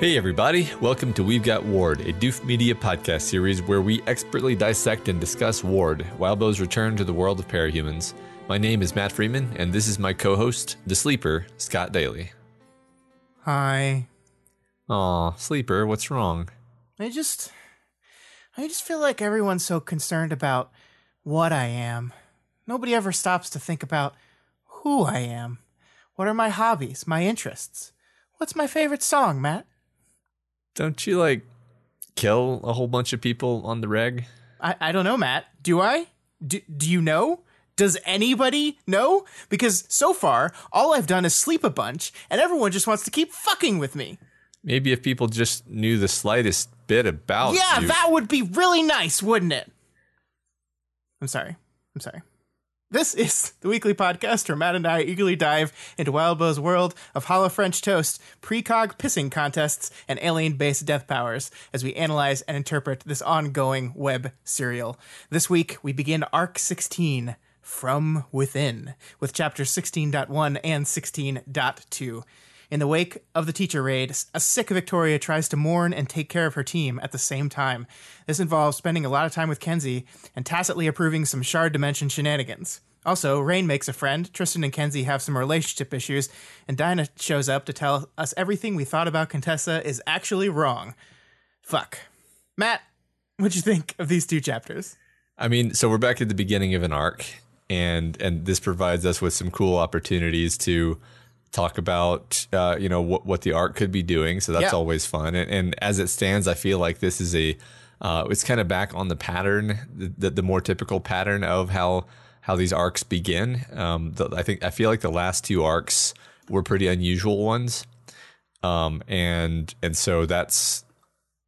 Hey, everybody. Welcome to We've Got Ward, a Doof Media podcast series where we expertly dissect and discuss Ward, Wildbow's return to the world of parahumans. My name is Matt Freeman, and this is my co host, the sleeper, Scott Daly. Hi. Aw, sleeper, what's wrong? I just I just feel like everyone's so concerned about what I am. Nobody ever stops to think about who I am. What are my hobbies, my interests? What's my favorite song, Matt? Don't you, like, kill a whole bunch of people on the reg? I, I don't know, Matt. Do I? Do, do you know? Does anybody know? Because so far, all I've done is sleep a bunch, and everyone just wants to keep fucking with me. Maybe if people just knew the slightest bit about Yeah, you. that would be really nice, wouldn't it? I'm sorry. I'm sorry. This is the weekly podcast where Matt and I eagerly dive into Wildbow's world of hollow French toast, precog pissing contests, and alien based death powers as we analyze and interpret this ongoing web serial. This week, we begin Arc 16 From Within with chapters 16.1 and 16.2. In the wake of the teacher raid, a sick Victoria tries to mourn and take care of her team at the same time. This involves spending a lot of time with Kenzie and tacitly approving some shard dimension shenanigans. Also, Rain makes a friend, Tristan and Kenzie have some relationship issues, and Dinah shows up to tell us everything we thought about Contessa is actually wrong. Fuck. Matt, what'd you think of these two chapters? I mean, so we're back at the beginning of an arc, and and this provides us with some cool opportunities to talk about uh, you know what what the arc could be doing. So that's Yeah. always fun. And, and as it stands, I feel like this is a uh, it's kind of back on the pattern, the, the, the more typical pattern of how how these arcs begin. Um, the, I think I feel like the last two arcs were pretty unusual ones, um, and and so that's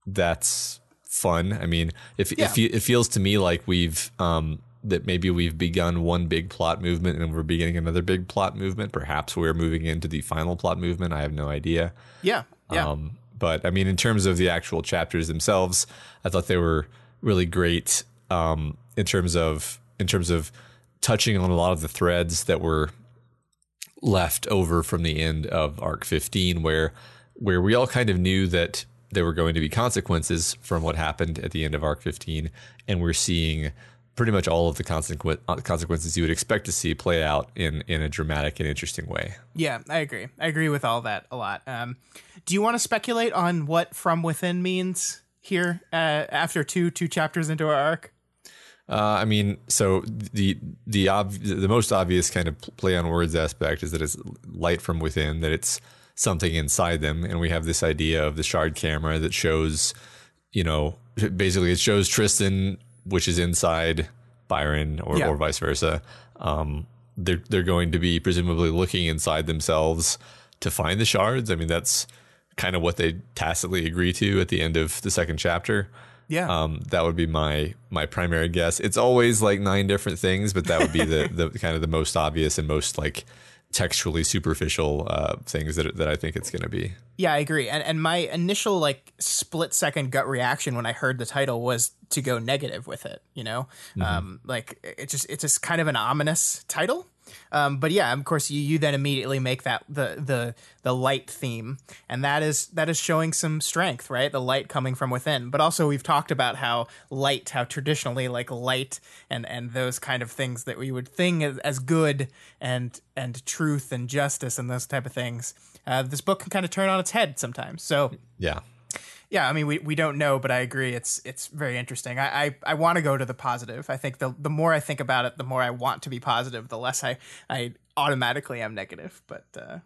that's fun. I mean, if Yeah. if you, it feels to me like we've um, that maybe we've begun one big plot movement and we're beginning another big plot movement. Perhaps we're moving into the final plot movement. I have no idea. Yeah. Yeah. Um, but I mean, in terms of the actual chapters themselves, I thought they were really great. Um, in terms of in terms of touching on a lot of the threads that were left over from the end of arc 15 where where we all kind of knew that there were going to be consequences from what happened at the end of arc 15 and we're seeing pretty much all of the consequ- uh, consequences you would expect to see play out in in a dramatic and interesting way Yeah, I agree. I agree with all that a lot. Um, do you want to speculate on what "from within" means here uh, after two two chapters into our arc? Uh, I mean, so the the ob- the most obvious kind of play on words aspect is that it's light from within, that it's something inside them, and we have this idea of the shard camera that shows, you know, basically it shows Tristan, which is inside Byron, or, Yeah. or vice versa. Um, they're they're going to be presumably looking inside themselves to find the shards. I mean, that's kind of what they tacitly agree to at the end of the second chapter. Yeah, Um, that would be my my primary guess. It's always like nine different things, but that would be the the kind of the most obvious and most like textually superficial uh, things that that I think it's going to be. yeah, I agree. And and my initial like split second gut reaction when I heard the title was to go negative with it. You know, um, like it just it's just kind of an ominous title. Um, but yeah, of course, you you then immediately make that the the the light theme, and that is that is showing some strength, right? The light coming from within. But also, we've talked about how light, how traditionally like light and and those kind of things that we would think as, good and and truth and justice and those type of things. Uh, this book can kind of turn on its head sometimes. So Yeah, yeah, I mean, we, we don't know, but I agree. It's it's very interesting. I I, I want to go to the positive. I think the the more I think about it, the more I want to be positive. The less I I automatically am negative. But uh,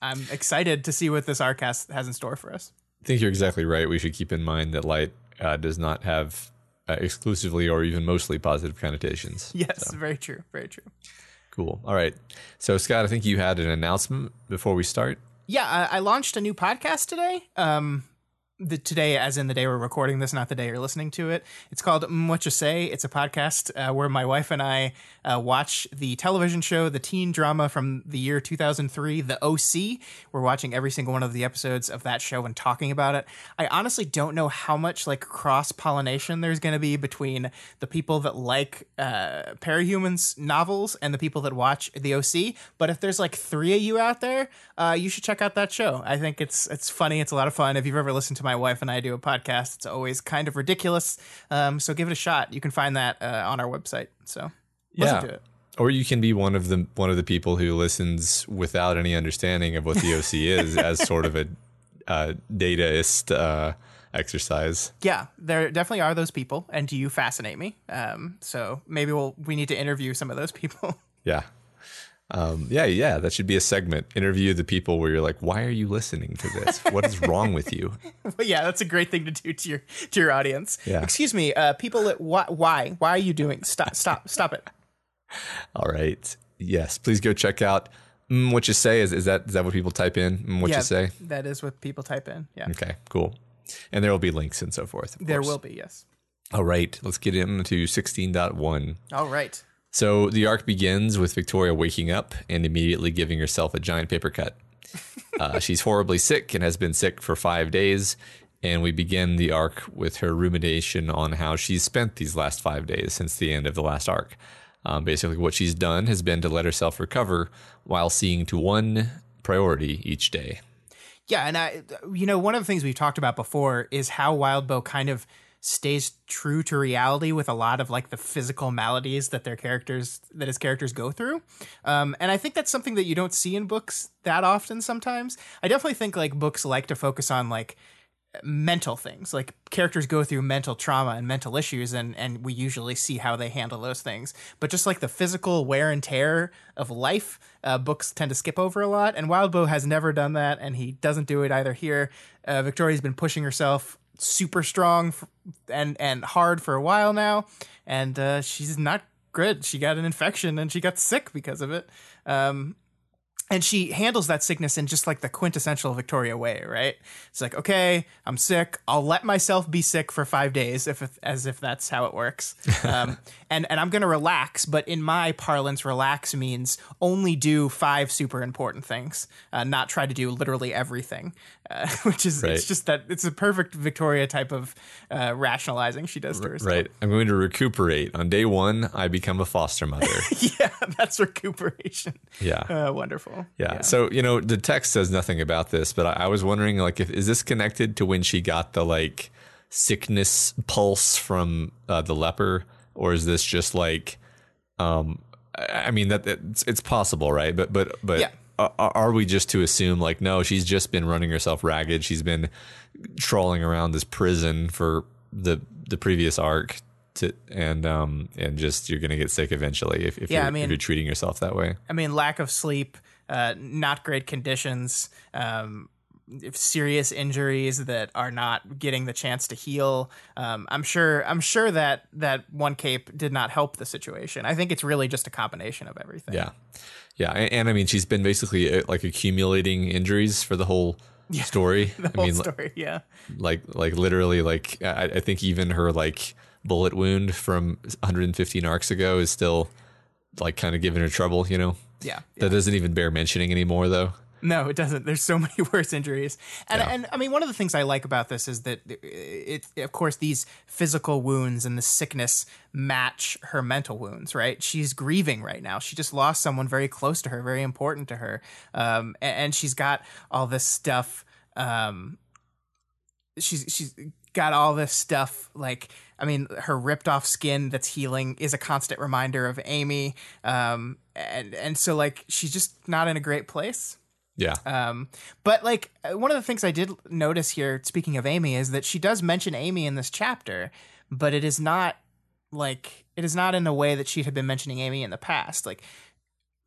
I'm excited to see what this arc has, has in store for us. I think you're exactly right. We should keep in mind that light uh, does not have uh, exclusively or even mostly positive connotations. Yes, very true, very true. Cool. All right. So Scott, I think you had an announcement before we start. yeah, I, I launched a new podcast today. Um, the today, as in the day we're recording this, not the day you're listening to it. It's called What You Say. It's a podcast uh, where my wife and I uh, watch the television show, the teen drama from the year 2003, The OC. We're watching every single one of the episodes of that show and talking about it. I honestly don't know how much like cross pollination there's going to be between the people that like uh, Parahumans novels and the people that watch The OC. But if there's like three of you out there, uh, you should check out that show. I think it's it's funny. It's a lot of fun. If you've ever listened to my wife and I do a podcast. It's always kind of ridiculous. Um, so give it a shot. You can find that uh, on our website. So listen Yeah. to it. Or you can be one of the one of the people who listens without any understanding of what the OC is, as sort of a uh, Dadaist uh, exercise. Yeah, there definitely are those people, and you fascinate me. Um, so maybe we'll we need to interview some of those people. Yeah. Um, yeah, yeah, that should be a segment. Interview the people where you're like, why are you listening to this? What is wrong with you? but yeah, that's a great thing to do to your to your audience. Yeah. Excuse me, uh, people. That, why why why are you doing? Stop stop stop it. All right. Yes, please go check out mm, what you say. Is, is that is that what people type in? Mm, what yeah, you say? that is what people type in. Yeah, Okay, cool. And there will be links and so forth. there course. will be. Yes. All right, let's get into 16.1. All right. So the arc begins with Victoria waking up and immediately giving herself a giant paper cut. Uh, she's horribly sick and has been sick for five days. And we begin the arc with her rumination on how she's spent these last five days since the end of the last arc. Um, basically, what she's done has been to let herself recover while seeing to one priority each day. Yeah, and I, you know, one of the things we've talked about before is how Wildbow kind of stays true to reality with a lot of like the physical maladies that their characters that his characters go through. Um, and I think that's something that you don't see in books that often. Sometimes I definitely think like books like to focus on like mental things like characters go through mental trauma and mental issues and and we usually see how they handle those things but just like the physical wear and tear of life uh, books tend to skip over a lot and wildbow has never done that and he doesn't do it either here uh, victoria's been pushing herself super strong and and hard for a while now. And uh, she's not good. She got an infection and she got sick because of it. Um, and she handles that sickness in just like the quintessential Victoria way, right? It's like, okay, I'm sick. I'll let myself be sick for five days, if as if that's how it works. Um, and and I'm gonna relax, but in my parlance, relax means only do five super important things, uh, not try to do literally everything. Uh, which is Right. it's just that it's a perfect Victoria type of uh, rationalizing she does to herself. Right. I'm going to recuperate. On day one, I become a foster mother. yeah, that's recuperation. Yeah. Uh, wonderful. Yeah. So, you know, the text says nothing about this, but I, I was wondering, like, if is this connected to when she got the like sickness pulse from uh, the leper, or is this just like, um, I mean that it's, it's possible, right? But but but Yeah. are, are we just to assume like, no, she's just been running herself ragged. She's been trawling around this prison for the the previous arc. To, and um and just you're gonna get sick eventually if, if, Yeah, you're, I mean- if you're treating yourself that way. I mean, lack of sleep, uh, not great conditions, um, serious injuries that are not getting the chance to heal. Um, I'm sure. I'm sure that that one cape did not help the situation. I think it's really just a combination of everything. Yeah, yeah, and, and I mean, she's been basically uh, like accumulating injuries for the whole story. The I whole mean, story. Yeah. like like literally, like I, I think even her like bullet wound from 115 arcs ago is still like kind of giving her trouble. You know, Yeah. that doesn't even bear mentioning anymore, though. No, it doesn't. There's so many worse injuries, and and I mean, one of the things I like about this is that it, of course, these physical wounds and the sickness match her mental wounds. Right? She's grieving right now. She just lost someone very close to her, very important to her, um, a- and, she's got all this stuff. Um, she's she's got all this stuff like I mean her ripped off skin that's healing is a constant reminder of Amy um and and so like she's just not in a great place. Yeah, um but like one of the things I did notice here speaking of Amy is that she does mention Amy in this chapter but it is not like it is not in the way that she had been mentioning Amy in the past. Like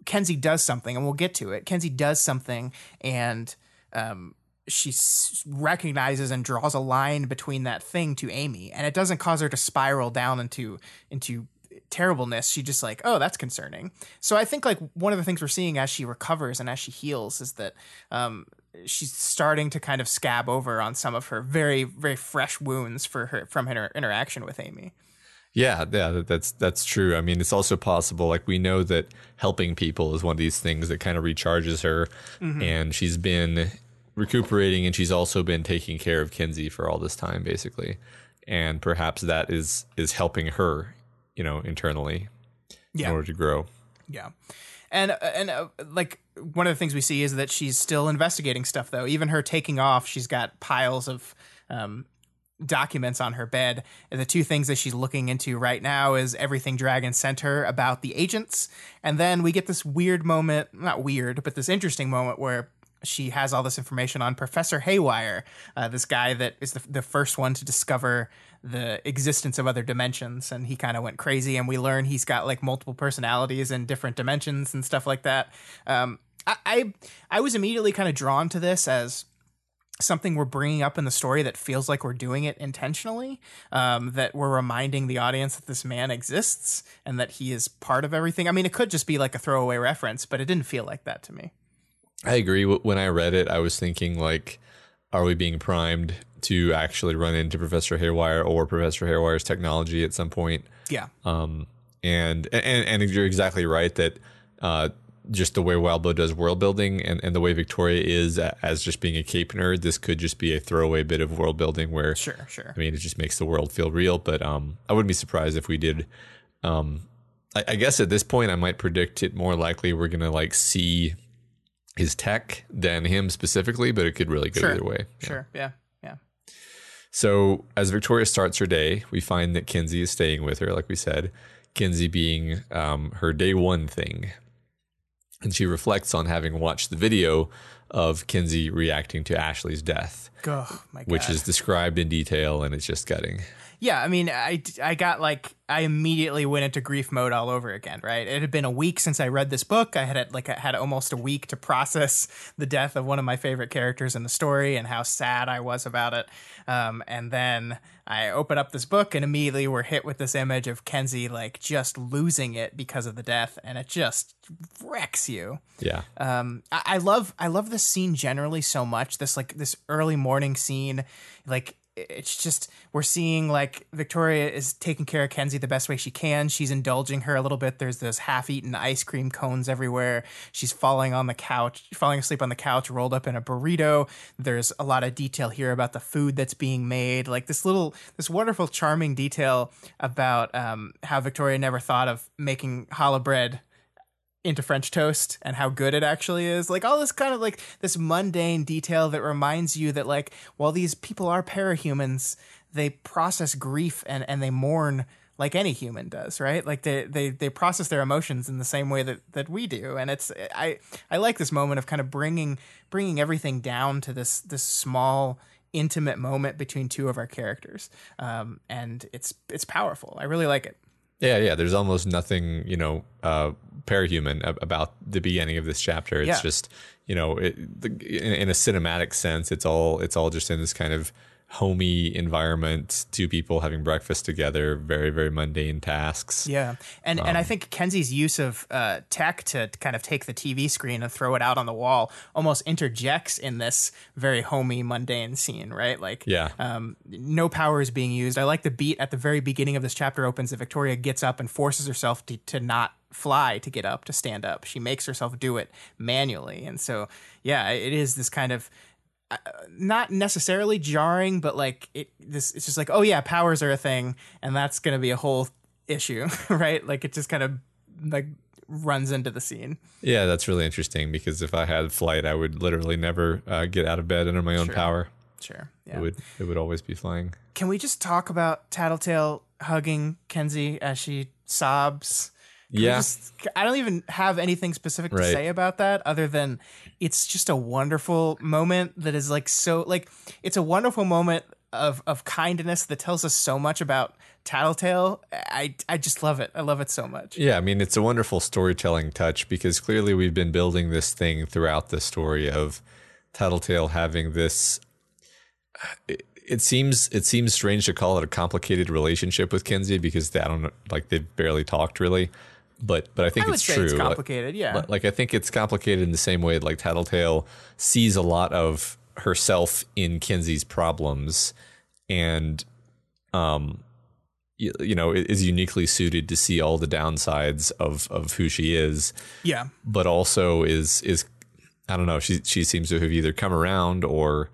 Kenzie does something, and we'll get to it. Kenzie does something, and um, she s- recognizes and draws a line between that thing to Amy, and it doesn't cause her to spiral down into into terribleness. She just like, oh, that's concerning. So I think like one of the things we're seeing as she recovers and as she heals is that um, she's starting to kind of scab over on some of her very very fresh wounds for her from her interaction with Amy. Yeah, yeah, that's that's true. I mean, it's also possible. Like we know that helping people is one of these things that kind of recharges her, mm-hmm. and she's been recuperating, and she's also been taking care of Kenzie for all this time, basically, and perhaps that is is helping her, you know, internally, yeah. in order to grow. Yeah, and and uh, like one of the things we see is that she's still investigating stuff, though. Even her taking off, she's got piles of um, documents on her bed. And the two things that she's looking into right now is everything Dragon sent her about the agents. And then we get this weird moment, not weird, but this interesting moment where she has all this information on Professor Haywire, uh, this guy that is the, the first one to discover the existence of other dimensions. And he kind of went crazy. And we learn he's got like multiple personalities in different dimensions and stuff like that. Um, I, I, I was immediately kind of drawn to this as something we're bringing up in the story that feels like we're doing it intentionally um, that we're reminding the audience that this man exists and that he is part of everything i mean it could just be like a throwaway reference but it didn't feel like that to me i agree when i read it i was thinking like are we being primed to actually run into professor haywire or professor haywire's technology at some point yeah um and and and you're exactly right that uh just the way Wildbow does world building and, and the way Victoria is as just being a cape nerd, this could just be a throwaway bit of world building where sure, sure. I mean, it just makes the world feel real. But um, I wouldn't be surprised if we did. Um, I, I guess at this point, I might predict it more likely we're gonna like see his tech than him specifically, but it could really go sure. either way. Yeah. Sure. Yeah. Yeah. So as Victoria starts her day, we find that Kenzie is staying with her, like we said. Kenzie being um, her day one thing and she reflects on having watched the video of Kenzie reacting to Ashley's death, oh, which is described in detail, and it's just gutting. Yeah, I mean, I, I got like I immediately went into grief mode all over again. Right, it had been a week since I read this book. I had like I had almost a week to process the death of one of my favorite characters in the story and how sad I was about it. Um, and then I open up this book and immediately we're hit with this image of Kenzie like just losing it because of the death, and it just wrecks you. Yeah. Um, I, I love I love this scene generally so much. This like this early morning scene, like it's just we're seeing like Victoria is taking care of Kenzie the best way she can. She's indulging her a little bit. There's those half-eaten ice cream cones everywhere. She's falling on the couch, falling asleep on the couch, rolled up in a burrito. There's a lot of detail here about the food that's being made. Like this little, this wonderful, charming detail about um, how Victoria never thought of making challah bread into French toast and how good it actually is. Like all this kind of like this mundane detail that reminds you that like while these people are parahumans, they process grief and, and they mourn like any human does, right? Like they, they they process their emotions in the same way that that we do. And it's I I like this moment of kind of bringing bringing everything down to this this small intimate moment between two of our characters. Um, and it's it's powerful. I really like it. Yeah, yeah. There's almost nothing, you know, uh, parahuman about the beginning of this chapter. It's yeah. just, you know, it, the, in, in, a cinematic sense, it's all it's all just in this kind of homey environment, two people having breakfast together, very, very mundane tasks. Yeah. And um, and I um, think Kenzie's use of uh, tech to kind of take the TV screen and throw it out on the wall almost interjects in this very homey, mundane scene, right? Like yeah. um, no power is being used. I like the beat at the very beginning of this chapter opens that Victoria gets up and forces herself to, to not fly to get up to stand up she makes herself do it manually and so yeah it is this kind of not necessarily jarring, but like it this it's just like oh yeah, powers are a thing, and that's gonna be a whole issue, right? Like it just kind of like runs into the scene. Yeah, that's really interesting because if I had flight, I would literally never uh, get out of bed under my own sure. power. Sure, yeah. it would it would always be flying. Can we just talk about Tattletale hugging Kenzie as she sobs? Yeah. Just, I don't even have anything specific to say about that other than it's just a wonderful moment that is like so like it's a wonderful moment of of kindness that tells us so much about Tattletale. I I just love it. I love it so much. Yeah, I mean it's a wonderful storytelling touch because clearly we've been building this thing throughout the story of Tattletale having this uh, it, it seems it seems strange to call it a complicated relationship with Kenzie because they, I don't know, like they've barely talked really, but but I think I would it's say true. it's complicated. yeah. like, like I think it's complicated in the same way like Tattletale sees a lot of herself in Kenzie's problems and um you, you know is uniquely suited to see all the downsides of of who she is yeah. but also is is I don't know she she seems to have either come around or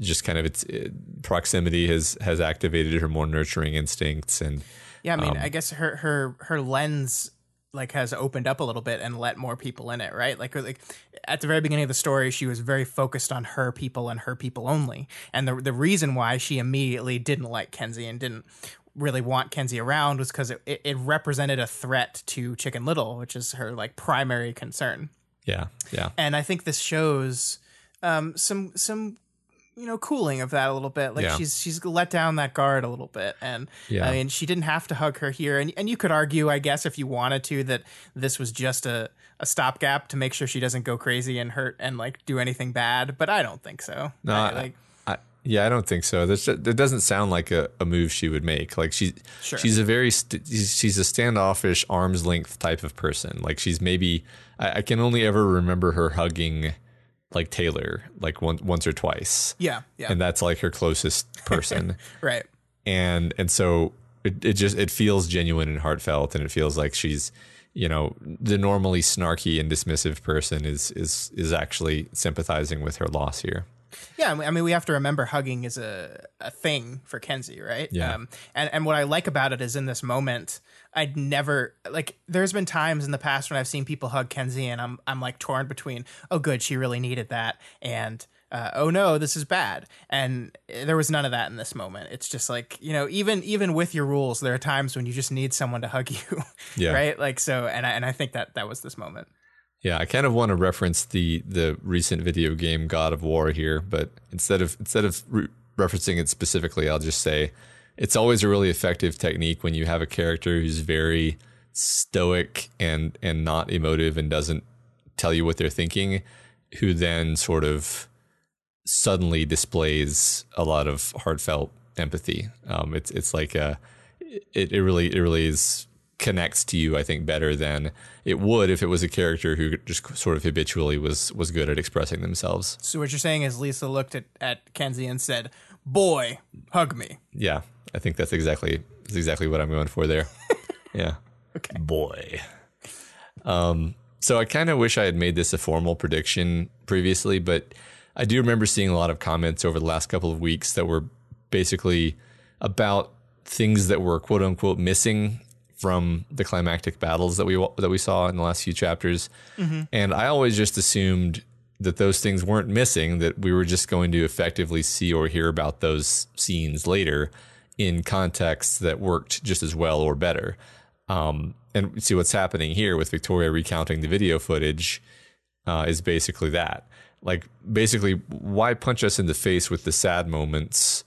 just kind of its uh, proximity has has activated her more nurturing instincts and Yeah, I mean, Um, I guess her her her lens like has opened up a little bit and let more people in it, right? Like like at the very beginning of the story, she was very focused on her people and her people only. And the the reason why she immediately didn't like Kenzie and didn't really want Kenzie around was because it, it, it represented a threat to Chicken Little, which is her like primary concern. yeah yeah And I think this shows um, some some you know cooling of that a little bit. Like Yeah. she's she's let down that guard a little bit, and Yeah. I mean she didn't have to hug her here. And and you could argue, I guess, if you wanted to, that this was just a a stopgap to make sure she doesn't go crazy and hurt and like do anything bad. But I don't think so. No, I- I- like I, yeah, I don't think so. This that doesn't sound like a, a move she would make. Like she, Sure. she's a very st- she's a standoffish, arm's length type of person. Like she's maybe I, I can only ever remember her hugging like Taylor like one, once or twice, yeah, yeah, and that's like her closest person. right. and and so it, it just it feels genuine and heartfelt, and it feels like she's you know the normally snarky and dismissive person is is is actually sympathizing with her loss here. Yeah, I mean- I mean, we have to remember hugging is a, a thing for Kenzie, right? Yeah. Um, and and what I like about it is in this moment, I'd never like. There's been times in the past when I've seen people hug Kenzie, and I'm I'm like torn between, oh, good, she really needed that, and uh, oh no, this is bad. And there was none of that in this moment. It's just like you know, even even with your rules, there are times when you just need someone to hug you, Yeah. right? Like so, and I and I think that that was this moment. Yeah, I kind of want to reference the the recent video game God of War here, but instead of instead of re- referencing it specifically, I'll just say it's always a really effective technique when you have a character who's very stoic and and not emotive and doesn't tell you what they're thinking, who then sort of suddenly displays a lot of heartfelt empathy. Um, it's it's like a it, it really it really is connects to you I think better than it would if it was a character who just sort of habitually was was good at expressing themselves. So what you're saying is Lisa looked at at Kenzie and said, "Boy, hug me." Yeah, I think that's exactly that's exactly what I'm going for there. yeah. Okay. Boy. Um so I kind of wish I had made this a formal prediction previously, but I do remember seeing a lot of comments over the last couple of weeks that were basically about things that were quote unquote missing from the climactic battles that we that we saw in the last few chapters. And I always just assumed that those things weren't missing, that we were just going to effectively see or hear about those scenes later in contexts that worked just as well or better. Um, and see what's happening here with Victoria recounting the video footage uh, is basically that. Like, basically, why punch us in the face with the sad moments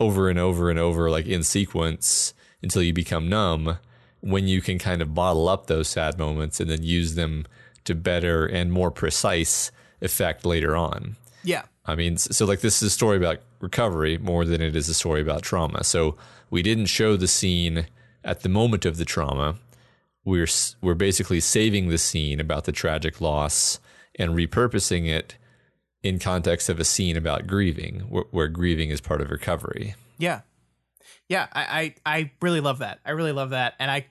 over and over and over, like in sequence until you become numb, when you can kind of bottle up those sad moments and then use them to better and more precise effect later on. Yeah. I mean, so like this is a story about recovery more than it is a story about trauma. So we didn't show the scene at the moment of the trauma. We're we're basically saving the scene about the tragic loss and repurposing it in context of a scene about grieving, where, where grieving is part of recovery. Yeah. Yeah, I, I, I really love that. I really love that. And I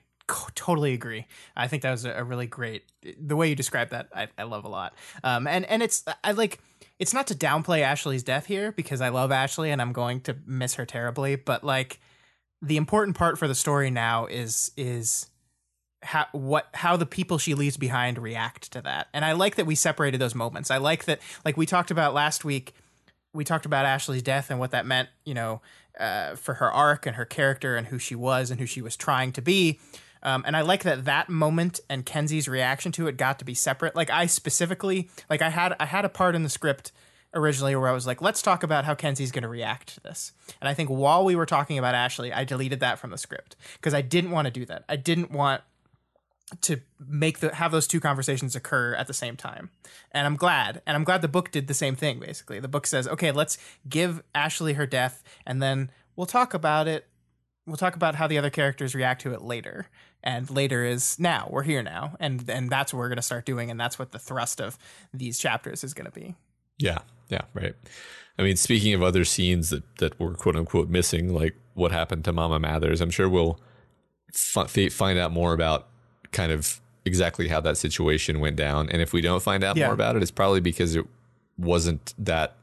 totally agree. I think that was a, really great, the way you described that, I, I love a lot. Um, and, and it's, I like, it's not to downplay Ashley's death here because I love Ashley and I'm going to miss her terribly, but like the important part for the story now is, is, how what how the people she leaves behind react to that. And I like that we separated those moments. I like that like we talked about last week we talked about Ashley's death and what that meant, you know, uh, for her arc and her character and who she was and who she was trying to be. Um, and I like that that moment and Kenzie's reaction to it got to be separate. Like I specifically, like I had I had a part in the script originally where I was like, let's talk about how Kenzie's going to react to this. And I think while we were talking about Ashley, I deleted that from the script because I didn't want to do that. I didn't want to make the have those two conversations occur at the same time. And I'm glad. And I'm glad the book did the same thing basically. The book says, "Okay, let's give Ashley her death and then we'll talk about it. We'll talk about how the other characters react to it later." and later is now. We're here now, and and that's what we're going to start doing, and that's what the thrust of these chapters is going to be. Yeah, yeah, right. I mean, speaking of other scenes that that were quote unquote missing, like what happened to Mama Mathers, I'm sure we'll f- find out more about kind of exactly how that situation went down. And if we don't find out Yeah. more about it, it's probably because it wasn't that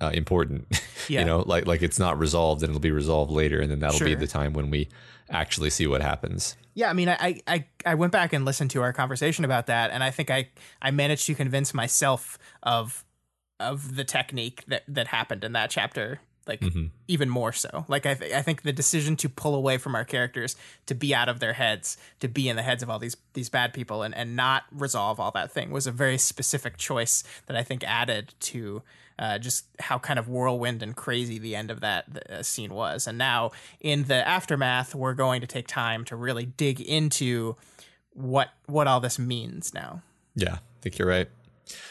uh, important. Yeah. you know, like like it's not resolved, and it'll be resolved later, and then that'll be the time when we actually see what happens. Yeah, I mean, I, I I went back and listened to our conversation about that, and I think I I managed to convince myself of of the technique that that happened in that chapter, like even more so. Like I th- I think the decision to pull away from our characters, to be out of their heads, to be in the heads of all these these bad people, and and not resolve all that thing was a very specific choice that I think added to. Uh, just how kind of whirlwind and crazy the end of that uh, scene was. And now in the aftermath, we're going to take time to really dig into what what all this means now. Yeah, I think you're right.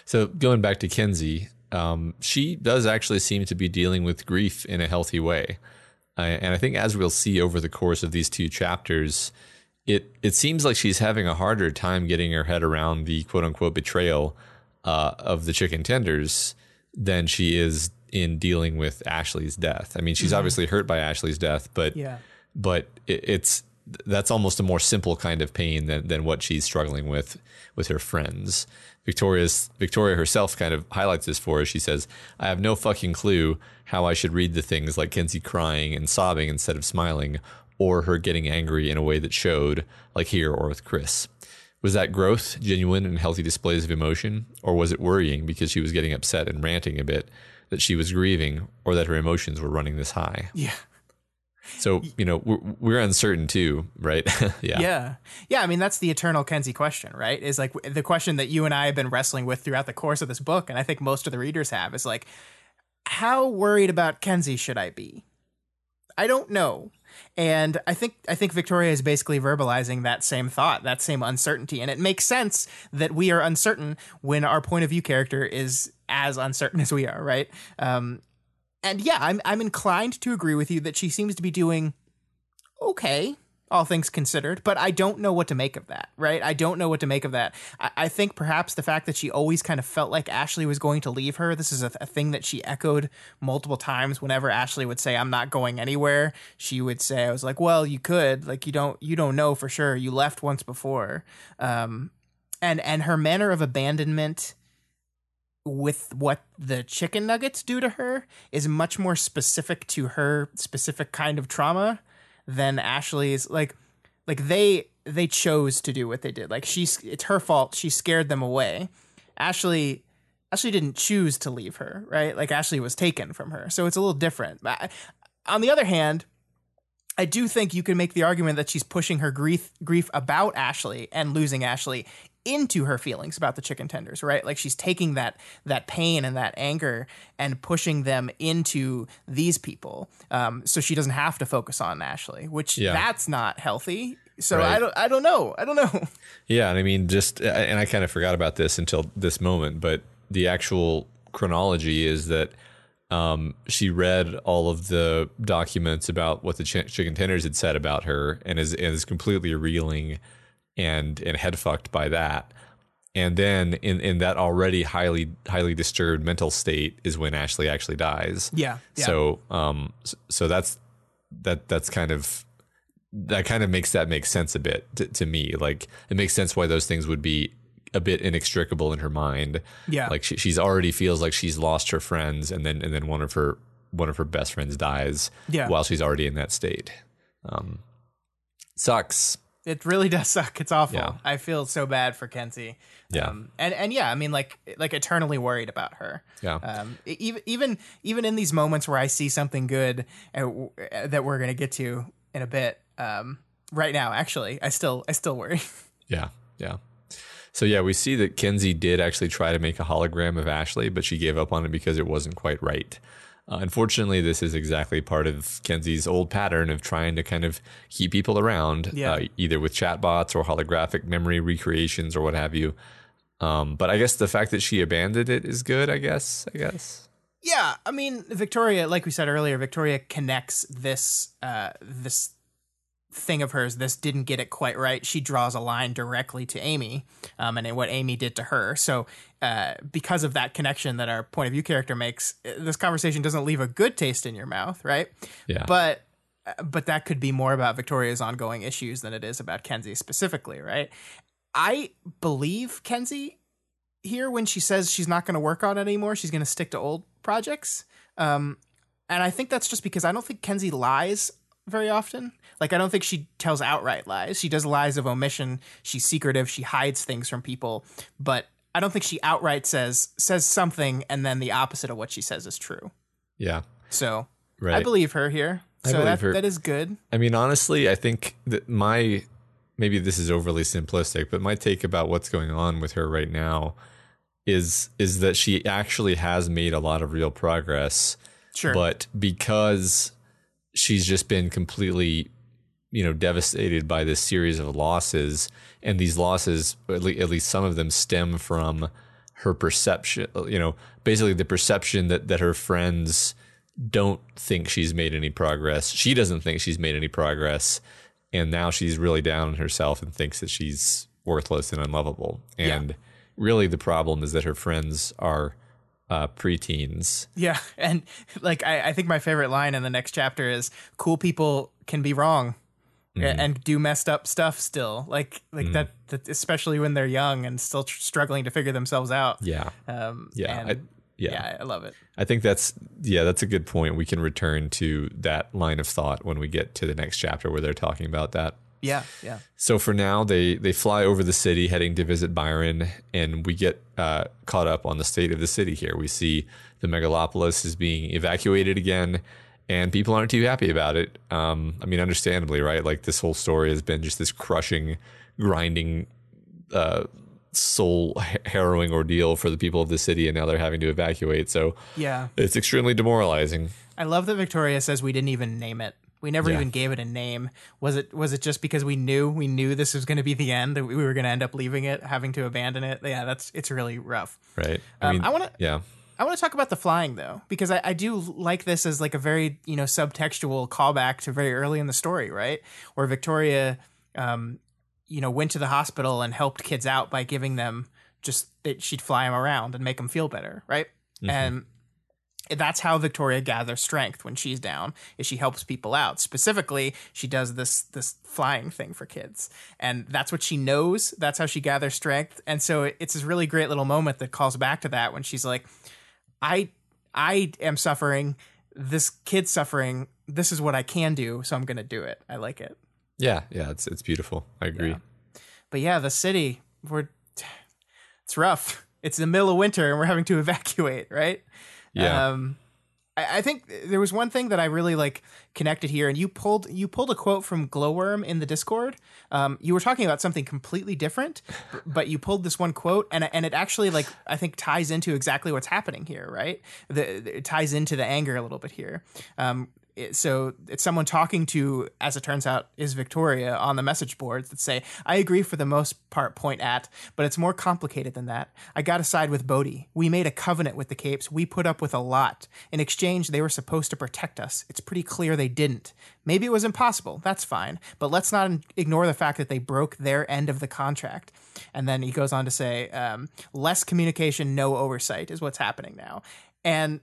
So going back to Kenzie, um, she does actually seem to be dealing with grief in a healthy way, uh, and I think as we'll see over the course of these two chapters, it it seems like she's having a harder time getting her head around the quote unquote betrayal uh, of the chicken tenders than she is in dealing with Ashley's death. I mean, she's mm-hmm. obviously hurt by Ashley's death, but Yeah. but it, it's that's almost a more simple kind of pain than than what she's struggling with with her friends. Victoria's Victoria herself kind of highlights this for us. She says, "I have no fucking clue how I should read the things like Kenzie crying and sobbing instead of smiling, or her getting angry in a way that showed, like here or with Chris." Was that growth, genuine and healthy displays of emotion, or was it worrying because she was getting upset and ranting a bit that she was grieving or that her emotions were running this high? Yeah. So, you know, we're, we're uncertain too, right? yeah. Yeah. Yeah. I mean, that's the eternal Kenzie question, right? Is like the question that you and I have been wrestling with throughout the course of this book. And I think most of the readers have is like, how worried about Kenzie should I be? I don't know. And I think I think Victoria is basically verbalizing that same thought, that same uncertainty. And it makes sense that we are uncertain when our point of view character is as uncertain as we are, right? Um, and yeah, I'm I'm inclined to agree with you that she seems to be doing okay, all things considered, but I don't know what to make of that, right? I don't know what to make of that. I, I think perhaps the fact that she always kind of felt like Ashley was going to leave her, this is a, a thing that she echoed multiple times whenever Ashley would say, I'm not going anywhere. She would say, I was like, well, you could, like, you don't, you don't know for sure. You left once before. Um, and, and her manner of abandonment with what the chicken nuggets do to her is much more specific to her specific kind of trauma than Ashley's like like they they chose to do what they did. Like she's it's her fault. She scared them away. Ashley Ashley didn't choose to leave her, right? Like Ashley was taken from her. So it's a little different. But on the other hand, I do think you can make the argument that she's pushing her grief grief about Ashley and losing Ashley into her feelings about the chicken tenders, right? Like she's taking that that pain and that anger and pushing them into these people, um, so she doesn't have to focus on Ashley, which Yeah. that's not healthy. So Right. I don't I don't know I don't know. Yeah, and I mean, just and I kind of forgot about this until this moment, but the actual chronology is that um, she read all of the documents about what the ch- chicken tenders had said about her, and is and is completely reeling and and head fucked by that. And then in in that already highly highly disturbed mental state is when Ashley actually dies. Yeah, yeah. So um so that's that that's kind of that kind of makes that make sense a bit to, to me. Like it makes sense why those things would be a bit inextricable in her mind. Yeah. Like she, she's already feels like she's lost her friends, and then and then one of her one of her best friends dies. Yeah. While she's already in that state. Um, sucks. It really does suck. It's awful. Yeah. I feel so bad for Kenzie. Yeah. Um, and and yeah, I mean, like like eternally worried about her. Yeah. Um, even even even in these moments where I see something good uh, w- uh, that we're gonna get to in a bit. Um, right now, actually, I still I still worry. Yeah, yeah. So yeah, we see that Kenzie did actually try to make a hologram of Ashley, but she gave up on it because it wasn't quite right. Uh, unfortunately, this is exactly part of Kenzie's old pattern of trying to kind of keep people around, Yeah. uh, either with chatbots or holographic memory recreations or what have you. Um, but I guess the fact that she abandoned it is good. I guess. I guess. Yeah, I mean Victoria, like we said earlier, Victoria connects this uh, this thing of hers, this didn't get it quite right. She draws a line directly to Amy, um, and what Amy did to her. So, uh, because of that connection that our point of view character makes, uh, this conversation doesn't leave a good taste in your mouth, right? Yeah. But uh, but that could be more about Victoria's ongoing issues than it is about Kenzie specifically, right? I believe Kenzie here when she says she's not going to work on it anymore. She's going to stick to old projects. Um, and I think that's just because I don't think Kenzie lies very often. Like I don't think she tells outright lies. She does lies of omission. She's secretive. She hides things from people, but I don't think she outright says says something and then the opposite of what she says is true. Yeah. So Right. I believe her here. I So that her. that is good. I mean, honestly, I think that my maybe this is overly simplistic, but my take about what's going on with her right now is is that she actually has made a lot of real progress, Sure. but because she's just been completely you know devastated by this series of losses. And these losses at least, some of them stem from her perception you know basically the perception that that her friends don't think she's made any progress. She doesn't think she's made any progress. And now she's really down on herself and thinks that she's worthless and unlovable. And really the problem is that her friends are uh, preteens Yeah, and like I, I think my favorite line in the next chapter is "Cool people can be wrong Mm-hmm. and do messed up stuff still." Like like that, that, especially when they're young and still tr- struggling to figure themselves out. yeah Um, yeah and- I, yeah yeah, I love it. I think that's yeah, that's a good point. We can return to that line of thought when we get to the next chapter where they're talking about that. Yeah, yeah, So for now, they they fly over the city, heading to visit Byron, and we get uh, caught up on the state of the city here. We see the megalopolis is being evacuated again, and people aren't too happy about it. Um, I mean, understandably, right? Like this whole story has been just this crushing, grinding, uh, soul harrowing ordeal for the people of the city, and now they're having to evacuate. So yeah. it's extremely demoralizing. I love that Victoria says we didn't even name it. We never Yeah. even gave it a name. Was it was it just because we knew we knew this was going to be the end that we were going to end up leaving it, having to abandon it? Yeah, that's it's really rough. Right. I Um, mean, I want to yeah. I want to talk about the flying though, because I, I do like this as like a very you know subtextual callback to very early in the story, right? Where Victoria, um, you know, went to the hospital and helped kids out by giving them just that she'd fly them around and make them feel better, right? And that's how Victoria gathers strength when she's down. Is she helps people out. Specifically, she does this this flying thing for kids, and that's what she knows. That's how she gathers strength. And so it's this really great little moment that calls back to that when she's like, "I I am suffering. This kid's suffering. This is what I can do, so I'm going to do it. I like it." Yeah. Yeah. It's it's beautiful. I agree. Yeah. But yeah, the city we're it's rough. It's the middle of winter and we're having to evacuate, right? Yeah. Um, I, I think there was one thing that I really like connected here, and you pulled you pulled a quote from Glowworm in the Discord. Um, you were talking about something completely different, but you pulled this one quote, and and it actually like I think ties into exactly what's happening here, right? The, it ties into the anger a little bit here. Um, so it's someone talking to, as it turns out, is Victoria on the message boards that say, "I agree for the most part, point at, but it's more complicated than that. I got to side with Bodhi. We made a covenant with the Capes. We put up with a lot. In exchange, they were supposed to protect us. It's pretty clear they didn't. Maybe it was impossible. That's fine, but let's not ignore the fact that they broke their end of the contract." And then he goes on to say, um, "Less communication, no oversight is what's happening now." And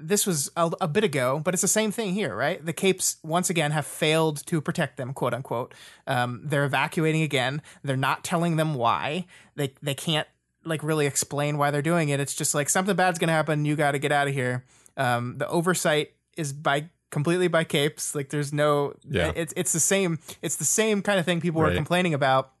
this was a, a bit ago, but it's the same thing here, right? The Capes once again have failed to protect them, quote unquote. Um, they're evacuating again. They're not telling them why. They they can't like really explain why they're doing it. It's just like something bad's gonna happen. You got to get out of here. Um, the oversight is by completely by Capes. Like there's no. Yeah. It's it's the same. It's the same kind of thing people were complaining about.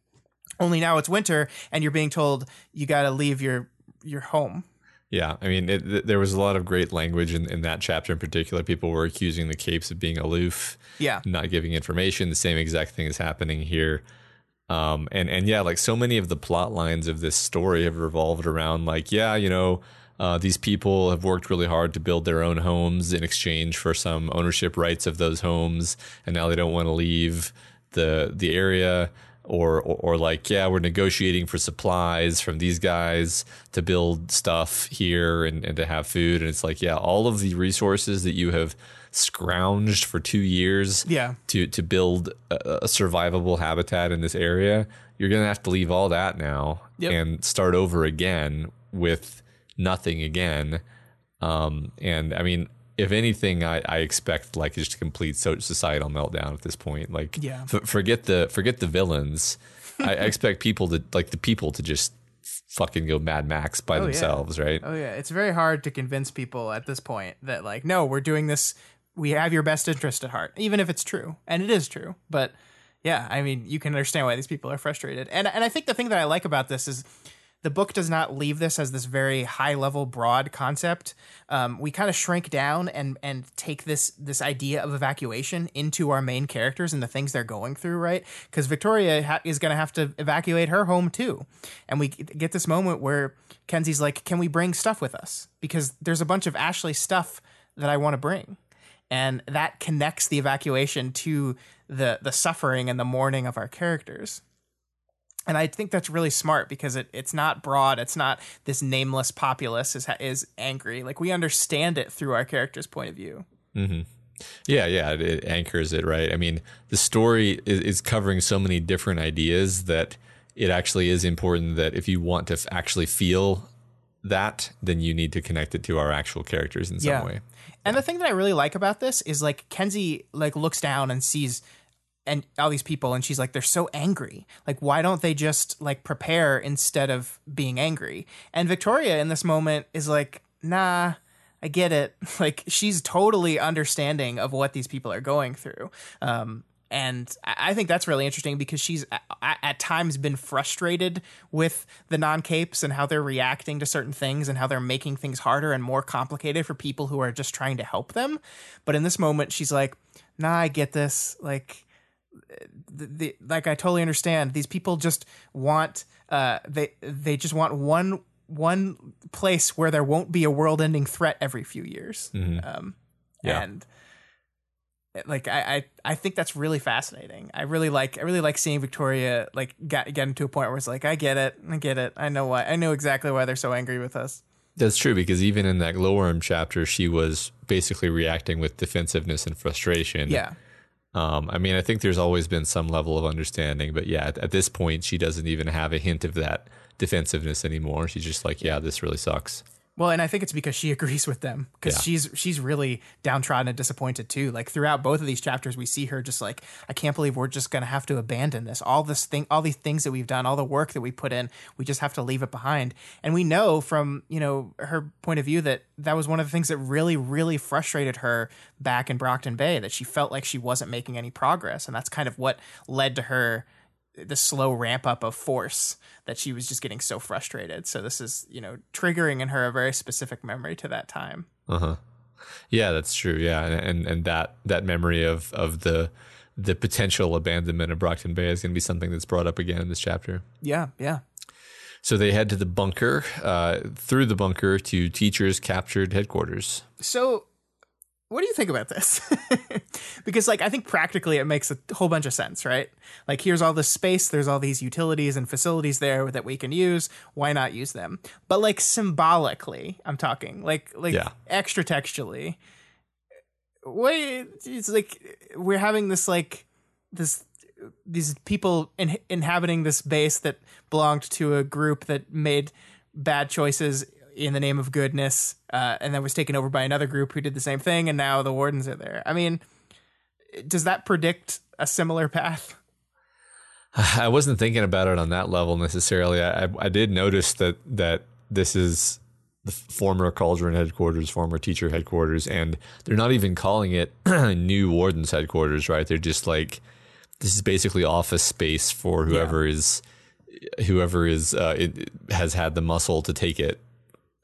Only now it's winter, and you're being told you got to leave your your home. Yeah, I mean, it, th- there was a lot of great language in, in that chapter in particular. People were accusing the Capes of being aloof, Yeah. not giving information. The same exact thing is happening here. Um, and and yeah, like so many of the plot lines of this story have revolved around like, yeah, you know, uh, these people have worked really hard to build their own homes in exchange for some ownership rights of those homes, and now they don't want to leave the the area. Or, or or like yeah we're negotiating for supplies from these guys to build stuff here and, and to have food and it's like yeah all of the resources that you have scrounged for two years Yeah. to to build a, a survivable habitat in this area you're gonna have to leave all that now Yep. and start over again with nothing again um, and I mean, if anything, I, I expect like just a complete societal meltdown at this point. Like, Yeah. f- forget the forget the villains. I, I expect people to like the people to just fucking go Mad Max by oh, yeah. themselves, right? Oh yeah, it's very hard to convince people at this point that like, no, we're doing this. We have your best interest at heart, even if it's true, and it is true. But yeah, I mean, you can understand why these people are frustrated. And and I think the thing that I like about this is the book does not leave this as this very high level, broad concept. Um, we kind of shrink down and and take this this idea of evacuation into our main characters and the things they're going through, right? Because Victoria ha- is going to have to evacuate her home too, and we get this moment where Kenzie's like, "Can we bring stuff with us? Because there's a bunch of Ashley stuff that I want to bring." And that connects the evacuation to the the suffering and the mourning of our characters and I think that's really smart because it, it's not broad. It's not this nameless populace is is angry. Like we understand it through our character's point of view. Mm-hmm. Yeah, yeah, it, it anchors it right. I mean, the story is, is covering so many different ideas that it actually is important that if you want to f- actually feel that, then you need to connect it to our actual characters in some Yeah. way. And the thing that I really like about this is like Kenzie like looks down and sees and all these people and she's like they're so angry. Like why don't they just like prepare instead of being angry? And Victoria in this moment is like, "Nah, I get it." Like she's totally understanding of what these people are going through. Um and I think that's really interesting because she's at times been frustrated with the non capes and how they're reacting to certain things and how they're making things harder and more complicated for people who are just trying to help them. But in this moment, she's like, nah, I get this. Like, the, the like I totally understand. These people just want uh they they just want one one place where there won't be a world-ending threat every few years. Um Yeah. and like I, I I think that's really fascinating. I really like I really like seeing Victoria like get get into a point where it's like I get it. I get it. I know why. I know exactly why they're so angry with us. That's true because even in that glowworm chapter, she was basically reacting with defensiveness and frustration. Yeah. Um, I mean, I think there's always been some level of understanding, but yeah, at, at this point, she doesn't even have a hint of that defensiveness anymore. She's just like, yeah, this really sucks. Well, and I think it's because she agrees with them because Yeah. she's she's really downtrodden and disappointed too. Like throughout both of these chapters, we see her just like, I can't believe we're just gonna have to abandon this. All this thing, all these things that we've done, all the work that we put in, we just have to leave it behind. And we know from you know her point of view that that was one of the things that really really frustrated her back in Brockton Bay. That she felt like she wasn't making any progress, and that's kind of what led to her the slow ramp up of force that she was just getting so frustrated. So this is, you know, triggering in her a very specific memory to that time. Uh huh. Yeah, that's true. Yeah, and and, and that that memory of of the the potential abandonment of Brockton Bay is going to be something that's brought up again in this chapter. Yeah, yeah. So they head to the bunker, uh, through the bunker to teachers captured headquarters. So what do you think about this? because like I think practically it makes a whole bunch of sense, right? Like here's all this space, there's all these utilities and facilities there that we can use. Why not use them? But like symbolically, I'm talking like like Yeah. extra textually. What it's like we're having this like this these people in, inhabiting this base that belonged to a group that made bad choices in the name of goodness, uh, and then was taken over by another group who did the same thing, and now the wardens are there. I mean, does that predict a similar path? I wasn't thinking about it on that level necessarily. I, I, did notice that that this is the former Cauldron headquarters, former teacher headquarters, and they're not even calling it new Warden's headquarters, right? They're just like this is basically office space for whoever is whoever is uh, it, has had the muscle to take it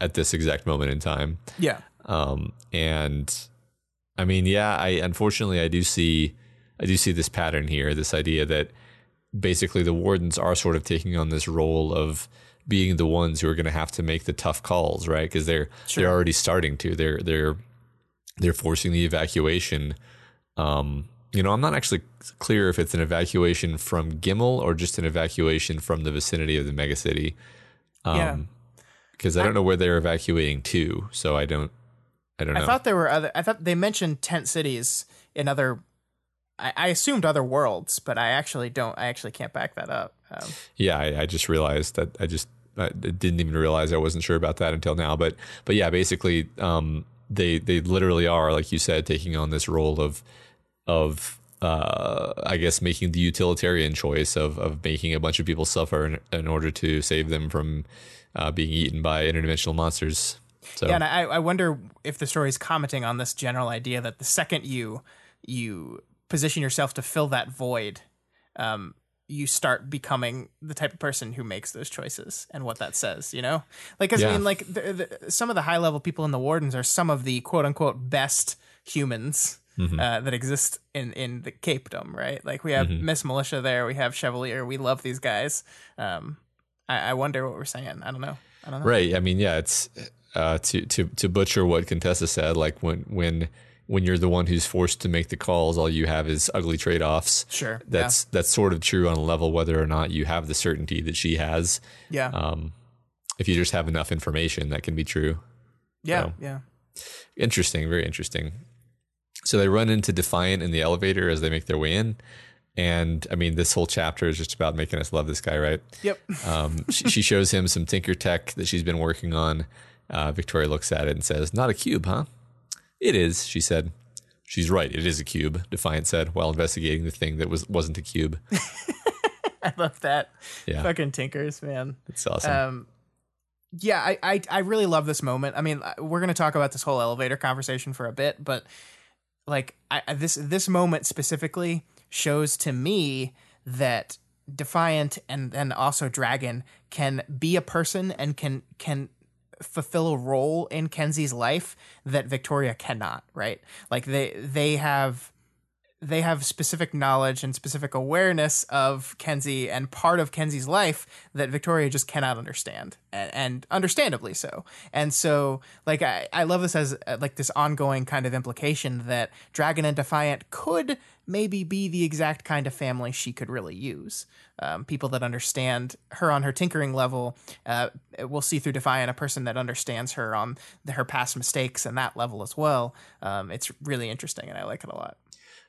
at this exact moment in time. Yeah, Um, and I mean, yeah, I unfortunately I do see I do see this pattern here, this idea that basically the wardens are sort of taking on this role of being the ones who are going to have to make the tough calls, right? Because they're they're already starting to. They're they're they're forcing the evacuation. Um, you know, I'm not actually clear if it's an evacuation from Gimel or just an evacuation from the vicinity of the megacity. Um, Yeah. Because I don't know where they're evacuating to, so I don't. I don't know. I thought there were other. I thought they mentioned tent cities in other. I, I assumed other worlds, but I actually don't. I actually can't back that up. Um, Yeah, I, I just realized that I just I didn't even realize I wasn't sure about that until now. But but yeah, basically, um, they they literally are like you said, taking on this role of of uh, I guess making the utilitarian choice of of making a bunch of people suffer in, in order to save them from uh, being eaten by interdimensional monsters. So Yeah, and I, I wonder if the story is commenting on this general idea that the second you you position yourself to fill that void, um, you start becoming the type of person who makes those choices and what that says. You know, like 'cause I Yeah. mean, like the, the, some of the high level people in the wardens are some of the quote unquote best humans. Uh, that exist in in the capedom, right? Like we have Miss Militia there, we have Chevalier, we love these guys. Um, I, I wonder what we're saying. I don't know. I don't know. Right. I mean, yeah, it's uh, to to to butcher what Contessa said. Like when when when you're the one who's forced to make the calls, all you have is ugly trade offs. Sure. That's that's sort of true on a level whether or not you have the certainty that she has. yeah. Um, if you just have enough information, that can be true. yeah. so. Yeah. Interesting, very interesting. So they run into Defiant in the elevator as they make their way in. And I mean, this whole chapter is just about making us love this guy, right? Yep. Um, she, she shows him some Tinker Tech that she's been working on. Uh, Victoria looks at it and says, Not a cube, huh? It is, she said. She's right, it is a cube, Defiant said while investigating the thing that was, wasn't a cube. I love that. Yeah. Fucking tinkers, man. It's awesome. Um, yeah, I, I I really love this moment. I mean, uh, we're gonna talk about this whole elevator conversation for a bit, but like I, I- this this moment specifically shows to me that Defiant and and also Dragon can be a person and can can fulfill a role in Kenzie's life that Victoria cannot, right? Like they they have they have specific knowledge and specific awareness of Kenzie and part of Kenzie's life that Victoria just cannot understand, and, and understandably so. And so, like, I, I love this as uh, like this ongoing kind of implication that Dragon and Defiant could maybe be the exact kind of family she could really use. Um, people that understand her on her tinkering level. Uh, we'll see through Defiant a person that understands her on the, her past mistakes and that level as well. Um, it's really interesting, and I like it a lot.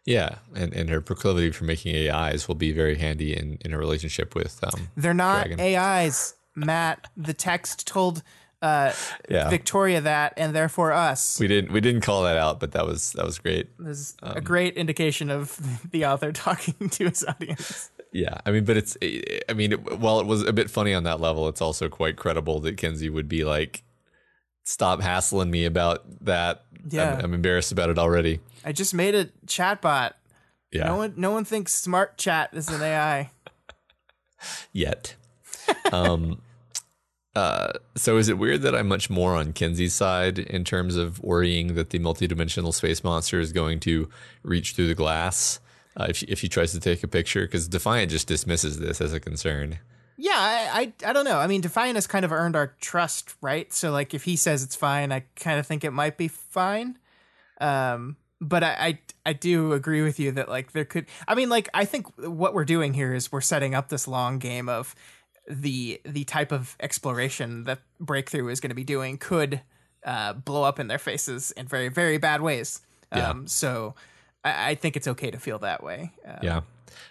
Yeah. And, and her proclivity for making AIs will be very handy in, in a relationship with. Um, They're not Dragon. AIs, Matt. The text told uh, Yeah. Victoria that, and therefore us. we didn't we didn't call that out, but that was that was great. This is Um, a great indication of the author talking to his audience. Yeah, I mean, but it's, I mean, it, while it was a bit funny on that level, it's also quite credible that Kenzie would be like, "Stop hassling me about that. Yeah. I'm, I'm embarrassed about it already." I just made a chatbot. Yeah, No one, no one thinks smart chat is an AI. yet. um, uh, so is it weird that I'm much more on Kenzie's side in terms of worrying that the multidimensional space monster is going to reach through the glass uh, if if he tries to take a picture? Because Defiant just dismisses this as a concern. Yeah, I, I, I don't know. I mean, Defiant has kind of earned our trust, right? So, like, if he says it's fine, I kind of think it might be fine. Um, but I, I, I do agree with you that like there could. I mean, like, I think what we're doing here is we're setting up this long game of the the type of exploration that Breakthrough is going to be doing could uh, blow up in their faces in very very bad ways. Yeah. Um, so I, I think it's okay to feel that way. Uh, Yeah.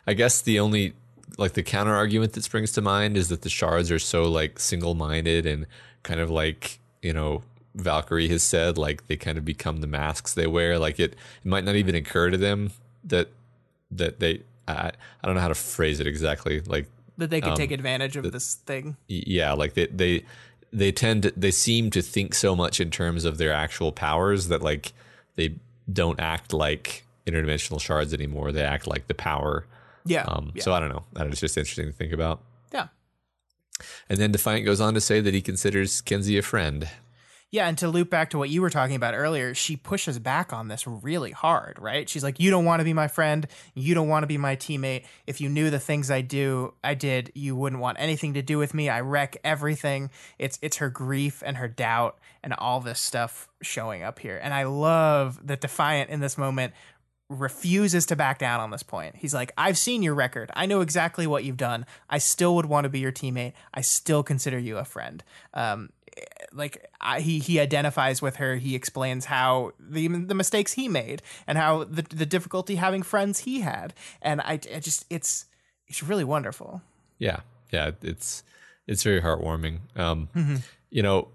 I guess the only like the counter argument that springs to mind is that the shards are so like single minded and kind of like, you know, Valkyrie has said, like they kind of become the masks they wear. Like it, it might not even occur to them that that they I, I don't know how to phrase it exactly. Like that they could Um, take advantage of this thing. yeah, like they they they tend to they seem to think so much in terms of their actual powers that like they don't act like interdimensional shards anymore. They act like the power. Yeah. Um, yeah. So I don't know. That is just interesting to think about. yeah. And then Defiant goes on to say that he considers Kenzie a friend. Yeah, and to loop back to what you were talking about earlier, she pushes back on this really hard, right? She's like, "You don't want to be my friend. You don't want to be my teammate. If you knew the things I do, I did, you wouldn't want anything to do with me. I wreck everything." It's it's her grief and her doubt and all this stuff showing up here. And I love that Defiant in this moment refuses to back down on this point. He's like, I've seen your record. I know exactly what you've done. I still would want to be your teammate. I still consider you a friend. Um, like I, he he identifies with her. He explains how the the mistakes he made and how the the difficulty having friends he had. And I, I just it's it's really wonderful. Yeah, yeah, it's it's very heartwarming. Um, mm-hmm. You know,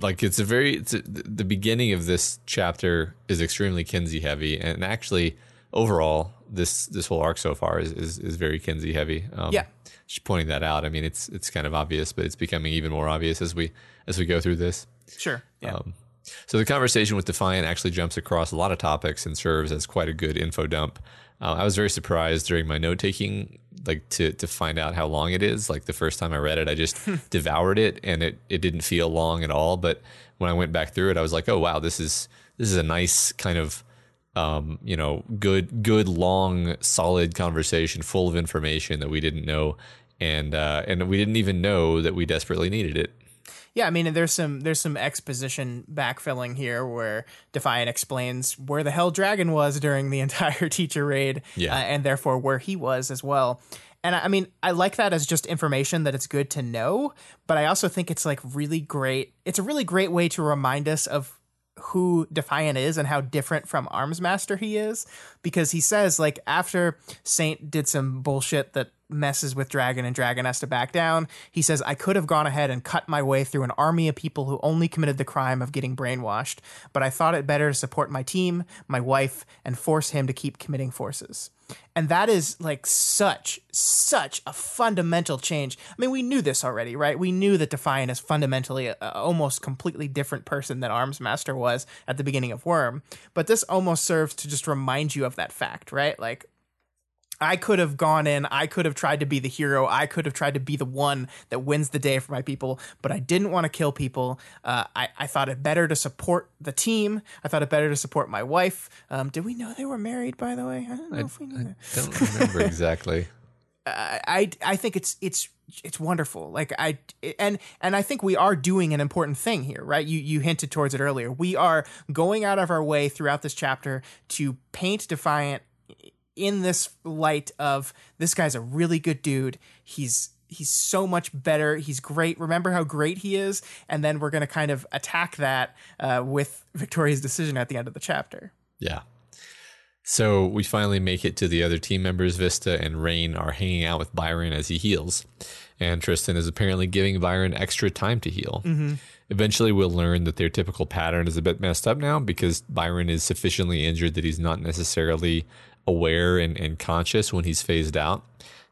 like it's a very it's a, the beginning of this chapter is extremely Kenzie heavy, and actually overall this this whole arc so far is is, is very Kenzie heavy. Um, yeah, just pointing that out. I mean, it's it's kind of obvious, but it's becoming even more obvious as we as we go through this. Sure. Yeah. Um, so the conversation with Defiant actually jumps across a lot of topics and serves as quite a good info dump. Uh, I was very surprised during my note taking, like to to find out how long it is. Like the first time I read it, I just devoured it, and it it didn't feel long at all. But when I went back through it, I was like, oh wow, this is this is a nice kind of um, you know, good, good, long, solid conversation full of information that we didn't know, and uh, and we didn't even know that we desperately needed it. Yeah, I mean, there's some there's some exposition backfilling here where Defiant explains where the hell Dragon was during the entire teacher raid, yeah. Uh, and therefore where he was as well. And I mean, I like that as just information that it's good to know, but I also think it's like really great. It's a really great way to remind us of who Defiant is and how different from Armsmaster he is because he says like after Saint did some bullshit that messes with Dragon and Dragon has to back down. He says, I could have gone ahead and cut my way through an army of people who only committed the crime of getting brainwashed, but I thought it better to support my team, my wife, and force him to keep committing forces. And that is like such, such a fundamental change. I mean, we knew this already, right? We knew that Defiant is fundamentally a, a almost completely different person than Armsmaster was at the beginning of Worm. But this almost serves to just remind you of that fact, right? Like, I could have gone in, I could have tried to be the hero, I could have tried to be the one that wins the day for my people, but I didn't want to kill people. Uh, I, I thought it better to support the team. I thought it better to support my wife. Um, did we know they were married, by the way? I don't know I, if we knew I don't remember exactly. I I think it's it's it's wonderful. Like I and and I think we are doing an important thing here, right? You you hinted towards it earlier. We are going out of our way throughout this chapter to paint Defiant in this light of this guy's a really good dude. He's he's so much better. He's great. Remember how great he is, and then we're going to kind of attack that uh, with Victoria's decision at the end of the chapter. Yeah. So we finally make it to the other team members. Vista and Rain are hanging out with Byron as he heals, and Tristan is apparently giving Byron extra time to heal. Mm-hmm. Eventually, we'll learn that their typical pattern is a bit messed up now because Byron is sufficiently injured that he's not necessarily aware and, and conscious when he's phased out,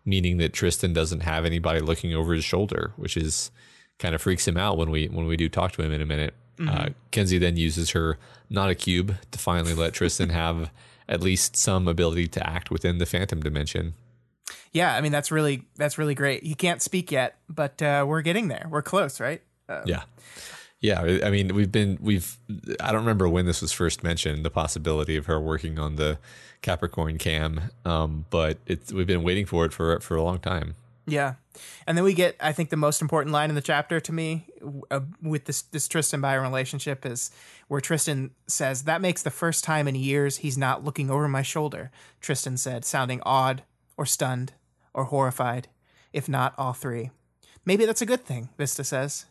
meaning that Tristan doesn't have anybody looking over his shoulder, which is kind of freaks him out when we when we do talk to him in a minute. Mm-hmm. Uh, Kenzie then uses her not a cube to finally let Tristan have at least some ability to act within the phantom dimension. Yeah, I mean that's really that's really great. He can't speak yet, but uh, we're getting there. We're close, right? Um, yeah. Yeah, I mean, we've been we've I don't remember when this was first mentioned, the possibility of her working on the Capricorn cam, um, but it's we've been waiting for it for for a long time. Yeah, and then we get I think the most important line in the chapter to me uh, with this this Tristan Byron relationship is where Tristan says that makes the first time in years he's not looking over my shoulder. Tristan said, sounding odd or stunned or horrified, if not all three. Maybe that's a good thing, Vista says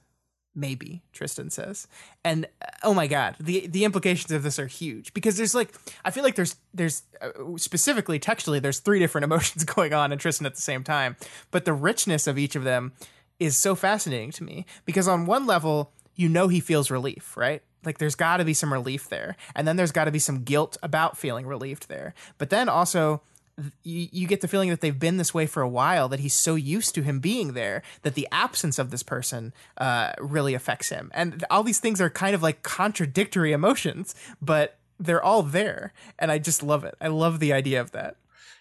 maybe tristan says. And uh, oh my god the the implications of this are huge because there's like i feel like there's there's uh, specifically textually there's three different emotions going on in tristan at the same time. But the richness of each of them is so fascinating to me because on one level you know he feels relief right? Like there's got to be some relief there. And then there's got to be some guilt about feeling relieved there. But then also you, you get the feeling that they've been this way for a while that he's so used to him being there that the absence of this person uh, really affects him. And all these things are kind of like contradictory emotions but they're all there and i just love it. I love the idea of that.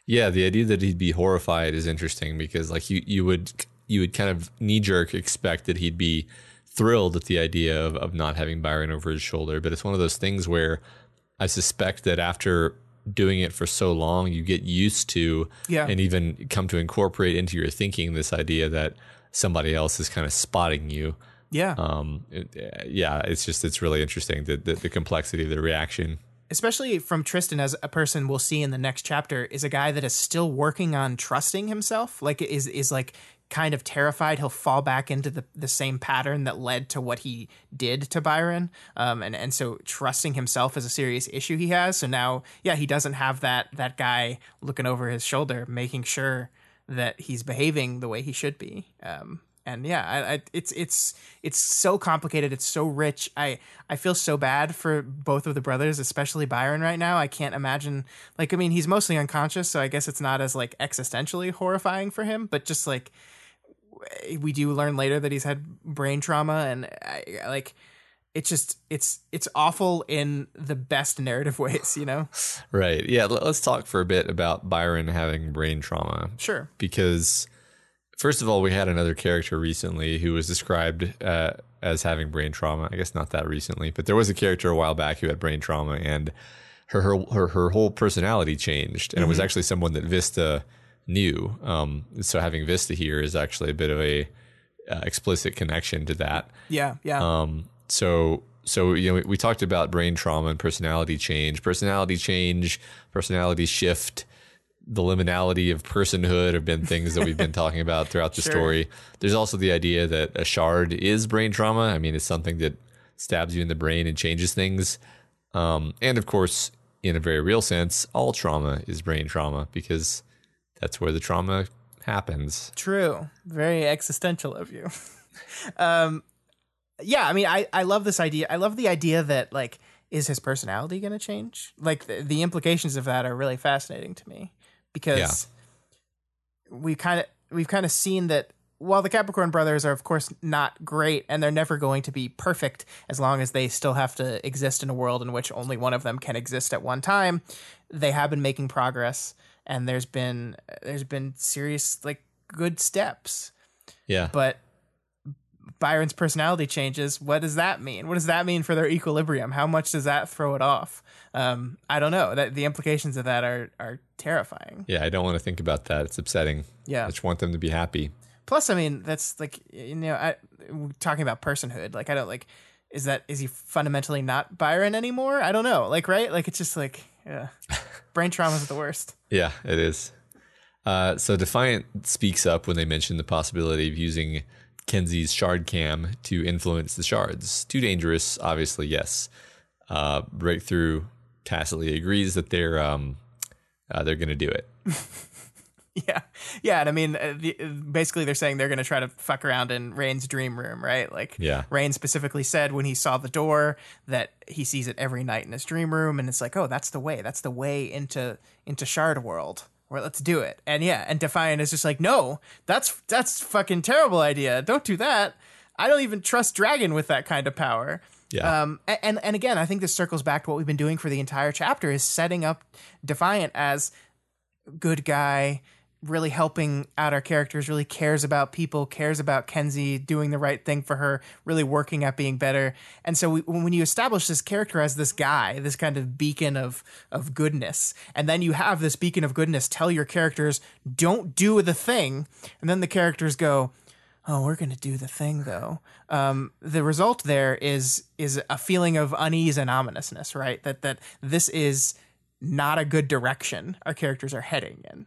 Yeah the idea that he'd be horrified is interesting because like you you would you would kind of knee jerk expect that he'd be thrilled at the idea of, of not having byron over his shoulder but it's one of those things where i suspect that after doing it for so long, you get used to yeah. and even come to incorporate into your thinking this idea that somebody else is kind of spotting you. Yeah. Um, it, yeah, it's just, it's really interesting the, the, the, complexity of the reaction. especially from Tristan as a person we'll see in the next chapter is a guy that is still working on trusting himself like is is like kind of terrified he'll fall back into the, the same pattern that led to what he did to Byron um and and so trusting himself is a serious issue he has so now yeah he doesn't have that that guy looking over his shoulder making sure that he's behaving the way he should be um and yeah, I, I, it's it's it's so complicated. It's so rich. I I feel so bad for both of the brothers, especially Byron right now. I can't imagine. Like, I mean, he's mostly unconscious, so I guess it's not as like existentially horrifying for him. But just like we do learn later that he's had brain trauma, and I, like it's just it's it's awful in the best narrative ways, you know. Right. Yeah. Let's talk for a bit about Byron having brain trauma. Sure. Because First of all, we had another character recently who was described uh, as having brain trauma. I guess not that recently, but there was a character a while back who had brain trauma, and her her her, her whole personality changed, and mm-hmm. it was mm-hmm. actually someone that Vista knew. Um, so having Vista here is actually a bit of a uh, explicit connection to that. Yeah, yeah. Um, so so you know we, we talked about brain trauma and personality change, personality change, personality shift the liminality of personhood have been things that we've been talking about throughout the sure. story. There's also the idea that a shard is brain trauma. I mean, it's something that stabs you in the brain and changes things. Um, and of course, in a very real sense, all trauma is brain trauma because that's where the trauma happens. True. Very existential of you. um, yeah, I mean, I, I love this idea. I love the idea that, like, is his personality going to change? Like, the, the implications of that are really fascinating to me because yeah. we kind of we've kind of seen that while the Capricorn brothers are of course not great and they're never going to be perfect as long as they still have to exist in a world in which only one of them can exist at one time, they have been making progress and there's been there's been serious like good steps. Yeah. But Byron's personality changes. What does that mean? What does that mean for their equilibrium? How much does that throw it off? Um, I don't know. That the implications of that are are terrifying. Yeah, I don't want to think about that. It's upsetting. Yeah, I just want them to be happy. Plus, I mean, that's like you know, I, talking about personhood. Like, I don't like. Is that is he fundamentally not Byron anymore? I don't know. Like, right? Like, it's just like, yeah, brain trauma is the worst. Yeah, it is. Uh, so Defiant speaks up when they mention the possibility of using Kenzie's shard cam to influence the shards. Too dangerous, obviously, yes. Uh, Breakthrough tacitly agrees that they're um, uh, they're going to do it. yeah, yeah, and I mean, uh, the, basically, they're saying they're going to try to fuck around in Rain's dream room, right? Like, yeah, Rain specifically said when he saw the door that he sees it every night in his dream room, and it's like, oh, that's the way. That's the way into into Shard World or let's do it. And yeah, and Defiant is just like, no, that's that's fucking terrible idea. Don't do that. I don't even trust Dragon with that kind of power. Yeah. Um, and and again, I think this circles back to what we've been doing for the entire chapter is setting up Defiant as good guy, really helping out our characters, really cares about people, cares about Kenzie doing the right thing for her, really working at being better. And so we, when you establish this character as this guy, this kind of beacon of of goodness, and then you have this beacon of goodness tell your characters don't do the thing, and then the characters go, "Oh, we're going to do the thing though." Um, the result there is is a feeling of unease and ominousness, right? That that this is not a good direction our characters are heading in.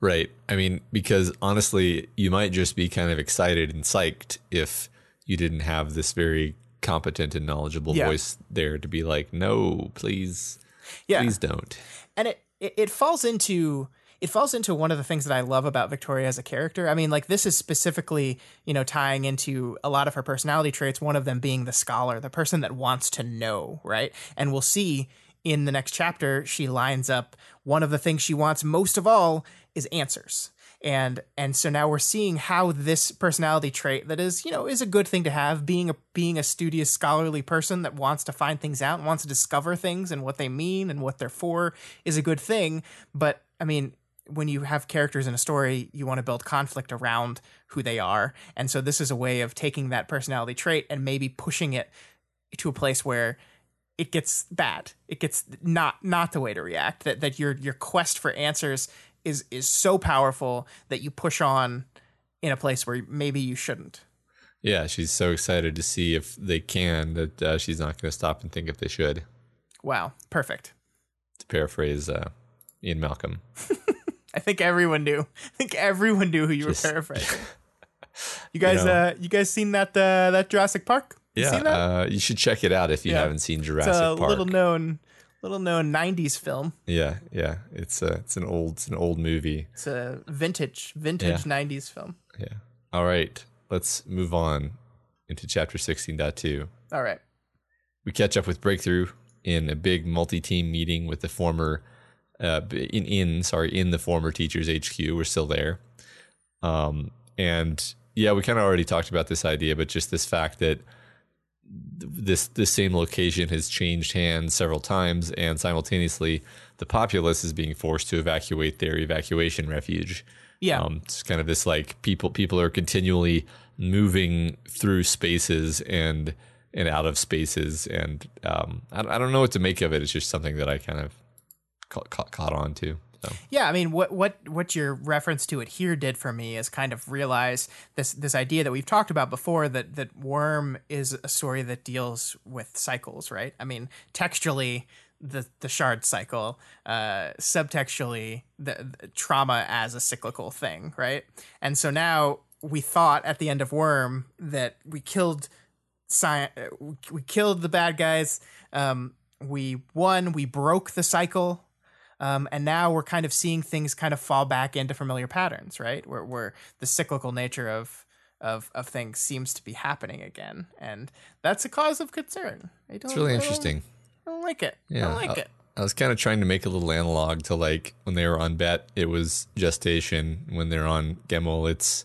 Right. I mean, because honestly, you might just be kind of excited and psyched if you didn't have this very competent and knowledgeable yeah. voice there to be like, no, please, yeah. please don't. And it, it, it falls into it falls into one of the things that I love about Victoria as a character. I mean, like this is specifically, you know, tying into a lot of her personality traits, one of them being the scholar, the person that wants to know, right? And we'll see in the next chapter, she lines up one of the things she wants most of all is answers. And and so now we're seeing how this personality trait that is you know is a good thing to have being a being a studious scholarly person that wants to find things out and wants to discover things and what they mean and what they're for is a good thing. But i mean when you have characters in a story you want to build conflict around who they are. And so this is a way of taking that personality trait and maybe pushing it to a place where it gets bad it gets not not the way to react that that your your quest for answers is is so powerful that you push on in a place where maybe you shouldn't. Yeah, she's so excited to see if they can that uh, she's not going to stop and think if they should. Wow, perfect. To paraphrase uh, Ian Malcolm. I think everyone knew. I think everyone knew who you Just- were paraphrasing. You guys, know. uh, you guys seen that uh, that Jurassic Park? You Yeah, that? uh, you should check it out if you Yeah. haven't seen Jurassic it's a Park. little known, little known '90s film. Yeah, yeah, it's a it's an old it's an old movie. It's a vintage, vintage '90s film. Yeah. All right, let's move on into chapter sixteen point two. All right. We catch up with Breakthrough in a big multi-team meeting with the former uh, in in sorry in the former teachers HQ. We're still there, um, and yeah, we kind of already talked about this idea, but just this fact that this this same location has changed hands several times, and simultaneously the populace is being forced to evacuate their evacuation refuge. Yeah. Um, it's kind of this like people people are continually moving through spaces and and out of spaces, and um, I, I don't know what to make of it. It's just something that I kind of caught, caught, caught on to. Yeah, I mean, what what what your reference to it here did for me is kind of realize this this idea that we've talked about before that that Worm is a story that deals with cycles, right? I mean, textually, the the shard cycle, uh, subtextually, the, the trauma as a cyclical thing, right? And so now we thought at the end of Worm that we killed sci- uh, we killed the bad guys. Um, we won. We broke the cycle. Um, and now we're kind of seeing things kind of fall back into familiar patterns, right? Where, where the cyclical nature of, of of things seems to be happening again, and that's a cause of concern. I don't, It's really I don't- interesting. I don't like it. I Yeah, don't like I- it. I was kind of trying to make a little analog to like when they were on Bet, it was gestation. When they're on Gimel, it's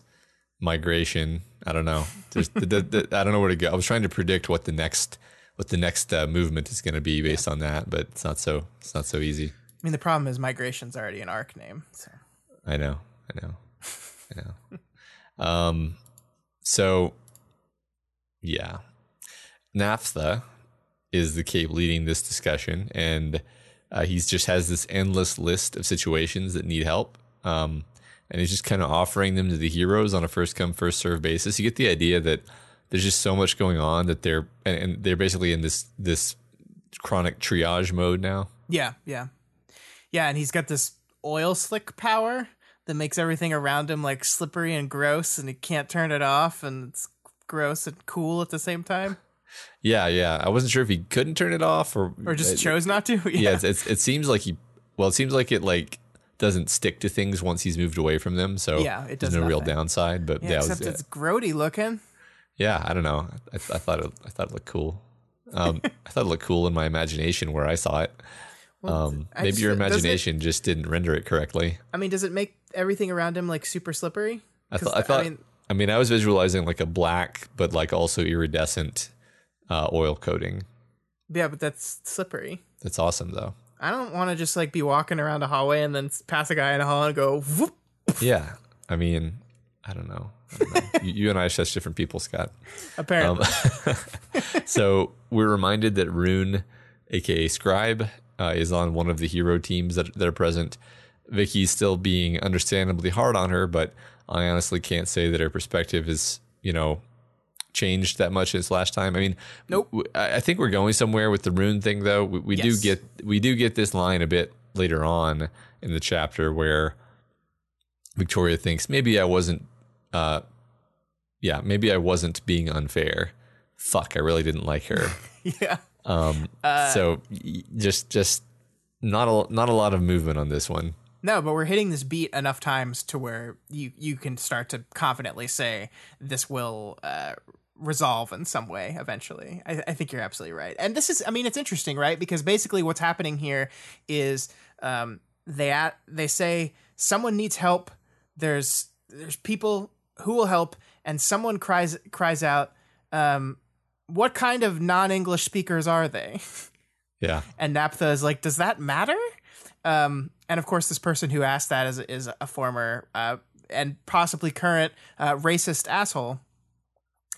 migration. I don't know. There's, the, the, the, I don't know where to go. I was trying to predict what the next what the next uh, movement is going to be based on that, but it's not so it's not so easy. I mean, the problem is migration's already an arc name. So I know, I know, I know. Um, so yeah, Naphtha is the cape leading this discussion, and uh, he's just has this endless list of situations that need help. Um, and he's just kind of offering them to the heroes on a first come first serve basis. You get the idea that there's just so much going on that they're and, and they're basically in this this chronic triage mode now. yeah, yeah, yeah. And he's got this oil slick power that makes everything around him like slippery and gross, and he can't turn it off, and it's gross and cool at the same time, Yeah, yeah. I wasn't sure if he couldn't turn it off or or just it- chose not to. yeah, it's, it's, it seems like he. Well, it seems like it like doesn't stick to things once he's moved away from them. So Yeah, it there's does no real nothing. downside. But Yeah, yeah, it except was, it's grody looking. yeah, I don't know. I, I thought it, I thought it looked cool. Um, I thought it looked cool in my imagination where I saw it. Um, maybe just- your does it- imagination just didn't render it correctly. I mean, does it make everything around him like super slippery? I thought. I thought. I mean, mean, I was visualizing like a black, but like also iridescent uh, oil coating. yeah, but that's slippery. That's awesome though. I don't want to just like be walking around a hallway and then pass a guy in a hall and go whoop. Yeah, I mean, I don't know. I don't know. you, you and I are such different people, Scott. Apparently, Um, so we're reminded that Rune, aka Scribe, uh, is on one of the hero teams that, that are present. Vicky's still being understandably hard on her, but I honestly can't say that her perspective is, you know, changed that much since last time. I mean, Nope. w- I I think we're going somewhere with the Rune thing, though. We, we do get we do get this line a bit later on in the chapter where Victoria thinks maybe I wasn't uh, yeah, maybe I wasn't being unfair. Fuck, I really didn't like her. yeah. Um, Uh, so just just not a not a lot of movement on this one. No, but we're hitting this beat enough times to where you you can start to confidently say this will uh, resolve in some way eventually. I, I think you're absolutely right. And this is, I mean, it's interesting, right? Because basically, what's happening here is um, they at they say someone needs help. There's there's people who will help, and someone cries cries out, um, "What kind of non English speakers are they?" Yeah, And Naphtha is like, does that matter? Um, and of course, this person who asked that is, is a former uh, and possibly current uh, racist asshole.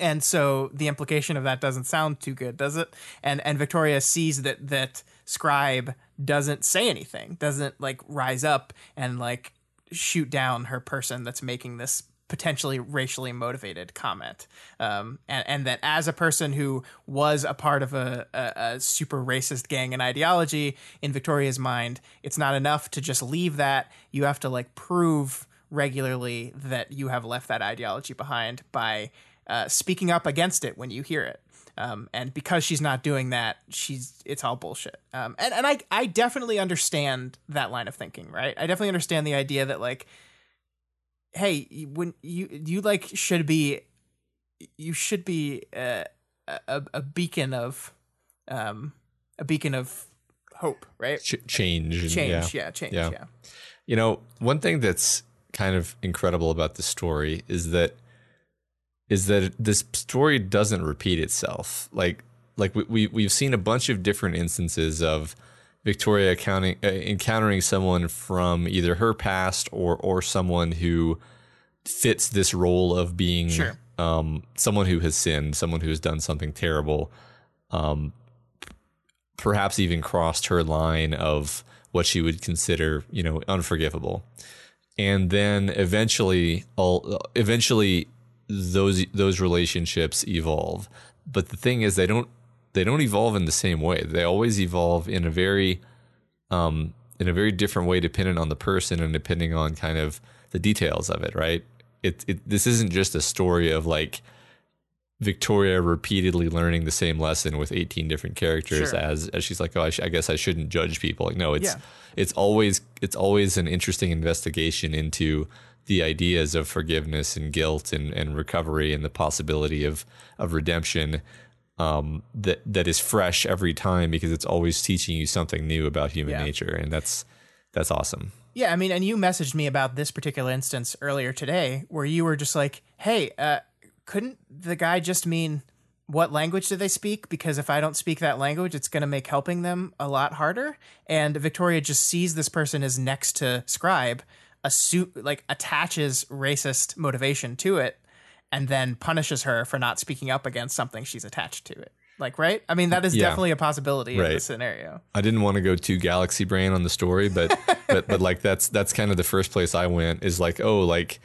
And so the implication of that doesn't sound too good, does it? And and Victoria sees that that Scribe doesn't say anything, doesn't like rise up and like shoot down her person that's making this potentially racially motivated comment. Um, and, and that as a person who was a part of a, a, a, super racist gang and ideology, in Victoria's mind, it's not enough to just leave that. You have to like prove regularly that you have left that ideology behind by uh, speaking up against it when you hear it. Um, and because she's not doing that, she's it's all bullshit. Um, and and I I definitely understand that line of thinking, right? I definitely understand the idea that like, hey, when you you like should be, you should be a a, a beacon of, um, a beacon of hope, right? Ch- change, change, yeah, yeah change, yeah. yeah. You know, one thing that's kind of incredible about the story is that is that this story doesn't repeat itself. Like like we, we we've seen a bunch of different instances of Victoria accounting, uh, encountering someone from either her past or or someone who fits this role of being sure. um, someone who has sinned, someone who has done something terrible, um, perhaps even crossed her line of what she would consider, you know, unforgivable. And then eventually, all eventually those those relationships evolve. But the thing is, they don't they don't evolve in the same way. They always evolve in a very um, in a very different way, depending on the person and depending on kind of the details of it. Right? It, it this isn't just a story of like Victoria repeatedly learning the same lesson with 18 different characters sure. as as she's like, oh, I, sh- I, guess I shouldn't judge people. Like, no, it's yeah. it's always it's always an interesting investigation into the ideas of forgiveness and guilt and, and recovery and the possibility of of redemption um, that that is fresh every time because it's always teaching you something new about human yeah. nature and that's that's awesome. Yeah, I mean, and you messaged me about this particular instance earlier today where you were just like, "Hey, uh, couldn't the guy just mean what language do they speak? Because if I don't speak that language, it's going to make helping them a lot harder." And Victoria just sees this person as next to Scribe, assume like attaches racist motivation to it and then punishes her for not speaking up against something she's attached to it. Like, right? I mean, that is yeah. definitely a possibility right. in this scenario. I didn't want to go too galaxy brain on the story, but but but like that's that's kind of the first place I went is like, oh, like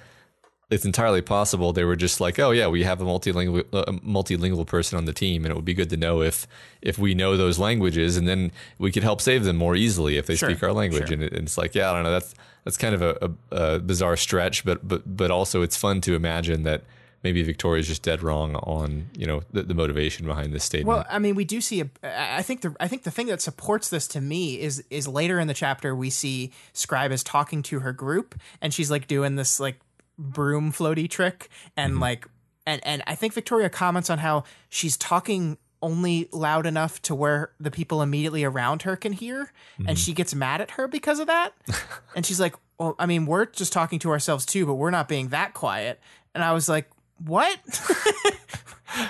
it's entirely possible they were just like, oh yeah, we have a multilingual uh, multilingual person on the team, and it would be good to know if if we know those languages, and then we could help save them more easily if they sure. speak our language. Sure. And, it, and, it's like, yeah, I don't know, that's that's kind of a, a, a, bizarre stretch, but but but also it's fun to imagine that maybe Victoria's just dead wrong on you know the, the motivation behind this statement. Well, I mean, we do see a. I think the I think the thing that supports this to me is is later in the chapter we see Scribe is talking to her group and she's like doing this like broom floaty trick and mm-hmm. like and and I think Victoria comments on how she's talking only loud enough to where the people immediately around her can hear mm-hmm. and she gets mad at her because of that and she's like well i mean we're just talking to ourselves too but we're not being that quiet and i was like what?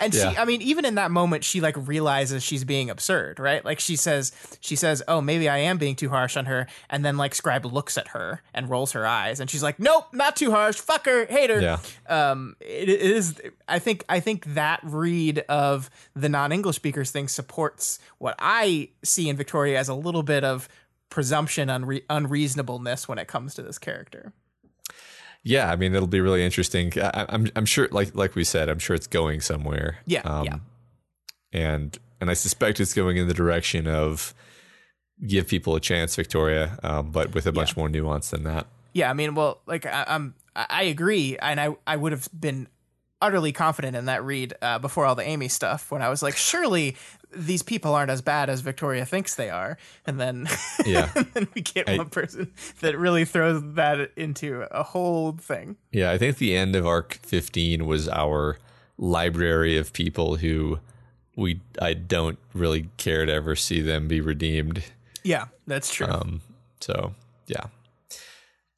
And yeah. she i mean even in that moment she like realizes she's being absurd right? Like she says she says oh maybe i am being too harsh on her and then like scribe looks at her and rolls her eyes and she's like nope not too harsh. Fuck her. Hate her. Yeah. um it, it is i think i think that read of the non-english speakers thing supports what i see in victoria as a little bit of presumption unre- unreasonableness when it comes to this character yeah, I mean it'll be really interesting. I, am I'm, I'm sure, like like we said, I'm sure it's going somewhere. Yeah, um, yeah. And and I suspect it's going in the direction of give people a chance, Victoria, um, but with a bunch yeah. more nuance than that. Yeah, I mean, well, like I, I'm, I agree, and I I would have been utterly confident in that read uh, before all the Amy stuff when I was like, surely these people aren't as bad as Victoria thinks they are, and then yeah, and then we get I, one person that really throws that into a whole thing. Yeah, I think the end of arc fifteen was our library of people who we I don't really care to ever see them be redeemed. Yeah, that's true. Um, so yeah.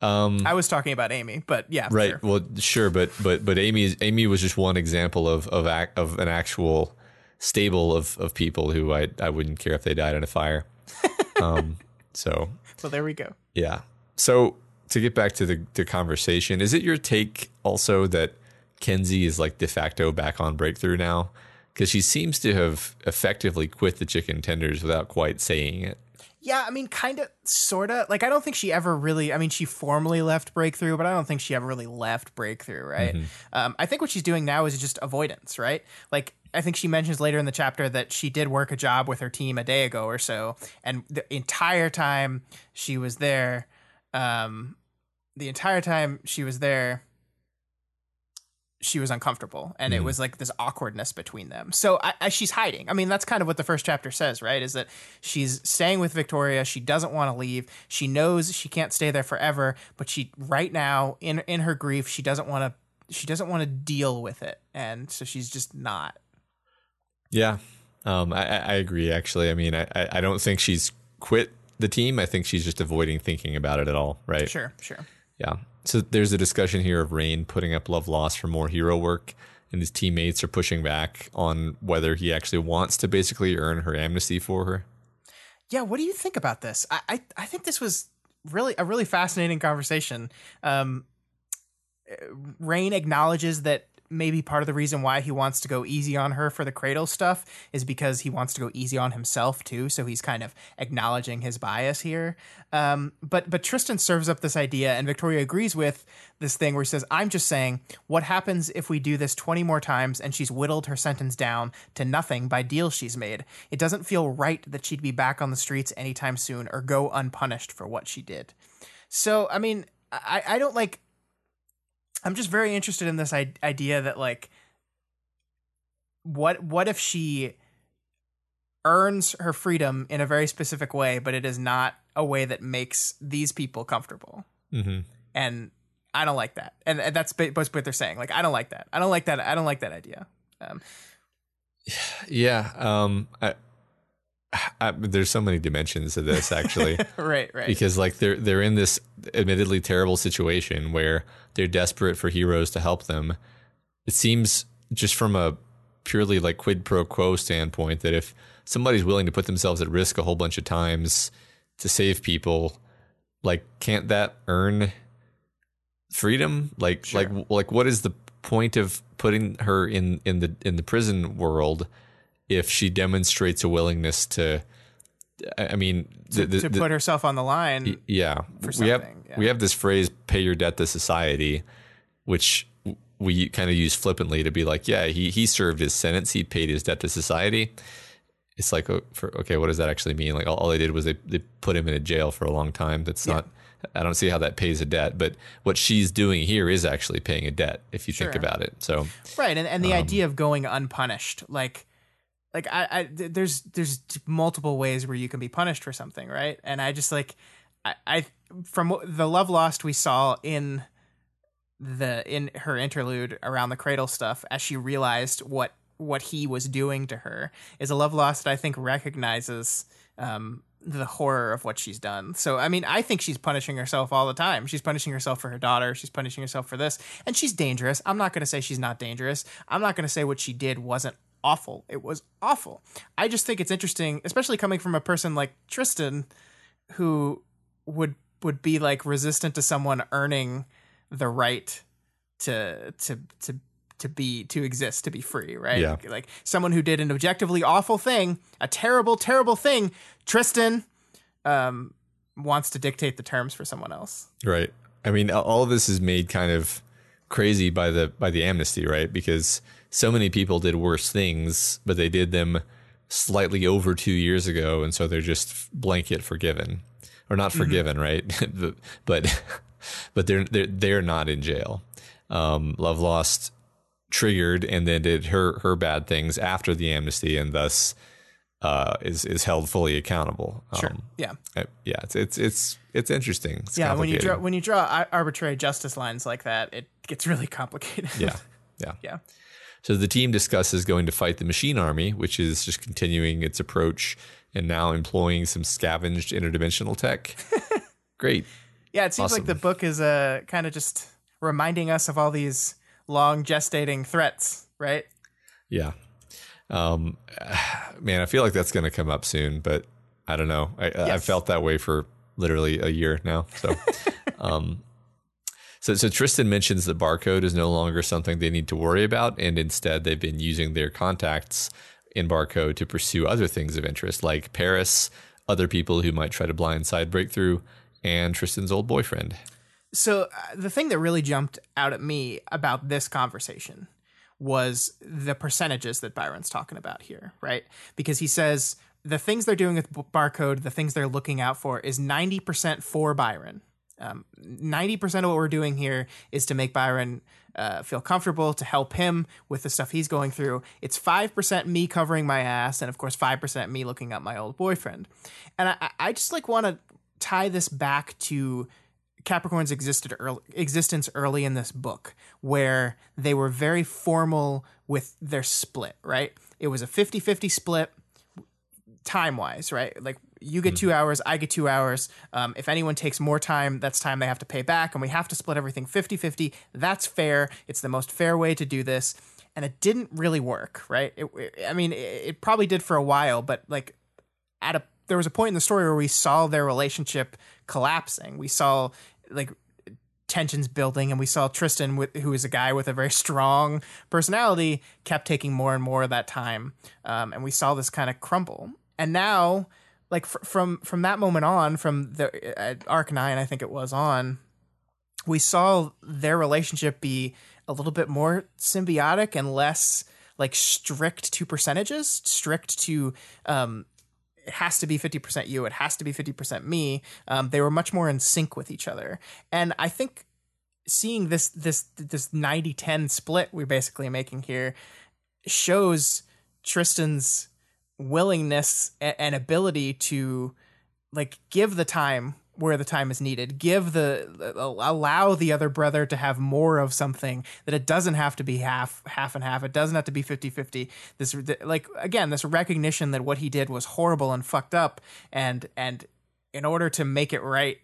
Um, I was talking about Amy, but yeah, right. Sure. Well, sure, but but but Amy Amy was just one example of of act, of an actual stable of of people who I I wouldn't care if they died in a fire. um, so well, there we go. Yeah. So to get back to the the conversation, is it your take also that Kenzie is like de facto back on breakthrough now? Because she seems to have effectively quit the chicken tenders without quite saying it. Yeah, I mean, kind of, sort of. Like, I don't think she ever really. I mean, she formally left Breakthrough, but I don't think she ever really left Breakthrough, right? Um, I think what she's doing now is just avoidance, right? Like, I think she mentions later in the chapter that she did work a job with her team a day ago or so, and the entire time she was there, um, the entire time she was there, she was uncomfortable and it was like this awkwardness between them. So I, I, she's hiding. I mean that's kind of what the first chapter says right is that she's staying with victoria. She doesn't want to leave. She knows she can't stay there forever but she right now in in her grief she doesn't want to she doesn't want to deal with it. And so she's just not Yeah, um, I, I agree. Actually, I mean, I, I I don't think she's quit the team. I think she's just avoiding thinking about it at all. Right? sure sure Yeah. So there's a discussion here of Rain putting up Love Lost for more hero work, and his teammates are pushing back on whether he actually wants to basically earn her amnesty for her. yeah what do you think about this i i, I think this was really a really fascinating conversation um rain acknowledges that maybe part of the reason why he wants to go easy on her for the cradle stuff is because he wants to go easy on himself too. So he's kind of acknowledging his bias here. Um, but but tristan serves up this idea and victoria agrees with this thing where he says i'm just saying what happens if we do this 20 more times and she's whittled her sentence down to nothing by deals she's made? It doesn't feel right that she'd be back on the streets anytime soon or go unpunished for what she did. So i mean i, I don't like I'm just very interested in this I- idea that like what what if she earns her freedom in a very specific way but it is not a way that makes these people comfortable Mm-hmm. and I don't like that and, and that's ba- that's what they're saying like I don't like that I don't like that I don't like that idea um, Yeah. Um. I, I, there's so many dimensions to this actually. right right because like they're they're in this admittedly terrible situation where they're desperate for heroes to help them. It seems just from a purely like quid pro quo standpoint that if somebody's willing to put themselves at risk a whole bunch of times to save people, like can't that earn freedom? Like like like what is the point of putting her in in the in the prison world if she demonstrates a willingness to I mean, the, the, to the- put herself on the line yeah, for we have something, yeah. we have this phrase "pay your debt to society," which we kind of use flippantly to be like, yeah, he he served his sentence, he paid his debt to society. It's like, oh, okay, what does that actually mean? Like, all, all they did was they they put him in a jail for a long time. That's not. I don't see how that pays a debt, but what she's doing here is actually paying a debt if you think about it. So, right and, and the Um, idea of going unpunished like like I, I there's there's multiple ways where you can be punished for something right and i just like i, I from the love lost we saw in the in her interlude around the cradle stuff as she realized what what he was doing to her is a love lost that i think recognizes um the horror of what she's done. So, I mean, I think she's punishing herself all the time. She's punishing herself for her daughter. She's punishing herself for this. And she's dangerous. I'm not going to say she's not dangerous. I'm not going to say what she did wasn't awful. It was awful. I just think it's interesting, especially coming from a person like Tristan, who would would be like resistant to someone earning the right to to to to be to exist to be free right Yeah. like someone who did an objectively awful thing a terrible terrible thing tristan um wants to dictate the terms for someone else Right. I mean, all of this is made kind of crazy by the by the amnesty, right? Because so many people did worse things, but they did them slightly over two years ago, and so they're just blanket forgiven, or not forgiven, right? but but but they're they're they're not in jail. Um, Love Lost triggered and then did her her bad things after the amnesty, and thus uh, is is held fully accountable. Um, yeah uh, yeah, it's it's it's it's interesting. It's yeah when you draw when you draw arbitrary justice lines like that it gets really complicated Yeah. Yeah. yeah So the team discusses going to fight the machine army, which is just continuing its approach and now employing some scavenged interdimensional tech. Great. Yeah, it seems like the book is uh, kind of just reminding us of all these long gestating threats, right? Yeah. Um, man, I feel like that's going to come up soon, but I don't know. I, I've felt that way for literally a year now. So, um, so, so Tristan mentions that barcode is no longer something they need to worry about, and instead they've been using their contacts in barcode to pursue other things of interest, like Paris other people who might try to blindside breakthrough, and Tristan's old boyfriend. So uh, the thing that really jumped out at me about this conversation was the percentages that Byron's talking about here, right? Because he says the things they're doing with barcode, the things they're looking out for, is ninety percent for Byron. Um, ninety percent of what we're doing here is to make Byron uh, feel comfortable, to help him with the stuff he's going through. It's five percent me covering my ass, and of course five percent me looking up my old boyfriend. And I, I just like want to tie this back to Capricorn's existed early, existence early in this book, where they were very formal with their split. Right, it was a 50-50 split time wise, right? Like you get two hours, I get two hours. Um, if anyone takes more time, that's time they have to pay back, and we have to split everything 50 50. That's fair. It's the most fair way to do this. And it didn't really work, right? It, it, I mean, it, it probably did for a while, but like at a there was a point in the story where we saw their relationship collapsing. We saw like tensions building and we saw Tristan with, who is a guy with a very strong personality kept taking more and more of that time. Um, and we saw this kind of crumble. And now like fr- from from that moment on from the uh, arc 9 i think it was on we saw their relationship be a little bit more symbiotic and less like strict to percentages strict to um it has to be 50% you it has to be 50% me. Um, they were much more in sync with each other. And i think seeing this this this 90-10 split we're basically making here shows tristan's willingness and ability to like give the time where the time is needed give the allow the other brother to have more of something that it doesn't have to be half half and half it doesn't have to be 50-50 this like again this recognition that what he did was horrible and fucked up and and in order to make it right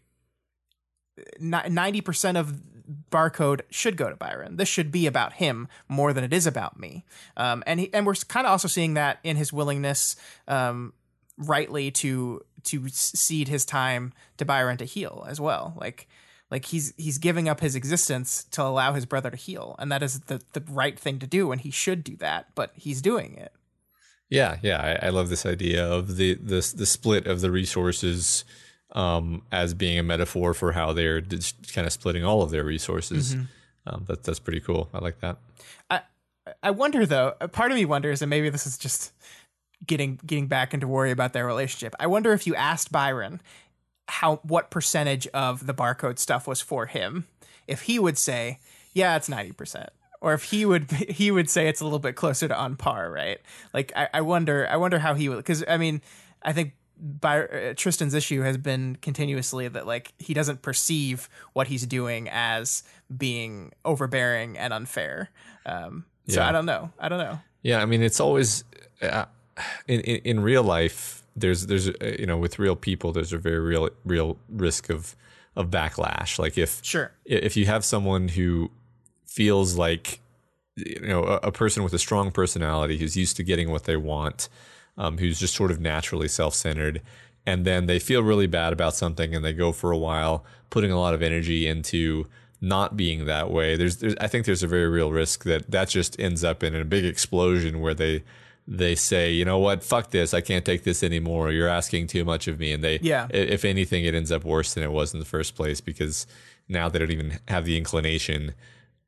90% of barcode should go to Byron. This should be about him more than it is about me. Um, and he, and we're kind of also seeing that in his willingness, um, rightly to to cede his time to Byron to heal as well. Like like he's he's giving up his existence to allow his brother to heal, and that is the the right thing to do, and he should do that. But he's doing it. Yeah, yeah, I, I love this idea of the the the split of the resources um, as being a metaphor for how they're kind of splitting all of their resources. Mm-hmm. Um, that, that's pretty cool. I like that. I I wonder though. Part of me wonders, and maybe this is just getting getting back into worry about their relationship. I wonder if you asked Byron how what percentage of the barcode stuff was for him, if he would say, "Yeah, it's ninety percent." Or if he would, he would say it's a little bit closer to on par, right? Like I, I wonder, I wonder how he would, because I mean, I think by uh, Tristan's issue has been continuously that like he doesn't perceive what he's doing as being overbearing and unfair. Um, so yeah. I don't know. I don't know. Yeah, I mean, it's always uh, in, in, in real life. There's there's uh, you know with real people there's a very real real risk of of backlash. Like if sure if you have someone who feels like you know a, a person with a strong personality who's used to getting what they want um, who's just sort of naturally self centered. And then they feel really bad about something and they go for a while, putting a lot of energy into not being that way. There's, there's I think there's a very real risk that that just ends up in a big explosion where they they say, you know what, fuck this, I can't take this anymore. You're asking too much of me, and they, yeah. if anything, it ends up worse than it was in the first place because now they don't even have the inclination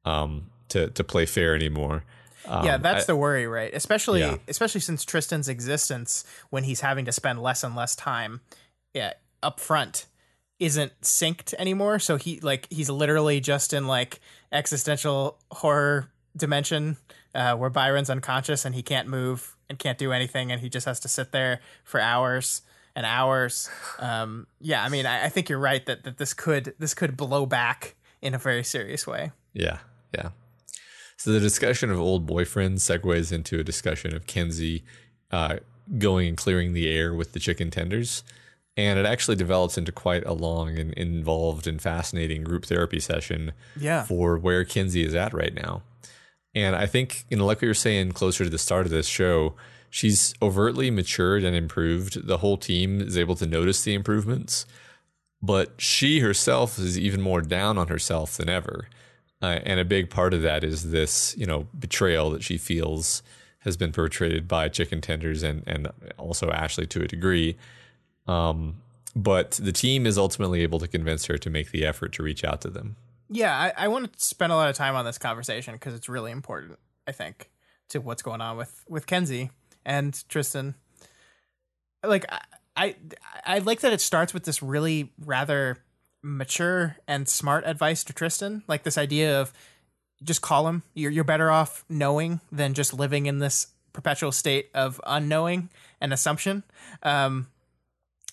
um, to to play fair anymore. Um, yeah, that's I, the worry, right? Especially yeah. especially since Tristan's existence when he's having to spend less and less time yeah, up front isn't synced anymore. So he like he's literally just in like existential horror dimension uh, where Byron's unconscious and he can't move and can't do anything and he just has to sit there for hours and hours. Um, yeah, I mean, I, I think you're right that, that this could this could blow back in a very serious way. Yeah, yeah. So the discussion of old boyfriends segues into a discussion of Kenzie uh, going and clearing the air with the chicken tenders. And it actually develops into quite a long and involved and fascinating group therapy session yeah. for where Kenzie is at right now. And I think, you know, like we were saying closer to the start of this show, she's overtly matured and improved. The whole team is able to notice the improvements, but she herself is even more down on herself than ever. Uh, and a big part of that is this, you know, betrayal that she feels has been perpetrated by chicken tenders and and also Ashley to a degree. Um, but the team is ultimately able to convince her to make the effort to reach out to them. Yeah, I, I want to spend a lot of time on this conversation because it's really important, I think, to what's going on with with Kenzie and Tristan. Like I, I I like that it starts with this really rather mature and smart advice to Tristan, like this idea of just call him. You're you're better off knowing than just living in this perpetual state of unknowing and assumption. Um,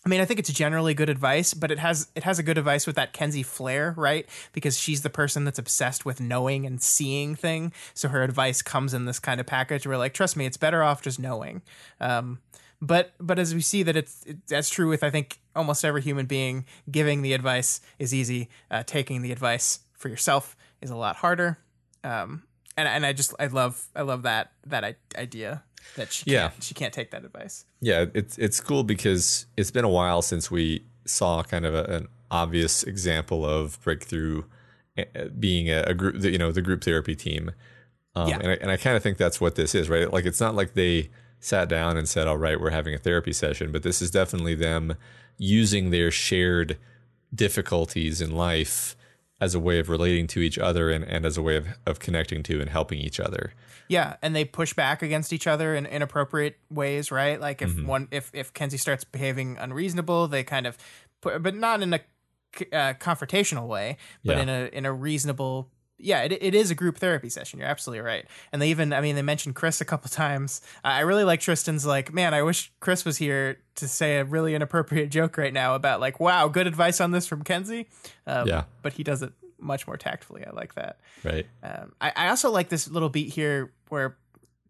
I mean, I think it's generally good advice, but it has it has a good advice with that Kenzie flair, right? Because she's the person that's obsessed with knowing and seeing thing. So her advice comes in this kind of package where, like, trust me, it's better off just knowing. Um, but but as we see that it's it, that's true with I think almost every human being. Giving the advice is easy. Uh, taking the advice for yourself is a lot harder. Um, and and I just I love I love that that idea that she Yeah. can't, she can't take that advice. Yeah, it's it's cool because it's been a while since we saw kind of a, an obvious example of breakthrough uh, being a, a group, you know, the group therapy team. Um, Yeah. And I, and I kind of think that's what this is, right? Like it's not like they sat down and said, "All right, we're having a therapy session," but this is definitely them using their shared difficulties in life as a way of relating to each other and, and as a way of, of connecting to and helping each other. Yeah, and they push back against each other in inappropriate ways, right? Like Mm-hmm. if one if if Kenzie starts behaving unreasonable, they kind of put, but not in a uh, confrontational way, but Yeah. in a in a reasonable. Yeah, it, it is a group therapy session. You're absolutely right. And they even, I mean, they mentioned Chris a couple times. I really like Tristan's like, man, I wish Chris was here to say a really inappropriate joke right now about like, wow, good advice on this from Kenzie. Um, Yeah. But he does it much more tactfully. I like that. Right. Um, I, I also like this little beat here where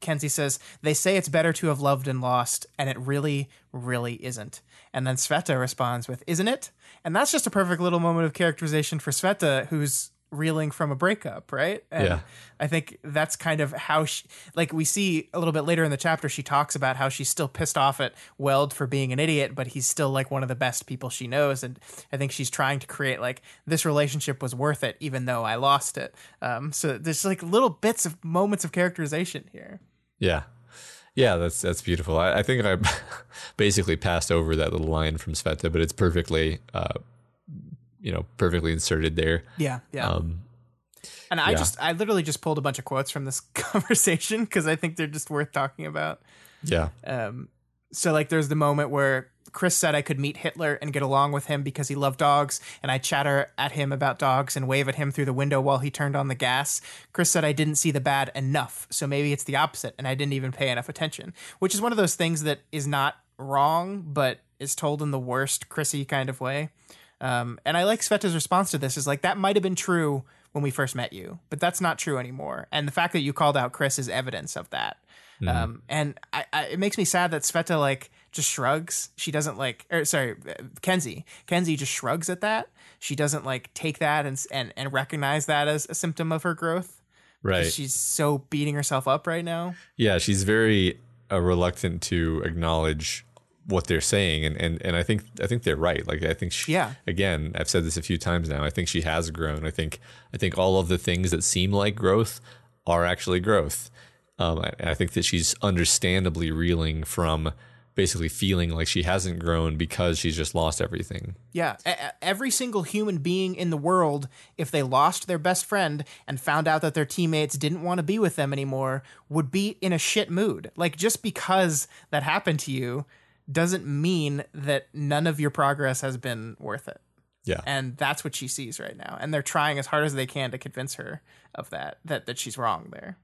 Kenzie says, They say it's better to have loved and lost, and it really, really isn't. And then Sveta responds with, Isn't it? And that's just a perfect little moment of characterization for Sveta, who's reeling from a breakup, right? And Yeah. I think that's kind of how she, like, we see a little bit later in the chapter, she talks about how she's still pissed off at Weld for being an idiot, but he's still like one of the best people she knows. And I think she's trying to create like this relationship was worth it, even though I lost it. Um, so there's like little bits of moments of characterization here. Yeah. Yeah, that's that's beautiful. I, I think I basically passed over that little line from Sveta, but it's perfectly, uh, you know, perfectly inserted there. Yeah. Yeah. Um, and I yeah. just, I literally just pulled a bunch of quotes from this conversation because I think they're just worth talking about. yeah, Um, so like there's the moment where Chris said I could meet Hitler and get along with him because he loved dogs, and I chatter at him about dogs and wave at him through the window while he turned on the gas. Chris said I didn't see the bad enough, so maybe it's the opposite, and I didn't even pay enough attention, which is one of those things that is not wrong, but is told in the worst Chrissy kind of way. Um, and I like Sveta's response to this is like that might have been true when we first met you, but that's not true anymore. And the fact that you called out Chris is evidence of that. Um, and I, I, it makes me sad that Sveta like just shrugs. She doesn't like, or sorry, Kenzie. Kenzie just shrugs at that. She doesn't like take that and and and recognize that as a symptom of her growth. right. She's so beating herself up right now. Yeah, she's very uh, reluctant to acknowledge what they're saying, and, and and I think I think they're right. Like I think she, Yeah. Again, I've said this a few times now. I think she has grown. I think I think all of the things that seem like growth are actually growth. Um, I, I think that she's understandably reeling from basically feeling like she hasn't grown because she's just lost everything. Yeah, every single human being in the world, if they lost their best friend and found out that their teammates didn't want to be with them anymore, would be in a shit mood. Like, just because that happened to you doesn't mean that none of your progress has been worth it. Yeah, And that's what she sees right now. And they're trying as hard as they can to convince her of that, that, that she's wrong there.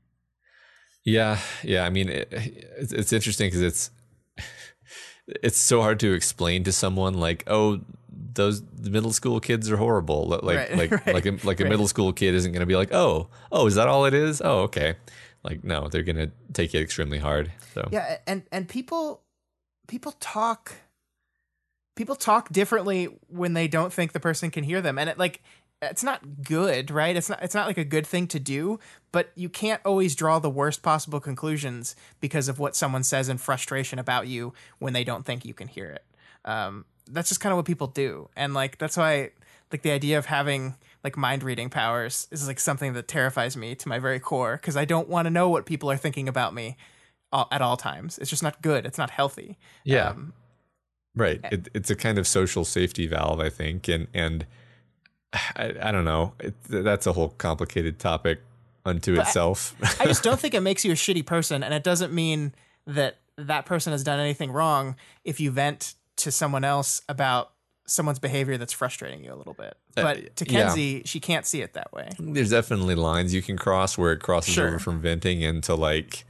Yeah, yeah. I mean, it, it's, it's interesting because it's it's so hard to explain to someone like, oh, those middle school kids are horrible. Like, Right, like, right, like, a, like a right. middle school kid isn't going to be like, oh, oh, is that all it is? Oh, okay. Like, no, they're going to take it extremely hard. So, Yeah, and and people people talk people talk differently when they don't think the person can hear them. And it like it's not good, right? It's not it's not like a good thing to do, but you can't always draw the worst possible conclusions because of what someone says in frustration about you when they don't think you can hear it. Um that's just kind of what people do. And like that's why like the idea of having like mind reading powers is like something that terrifies me to my very core because I don't want to know what people are thinking about me all, at all times. It's just not good. It's not healthy. Yeah. Um, Right. It, it's a kind of social safety valve, I think, and and I, I don't know. It, that's a whole complicated topic unto But I- itself. I just don't think it makes you a shitty person, and it doesn't mean that that person has done anything wrong if you vent to someone else about someone's behavior that's frustrating you a little bit. But to yeah. She can't see it that way. There's definitely lines you can cross where it crosses Sure. over from venting into like,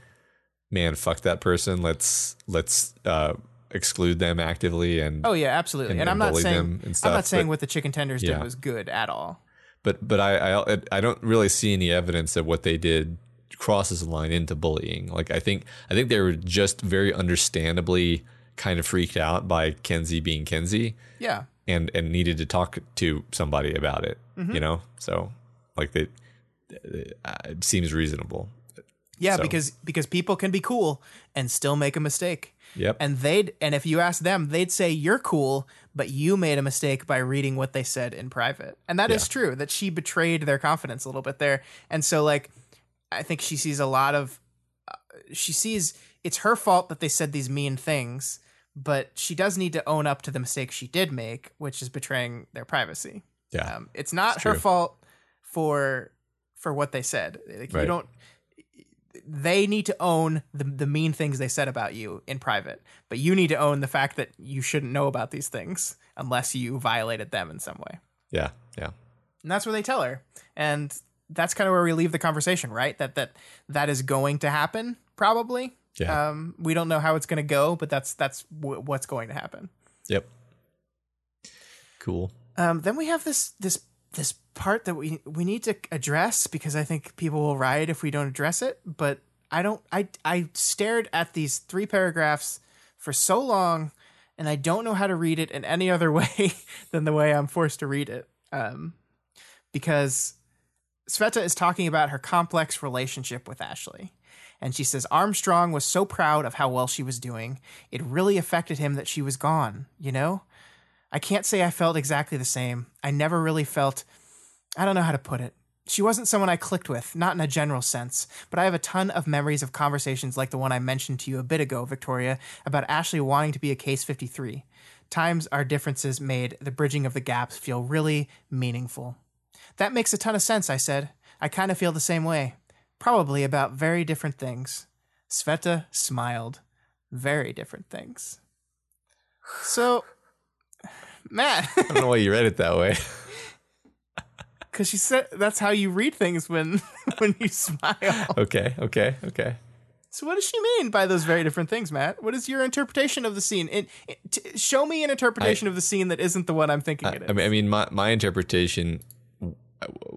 man, fuck that person. Let's let's uh, exclude them actively and Oh yeah, absolutely. And- And, I'm not saying and I'm not saying what the chicken tenders Yeah. did was good at all. but but I, I I don't really see any evidence that what they did crosses the line into bullying. Like I think I think they were just very understandably kind of freaked out by Kenzie being Kenzie Yeah. and and needed to talk to somebody about it. Mm-hmm. You know, so like they, it seems reasonable. Yeah, So- because because people can be cool and still make a mistake. Yep. And they'd and if you ask them, they'd say you're cool, but you made a mistake by reading what they said in private. And that is Yeah. true that she betrayed their confidence a little bit there. And so like I think she sees a lot of uh, she sees it's her fault that they said these mean things, but she does need to own up to the mistake she did make, which is betraying their privacy. yeah. Um, it's not It's her fault for for what they said. Like, You don't. They need to own the the mean things they said about you in private, but you need to own the fact that you shouldn't know about these things unless you violated them in some way. yeah. Yeah. And that's where they tell her, and that's kind of where we leave the conversation, right? That that that is going to happen probably. Yeah. Um, we don't know how it's going to go, but that's that's w- what's going to happen. Yep. Cool. Um, then we have this this this part that we we need to address because I think people will riot if we don't address it. But I don't. I I stared at these three paragraphs for so long, and I don't know how to read it in any other way than the way I'm forced to read it. Um, because Sveta is talking about her complex relationship with Ashley. And she says Armstrong was so proud of how well she was doing, it really affected him that she was gone, you know? I can't say I felt exactly the same. I never really felt, I don't know how to put it. She wasn't someone I clicked with, not in a general sense, but I have a ton of memories of conversations like the one I mentioned to you a bit ago, Victoria, about Ashley wanting to be a Case 53. Times our differences made the bridging of the gaps feel really meaningful. That makes a ton of sense, I said. I kind of feel the same way. Probably about very different things. Sveta smiled. Very different things. So, Matt, I don't know why you read it that way. because she said that's how you read things when when you smile. okay. Okay. Okay. So, what does she mean by those very different things, Matt? What is your interpretation of the scene? It, it, t- show me an interpretation of the scene that isn't the one I'm thinking it is. I mean, I mean, my my interpretation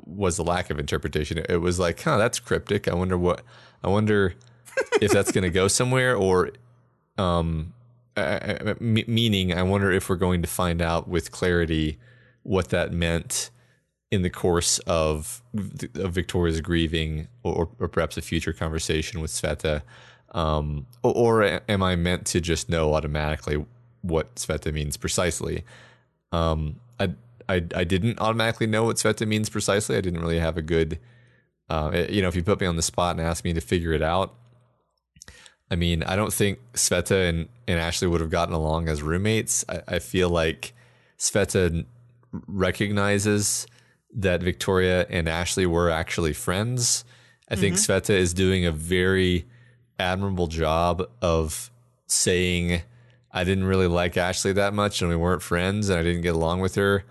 was the lack of interpretation. It was like, huh, that's cryptic. I wonder what. I wonder if that's going to go somewhere, or, um, I- I- meaning, I wonder if we're going to find out with clarity what that meant in the course of, of Victoria's grieving, or, or perhaps a future conversation with Sveta. Um, or, or am I meant to just know automatically what Sveta means precisely? Um, I, I I didn't automatically know what Sveta means precisely. I didn't really have a good, uh, you know, if you put me on the spot and asked me to figure it out, I mean, I don't think Sveta and, and Ashley would have gotten along as roommates. I, I feel like Sveta recognizes that Victoria and Ashley were actually friends. I think Sveta is doing a very admirable job of saying, I didn't really like Ashley that much and we weren't friends and I didn't get along with her.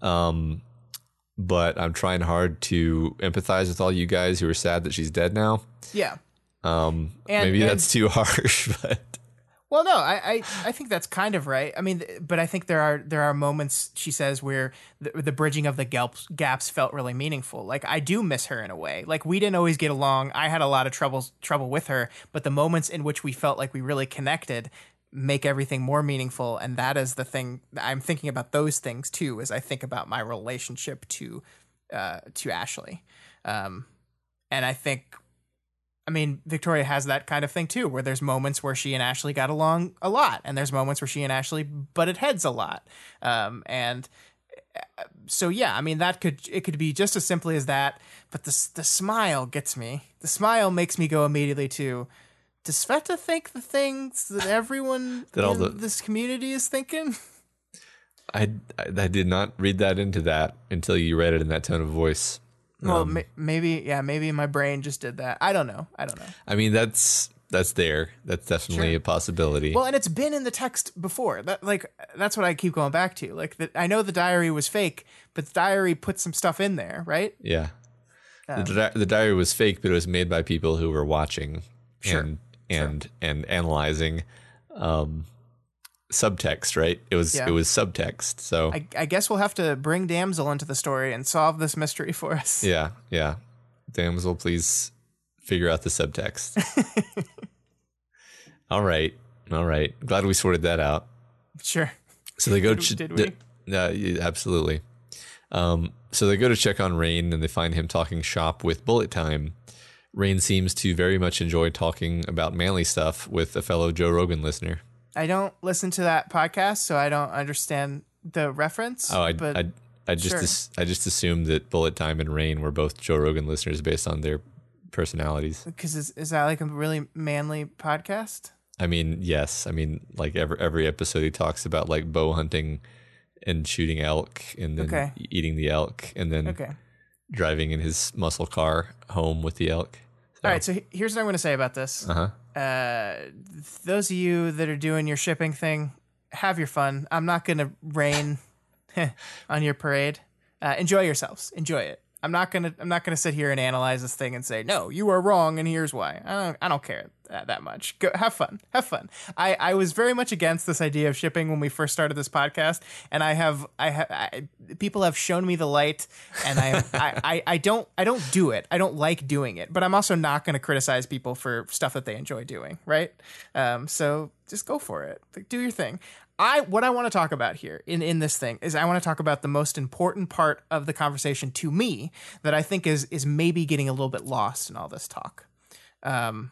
Um, but I'm trying hard to empathize with all you guys who are sad that she's dead now. yeah. Um, And- maybe and- that's too harsh, but Well, no, I, I, I think that's kind of right. I mean, but I think there are there are moments she says where the, the bridging of the gaps gaps felt really meaningful. Like I do miss her in a way. Like we didn't always get along. I had a lot of troubles trouble with her, but the moments in which we felt like we really connected make everything more meaningful. And that is the thing I'm thinking about those things too. As I think about my relationship to uh, to Ashley, um, and I think I mean, Victoria has that kind of thing too, where there's moments where she and Ashley got along a lot, and there's moments where she and Ashley butted heads a lot. Um, and uh, so, yeah, I mean, that could it could be just as simply as that. But the the smile gets me. The smile makes me go immediately to does Sveta think the things that everyone That all in the- this community is thinking? I, I I did not read that into that until you read it in that tone of voice. Well, Um, ma- maybe, yeah, maybe my brain just did that. I don't know. I don't know. I mean, that's that's there. That's definitely Sure. a possibility. Well, and it's been in the text before. That like that's what I keep going back to. Like that, I know the diary was fake, but the diary put some stuff in there, right? yeah. Um, the, di- the diary was fake, but it was made by people who were watching Sure. and and and analyzing um, subtext. Right? It was Yeah. it was subtext. So I, I guess we'll have to bring Damsel into the story and solve this mystery for us. yeah, yeah. Damsel, please figure out the subtext. all right, all right. Glad we sorted that out. Sure. So they go. Did- ch- did we? uh, yeah, absolutely. Um, so they go to check on Rain, and they find him talking shop with Bullet Time. Rain seems to very much enjoy talking about manly stuff with a fellow Joe Rogan listener. I don't listen to that podcast, so I don't understand the reference. Oh, I, but I, I just sure. as- I just assumed that Bullet Time and Rain were both Joe Rogan listeners based on their personalities. because is, is that like a really manly podcast? I mean, yes. I mean, like every every episode, he talks about like bow hunting and shooting elk, and then Okay. eating the elk, and then Okay. driving in his muscle car home with the elk. All right. So here's what I'm going to say about this. Uh huh. Uh, those of you that are doing your shipping thing, have your fun. I'm not going to rain on your parade. Uh, enjoy yourselves. Enjoy it. I'm not gonna. I'm not gonna sit here and analyze this thing and say no, you are wrong, and here's why. I don't. I don't care that, that much. Go have fun. Have fun. I, I was very much against this idea of shipping when we first started this podcast, and I have. I have. I, people have shown me the light, and I, I. I. I don't. I don't do it. I don't like doing it, but I'm also not going to criticize people for stuff that they enjoy doing. Right. Um. So just go for it. Like, do your thing. I what I want to talk about here in in this thing is I want to talk about the most important part of the conversation to me that I think is is maybe getting a little bit lost in all this talk. Um,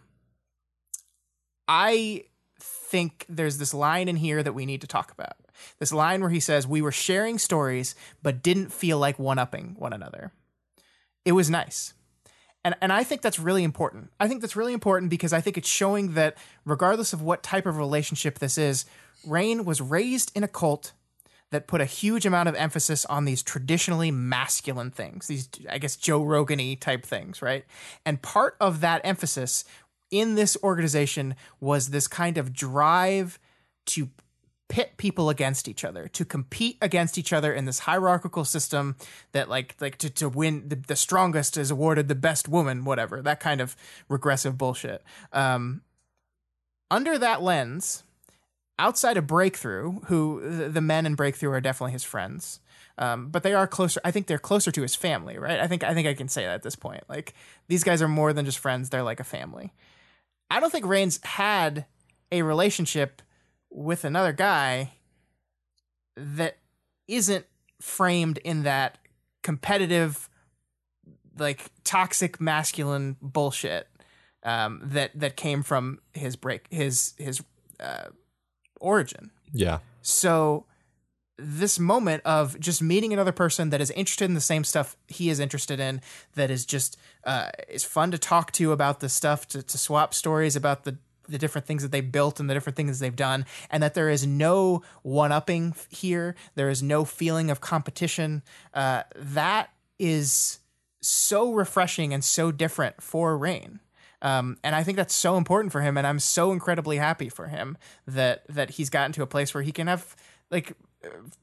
I think there's this line in here that we need to talk about. This line where he says we were sharing stories but didn't feel like one upping one another. It was nice. And, and I think that's really important. I think that's really important because I think it's showing that regardless of what type of relationship this is, Rain was raised in a cult that put a huge amount of emphasis on these traditionally masculine things, these, I guess, Joe Rogan y type things, right? And part of that emphasis in this organization was this kind of drive to pit people against each other to compete against each other in this hierarchical system that like like to, to win the, the strongest is awarded the best woman whatever that kind of regressive bullshit. Um under that lens outside of breakthrough who the, men in breakthrough are definitely his friends um, but they are closer i think they're closer to his family right? I think i think i can say that at this point. Like these guys are more than just friends they're like a family i don't think Rain's had a relationship with another guy that isn't framed in that competitive like toxic masculine bullshit um, that that came from his break his his uh, origin Yeah. so this moment of just meeting another person that is interested in the same stuff he is interested in, that is just uh, is fun to talk to about the stuff, to, to swap stories about the the different things that they built and the different things they've done, and that there is no one upping here. There is no feeling of competition. Uh, that is so refreshing and so different for Rain. Um, and I think that's so important for him, and I'm so incredibly happy for him that that he's gotten to a place where he can have like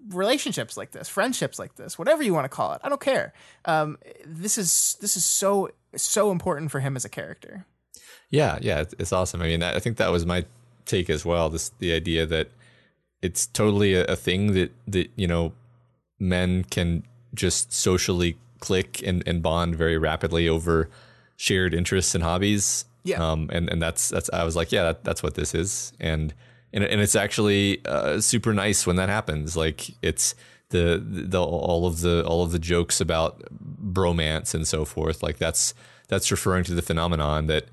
relationships like this, friendships like this, whatever you want to call it. I don't care. Um, this is this is so so important for him as a character. Yeah, yeah, it's, awesome. I mean, I think that was my take as well. This the idea that it's totally a, a thing that that you know men can just socially click and, and bond very rapidly over shared interests and hobbies. Yeah. Um. And and that's that's I was like, yeah, that, that's what this is. And and and it's actually uh, super nice when that happens. Like it's the the all of the all of the jokes about bromance and so forth. Like that's that's referring to the phenomenon that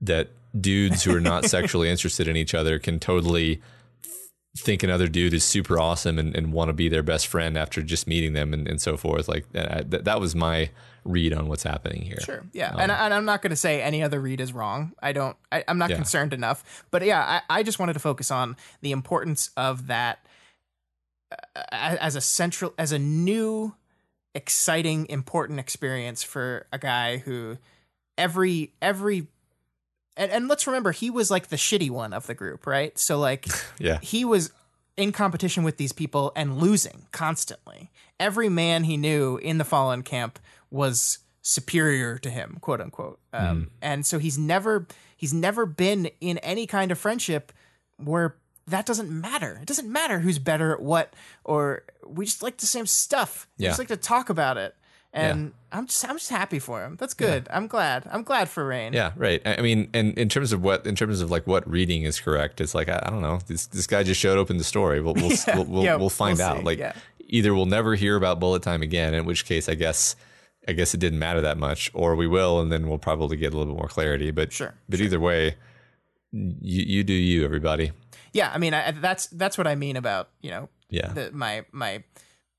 that dudes who are not sexually interested in each other can totally think another dude is super awesome and, and want to be their best friend after just meeting them and, and so forth. Like that, that was my read on what's happening here. Sure. Yeah. Um, and, and I'm not going to say any other read is wrong. I don't, I, am not yeah. concerned enough. But yeah, I, I just wanted to focus on the importance of that uh, as a central, as a new, exciting, important experience for a guy who every, every, and, and let's remember he was like the shitty one of the group, right? So like, yeah, he was in competition with these people and losing constantly. Every man he knew in the fallen camp was superior to him, quote unquote. Um, mm. And so he's never he's never been in any kind of friendship where that doesn't matter. It doesn't matter who's better at what, or we just like the same stuff. We just like to talk about it. And yeah. I'm just I'm just happy for him. That's good. Yeah. I'm glad. I'm glad for Rain. Yeah, right. I mean, and in terms of what in terms of like what reading is correct, it's like I, I don't know. This this guy just showed up in the story. We'll we'll we'll, we'll, we'll, find we'll out. Like either we'll never hear about bullet time again, in which case I guess I guess it didn't matter that much, or we will, and then we'll probably get a little bit more clarity. But sure, but sure. either way, you you do you, everybody. Yeah, I mean, I, that's that's what I mean about you know, yeah, the, my my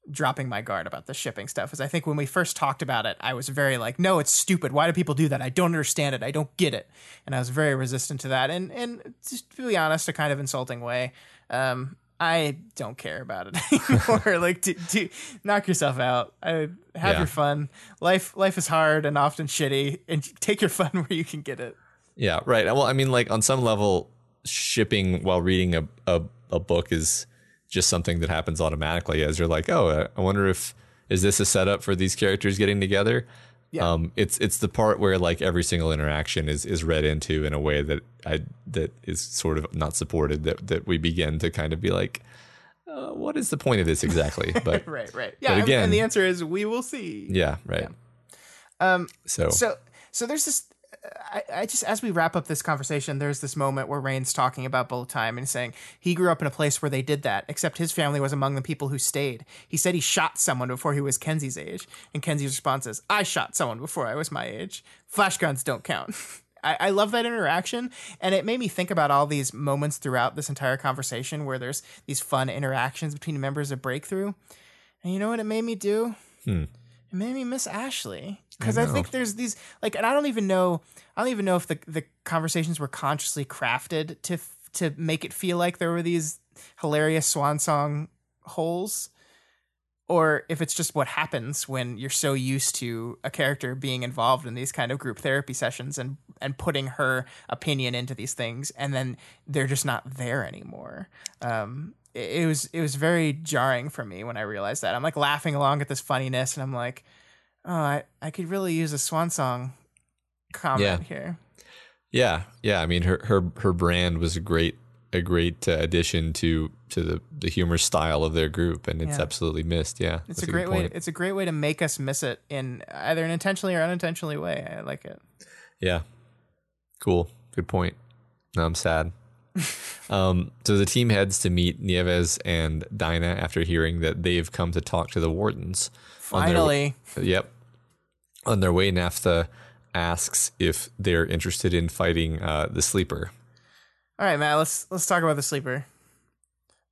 dropping my guard about the shipping stuff is I think when we first talked about it, I was very like, no, it's stupid. Why do people do that? I don't understand it. I don't get it, and I was very resistant to that. And and just to be honest, a kind of insulting way. Um, I don't care about it anymore. like, do, do, knock yourself out. I, have yeah. your fun. Life, life is hard and often shitty, and take your fun where you can get it. Yeah, right. Well, I mean, like on some level, shipping while reading a, a, a book is just something that happens automatically. As you're like, oh, I wonder if is this a setup for these characters getting together? Yeah. Um, it's it's the part where like every single interaction is is read into in a way that I that is sort of not supported. That that we begin to kind of be like, uh, what is the point of this exactly? But right, right, yeah. But again, and the answer is we will see. Yeah, right. Yeah. Um. So so so there's this I, I just as we wrap up this conversation, there's this moment where Rain's talking about bullet time and saying he grew up in a place where they did that, except his family was among the people who stayed. He said he shot someone before he was Kenzie's age, and Kenzie's response is, "I shot someone before I was my age. Flash guns don't count." I, I love that interaction, and it made me think about all these moments throughout this entire conversation where there's these fun interactions between members of Breakthrough. And you know what it made me do? Hmm. It made me miss Ashley because I, I, think there's these like, and I don't even know, I don't even know if the the conversations were consciously crafted to to make it feel like there were these hilarious Swansong holes, or if it's just what happens when you're so used to a character being involved in these kind of group therapy sessions and and putting her opinion into these things, and then they're just not there anymore. Um, it, it was it was very jarring for me when I realized that. I'm like laughing along at this funniness, and I'm like oh, I, I could really use a Swansong comment yeah. here. Yeah, yeah. I mean, her her her brand was a great a great uh, addition to to the the humor style of their group, and it's yeah. absolutely missed. Yeah, it's a, a great way. It's a great way to make us miss it in either an intentionally or unintentionally way. I like it. Yeah, cool. Good point. No, I'm sad. um, so the team heads to meet Nieves and Dinah after hearing that they've come to talk to the wardens. Finally. Their, yep. On their way, Naphtha asks if they're interested in fighting uh, the sleeper. All right, Matt. Let's let's talk about the sleeper.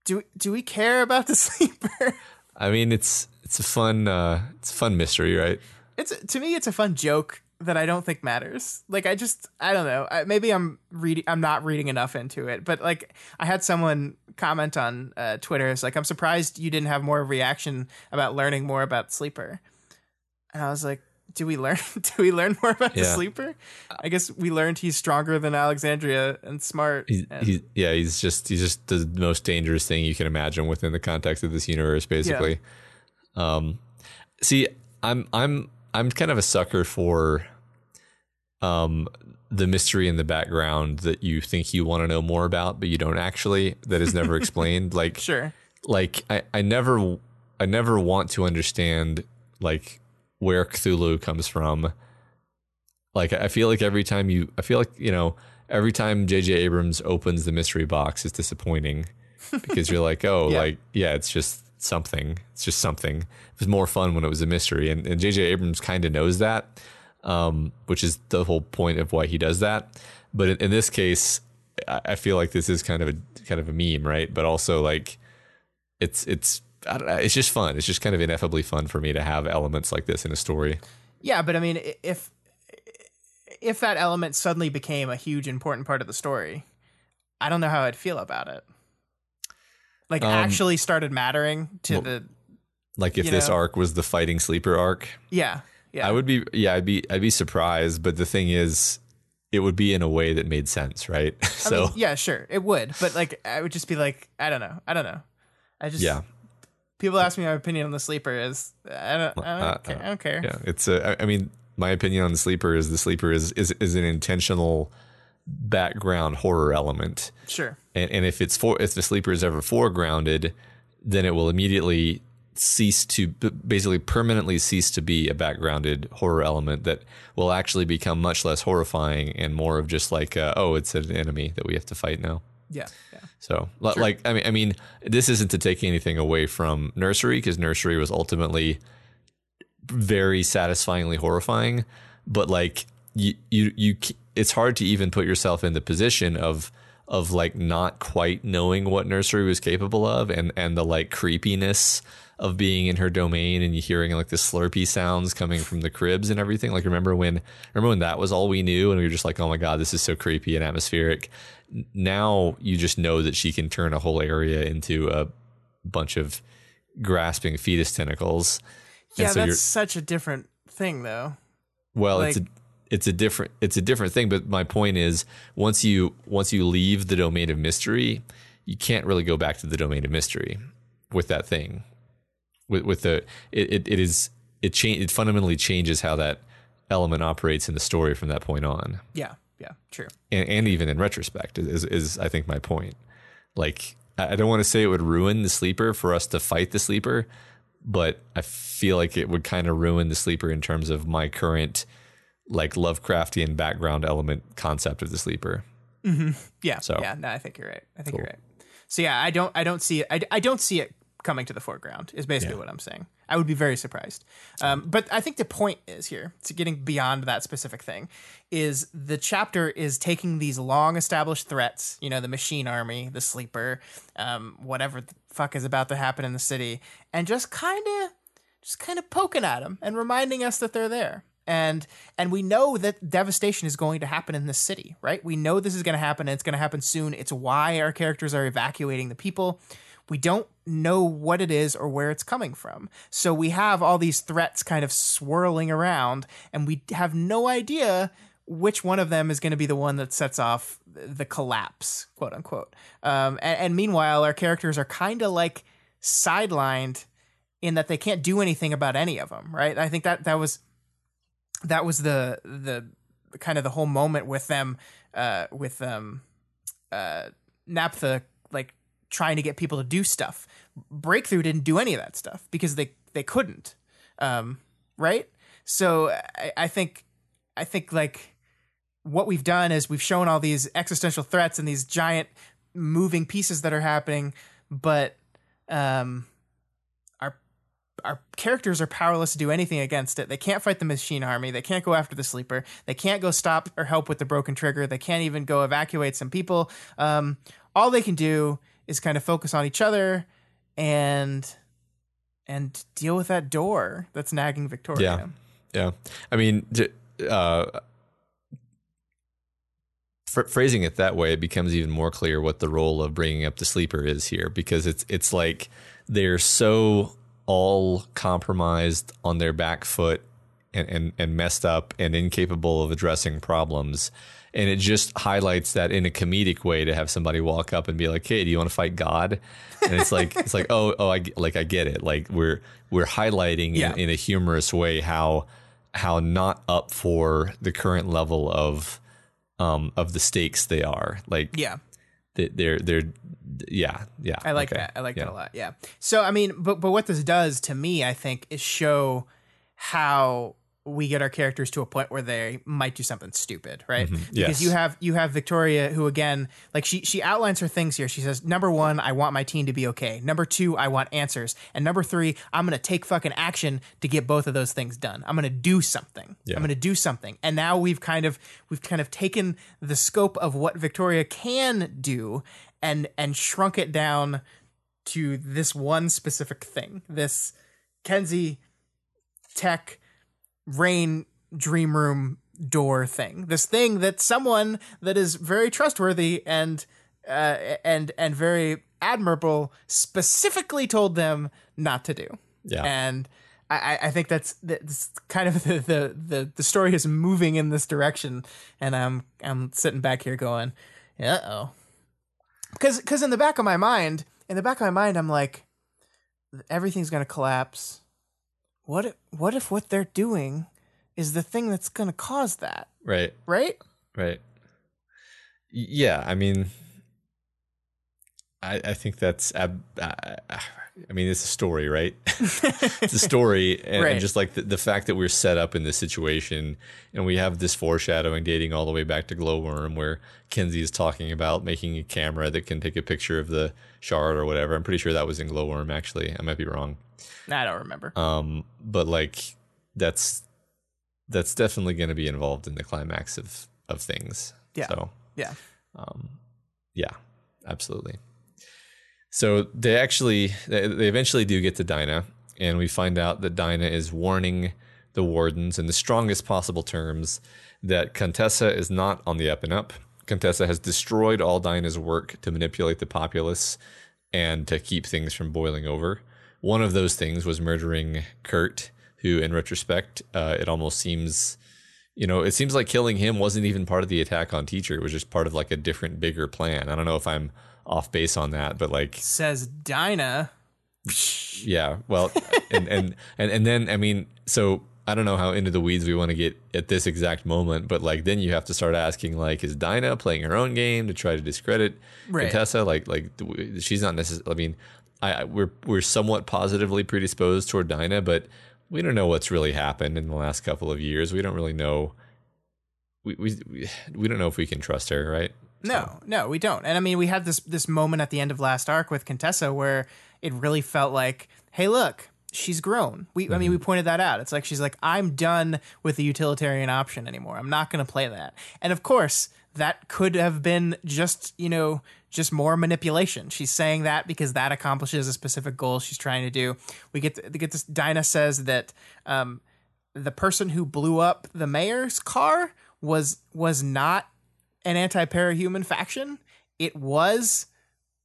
Do do we care about the sleeper? I mean, it's it's a fun uh, it's a fun mystery, right? It's to me, it's a fun joke that I don't think matters. Like I just I don't know. I, maybe I'm reading I'm not reading enough into it, but like I had someone comment on uh, Twitter it's like I'm surprised you didn't have more reaction about learning more about sleeper. And I was like, do we learn do we learn more about yeah. the sleeper? I guess we learned he's stronger than Alexandria and smart. He's, and, he's yeah, he's just he's just the most dangerous thing you can imagine within the context of this universe basically. Yeah. Um see, I'm I'm I'm kind of a sucker for um, the mystery in the background that you think you want to know more about, but you don't actually. That is never explained. Like sure, like I, I never I never want to understand like where Cthulhu comes from. Like I feel like every time you, I feel like you know every time J.J. Abrams opens the mystery box is disappointing because you're like, oh, yeah. like yeah, it's just something. It's just something. It was more fun when it was a mystery, and and J.J. Abrams kind of knows that um, which is the whole point of why he does that. But in, in this case, I I feel like this is kind of a kind of a meme, right? But also like it's it's I don't know, it's just fun. It's just kind of ineffably fun for me to have elements like this in a story. Yeah, but I mean, if if that element suddenly became a huge important part of the story, I don't know how I'd feel about it. Like Um, actually started mattering to well- the Like if this know? arc was the fighting sleeper arc, yeah yeah I would be yeah, I'd be I'd be surprised, but the thing is it would be in a way that made sense, right? I so mean, yeah sure it would, but like I would just be like I don't know I don't know I just yeah. People ask me my opinion on the sleeper is I don't I don't, Uh, care, I don't care Yeah, it's a. I- I mean, my opinion on the sleeper is the sleeper is is is an intentional background horror element, sure and and if it's for if the sleeper is ever foregrounded, then it will immediately cease to basically permanently cease to be a backgrounded horror element that will actually become much less horrifying and more of just like uh, oh it's an enemy that we have to fight now. Yeah. Yeah. So, li- like, I mean, I mean, this isn't to take anything away from Nursery because Nursery was ultimately very satisfyingly horrifying, but like, you, you, you, it's hard to even put yourself in the position of, of like not quite knowing what Nursery was capable of, and and the like creepiness of being in her domain and you hearing like the slurpy sounds coming from the cribs and everything. Like, remember when, remember when that was all we knew, and we were just like, oh my god, this is so creepy and atmospheric now you just know that she can turn a whole area into a bunch of grasping fetus tentacles. Yeah so that's such a different thing though well, it's a it's a different it's a different thing. But my point is, once you once you leave the domain of mystery, you can't really go back to the domain of mystery with that thing. With with the it it, it is it change it fundamentally changes how that element operates in the story from that point on. yeah yeah true and, and even in retrospect is, is I think my point. Like I I don't want to say it would ruin the sleeper for us to fight the sleeper, but I feel like it would kind of ruin the sleeper in terms of my current like Lovecraftian background element concept of the sleeper. Mm-hmm. Yeah. So- yeah, no, I think you're right. I think you're right. So yeah, I don't I don't see it I, I don't see it coming to the foreground is basically what I'm saying. I would be very surprised. Um, but I think the point is here to getting beyond that specific thing is the chapter is taking these long established threats, you know, the machine army, the sleeper, um, whatever the fuck is about to happen in the city, and just kind of just kind of poking at them and reminding us that they're there. And and we know that devastation is going to happen in this city, right? We know this is going to happen and it's going to happen soon. It's why our characters are evacuating the people. We don't know what it is or where it's coming from. So we have all these threats kind of swirling around and we have no idea which one of them is going to be the one that sets off the collapse, quote unquote. Um, and, and meanwhile, our characters are kind of like sidelined in that they can't do anything about any of them, right? I think that that was that was the the kind of the whole moment with them uh with um uh trying to get people to do stuff. Breakthrough didn't do any of that stuff because they they couldn't. Um right? So I, I think I think like what we've done is we've shown all these existential threats and these giant moving pieces that are happening, but um our our characters are powerless to do anything against it. They can't fight the machine army. They can't go after the sleeper. They can't go stop or help with the broken trigger. They can't even go evacuate some people. Um, all they can do is kind of focus on each other and and deal with that door that's nagging Victoria. Yeah. yeah. I mean, uh, phr phrasing it that way, it becomes even more clear what the role of bringing up the sleeper is here, because it's it's like they're so all compromised on their back foot and, and, and messed up and incapable of addressing problems. And it just highlights that in a comedic way to have somebody walk up and be like, "Hey, do you want to fight God?" And it's like it's like, "Oh, oh, I like I get it." Like we're we're highlighting Yeah. in, in a humorous way how how not up for the current level of um of the stakes they are. Like Yeah. they- they're they're yeah yeah. I like okay. that. I like Yeah. that a lot. Yeah. So I mean, but but what this does to me, I think, is show how we get our characters to a point where they might do something stupid, right? Because Mm-hmm. Yes. you have you have Victoria who again, like she she outlines her things here. She says, number one, I want my team to be okay. Number two, I want answers, and number three, I'm gonna take fucking action to get both of those things done. I'm gonna do something. Yeah. I'm gonna do something. And now we've kind of we've kind of taken the scope of what Victoria can do and and shrunk it down to this one specific thing. This Kenzie tech rain dream room door thing. This thing that someone that is very trustworthy and uh, and and very admirable specifically told them not to do. Yeah. And I, I- think that's that's kind of the, the the the story is moving in this direction, and I'm I'm sitting back here going, uh oh, because because in the back of my mind, in the back of my mind, I'm like, everything's gonna collapse. What if, what if what they're doing is the thing that's gonna cause that, Right. right? Right. Yeah, I mean, I I think that's ab- uh, I I mean, it's a story, right? it's a story, and, Right. and just like the, the fact that we're set up in this situation, and we have this foreshadowing dating all the way back to Glowworm, where Kenzie is talking about making a camera that can take a picture of the shard or whatever. I'm pretty sure that was in Glowworm. Actually, I might be wrong. I don't remember. Um, but like that's that's definitely going to be involved in the climax of of things. Yeah. So Yeah. um, yeah, absolutely. So they actually they, they eventually do get to Dinah, and we find out that Dinah is warning the wardens in the strongest possible terms that Contessa is not on the up and up. Contessa has destroyed all Dinah's work to manipulate the populace and to keep things from boiling over. One of those things was murdering Kurt, who, in retrospect, uh, it almost seems, you know, it seems like killing him wasn't even part of the attack on Teacher. It was just part of like a different, bigger plan. I don't know if I'm off base on that, but like, Says Dinah. yeah, well, and and and and then I mean, so I don't know how into the weeds we want to get at this exact moment, but like then you have to start asking like, is Dinah playing her own game to try to discredit Right. Contessa? Like, like she's not necessarily. I mean, I, we're we're somewhat positively predisposed toward Dinah, but we don't know what's really happened in the last couple of years. We don't really know. We we we, we don't know if we can trust her, right? No, no, we don't. And I mean, we had this this moment at the end of last arc with Contessa where it really felt like, hey, look, she's grown. We, I mean, mm-hmm. we pointed that out. It's like she's like, I'm done with the utilitarian option anymore. I'm not going to play that. And of course, that could have been just you know just more manipulation. She's saying that because that accomplishes a specific goal she's trying to do. We get to, get this. Dinah says that. Um, the person who blew up the mayor's car was was not an anti-parahuman faction. It was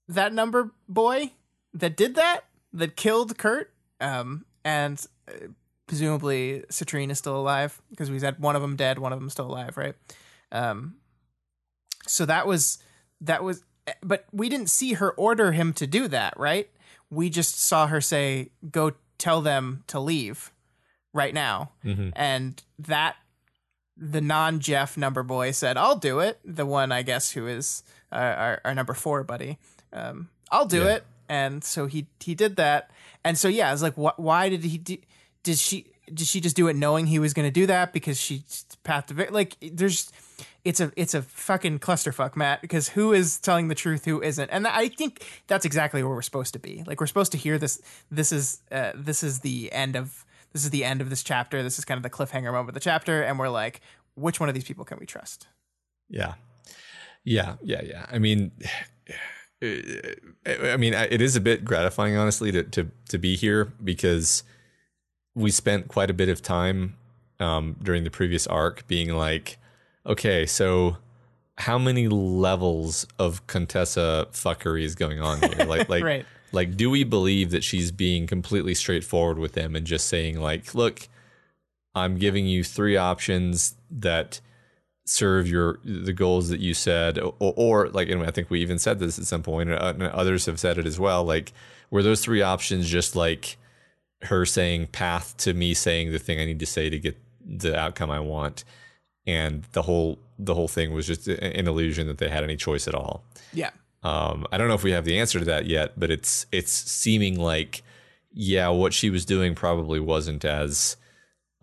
that number boy that did that that killed Kurt. Um, and uh, presumably Citrine is still alive because we said one of them dead, one of them still alive, right? Um, so that was that was, but we didn't see her order him to do that, right? We just saw her say, "Go tell them to leave." right now. And that the non Jeff number boy said, I'll do it. The one, I guess, who is uh, our, our number four buddy. Um, I'll do Yeah. it. And so he he did that. And so yeah, I was like, wh- why did he do? Did she did she just do it knowing he was going to do that because she path to like there's it's a it's a fucking clusterfuck, Matt. Because who is telling the truth, who isn't? And I think that's exactly where we're supposed to be. Like we're supposed to hear this. This is uh, this is the end of this is the end of this chapter. This is kind of the cliffhanger moment of the chapter, and we're like, which one of these people can we trust? Yeah. Yeah, yeah, yeah. I mean, I mean, it is a bit gratifying, honestly, to to to be here because we spent quite a bit of time um, during the previous arc being like, okay, so how many levels of Contessa fuckery is going on here? Like, like, Right. like, do we believe that she's being completely straightforward with them and just saying like, look, I'm giving you three options that serve your the goals that you said or, or like and I think we even said this at some point and uh, others have said it as well like were those three options just like her saying path to me saying the thing I need to say to get the outcome I want and the whole the whole thing was just an illusion that they had any choice at all Yeah, um, I don't know if we have the answer to that yet, but it's it's seeming like yeah, what she was doing probably wasn't as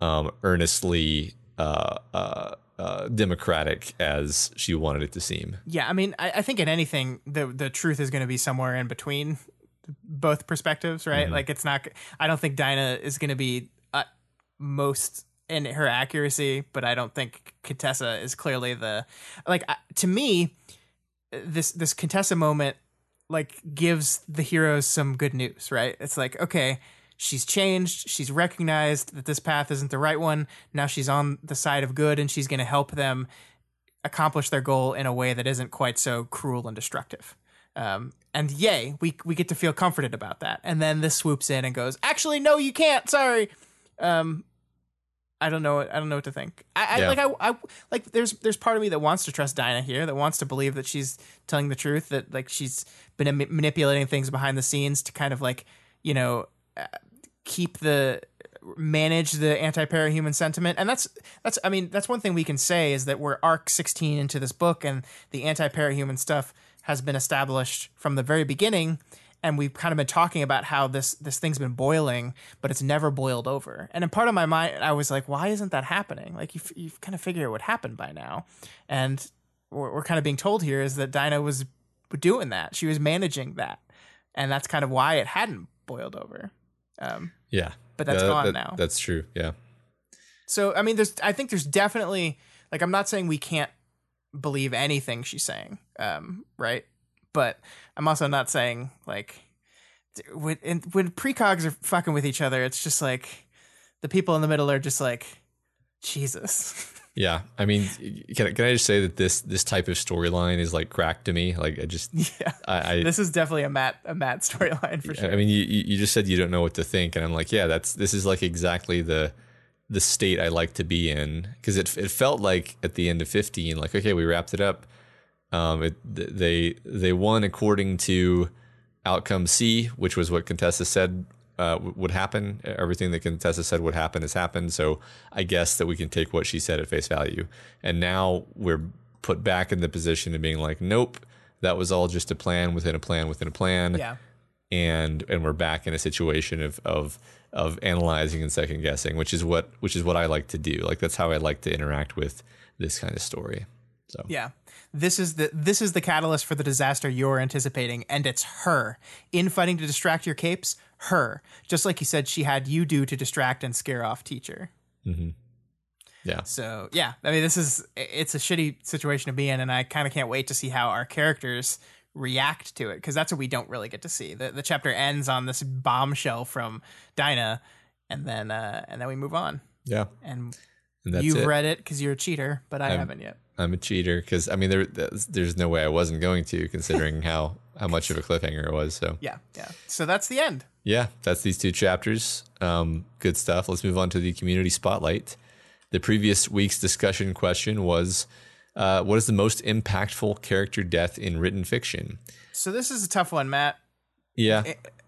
um, earnestly uh, uh, uh, democratic as she wanted it to seem. Yeah, I mean, I, I think in anything, the the truth is going to be somewhere in between both perspectives, right? Like, it's not. I don't think Dinah is going to be uh, most in her accuracy, but I don't think Contessa is clearly the like. To me, this this Contessa moment like gives the heroes some good news, right? It's like, okay, she's changed, she's recognized that this path isn't the right one. Now she's on the side of good and she's going to help them accomplish their goal in a way that isn't quite so cruel and destructive. Um, and yay, we we get to feel comforted about that. And then this swoops in and goes, "Actually, no, you can't. Sorry." Um, I don't know. I don't know what to think. I, I Yeah. like. I, I like. There's there's part of me that wants to trust Dinah here. That wants to believe that she's telling the truth. That like she's been ma- manipulating things behind the scenes to kind of like you know uh, keep the manage the anti-parahuman sentiment and that's that's i mean that's one thing we can say is that we're arc 16 into this book and the anti-parahuman stuff has been established from the very beginning and we've kind of been talking about how this this thing's been boiling but it's never boiled over. And in part of my mind i was like why isn't that happening? Like you you kind of figure it would happen by now. And what we're kind of being told here is that dinah was doing that. She was managing that. And that's kind of why it hadn't boiled over. Um, Yeah, But that's Yeah, gone that- now. That's true. Yeah, So I mean, there's I think there's definitely like I'm not saying we can't believe anything she's saying, um, right? But I'm also not saying like when when precogs are fucking with each other, it's just like the people in the middle are just like Jesus. yeah. I mean, can I, can I just say that this this type of storyline is like crack to me? Like, I just, yeah, I, I this is definitely a Matt a Matt storyline for sure. I mean, you you you just said you don't know what to think, and I'm like, yeah, that's this is like exactly the the state I like to be in because it it felt like at the end of 15, like okay, we wrapped it up. Um, it they they won according to outcome C, which was what Contessa said uh, would happen. Everything that Contessa said would happen has happened. So I guess that we can take what she said at face value. And now we're put back in the position of being like, nope, that was all just a plan within a plan within a plan yeah, and and we're back in a situation of of of analyzing and second guessing, which is what which is what I like to do. Like that's how I like to interact with this kind of story. So yeah. This is the this is the catalyst for the disaster you're anticipating, and it's her infighting to distract your capes. Her, just like you said, she had you do to distract and scare off teacher. yeah, So yeah, I mean, this is it's a shitty situation to be in, and I kind of can't wait to see how our characters react to it because that's what we don't really get to see. The the chapter ends on this bombshell from Dinah, and then uh, and then we move on. yeah, And, and you've it. read it because you're a cheater, but I haven't yet. I'm a cheater because I mean there there's no way I wasn't going to considering how how much of a cliffhanger it was. So Yeah, yeah. So that's the end. yeah, that's these two chapters. Um, good stuff. Let's move on to the community spotlight. The previous week's discussion question was, uh, what is the most impactful character death in written fiction? So this is a tough one, Matt. Yeah.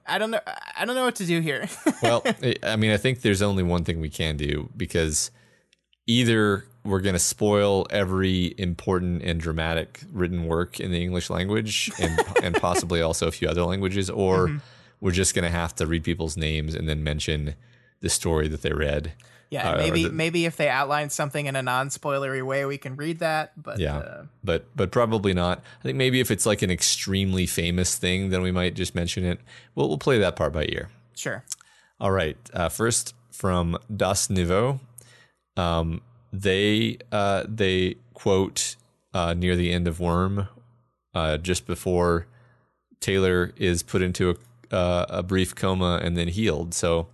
I don't know. I don't know what to do here. well, I mean, I think there's only one thing we can do because either we're going to spoil every important and dramatic written work in the English language and and possibly also a few other languages, or we're just going to have to read people's names and then mention the story that they read. yeah, Uh, maybe the- maybe if they outline something in a non-spoilery way, we can read that. But Yeah, uh, but but probably not. I think maybe if it's like an extremely famous thing, then we might just mention it. We'll we'll play that part by ear. sure. All right. Uh, first from Das Niveau, um, they uh, they quote uh, near the end of Worm, uh, just before Taylor is put into a uh, a brief coma and then healed. So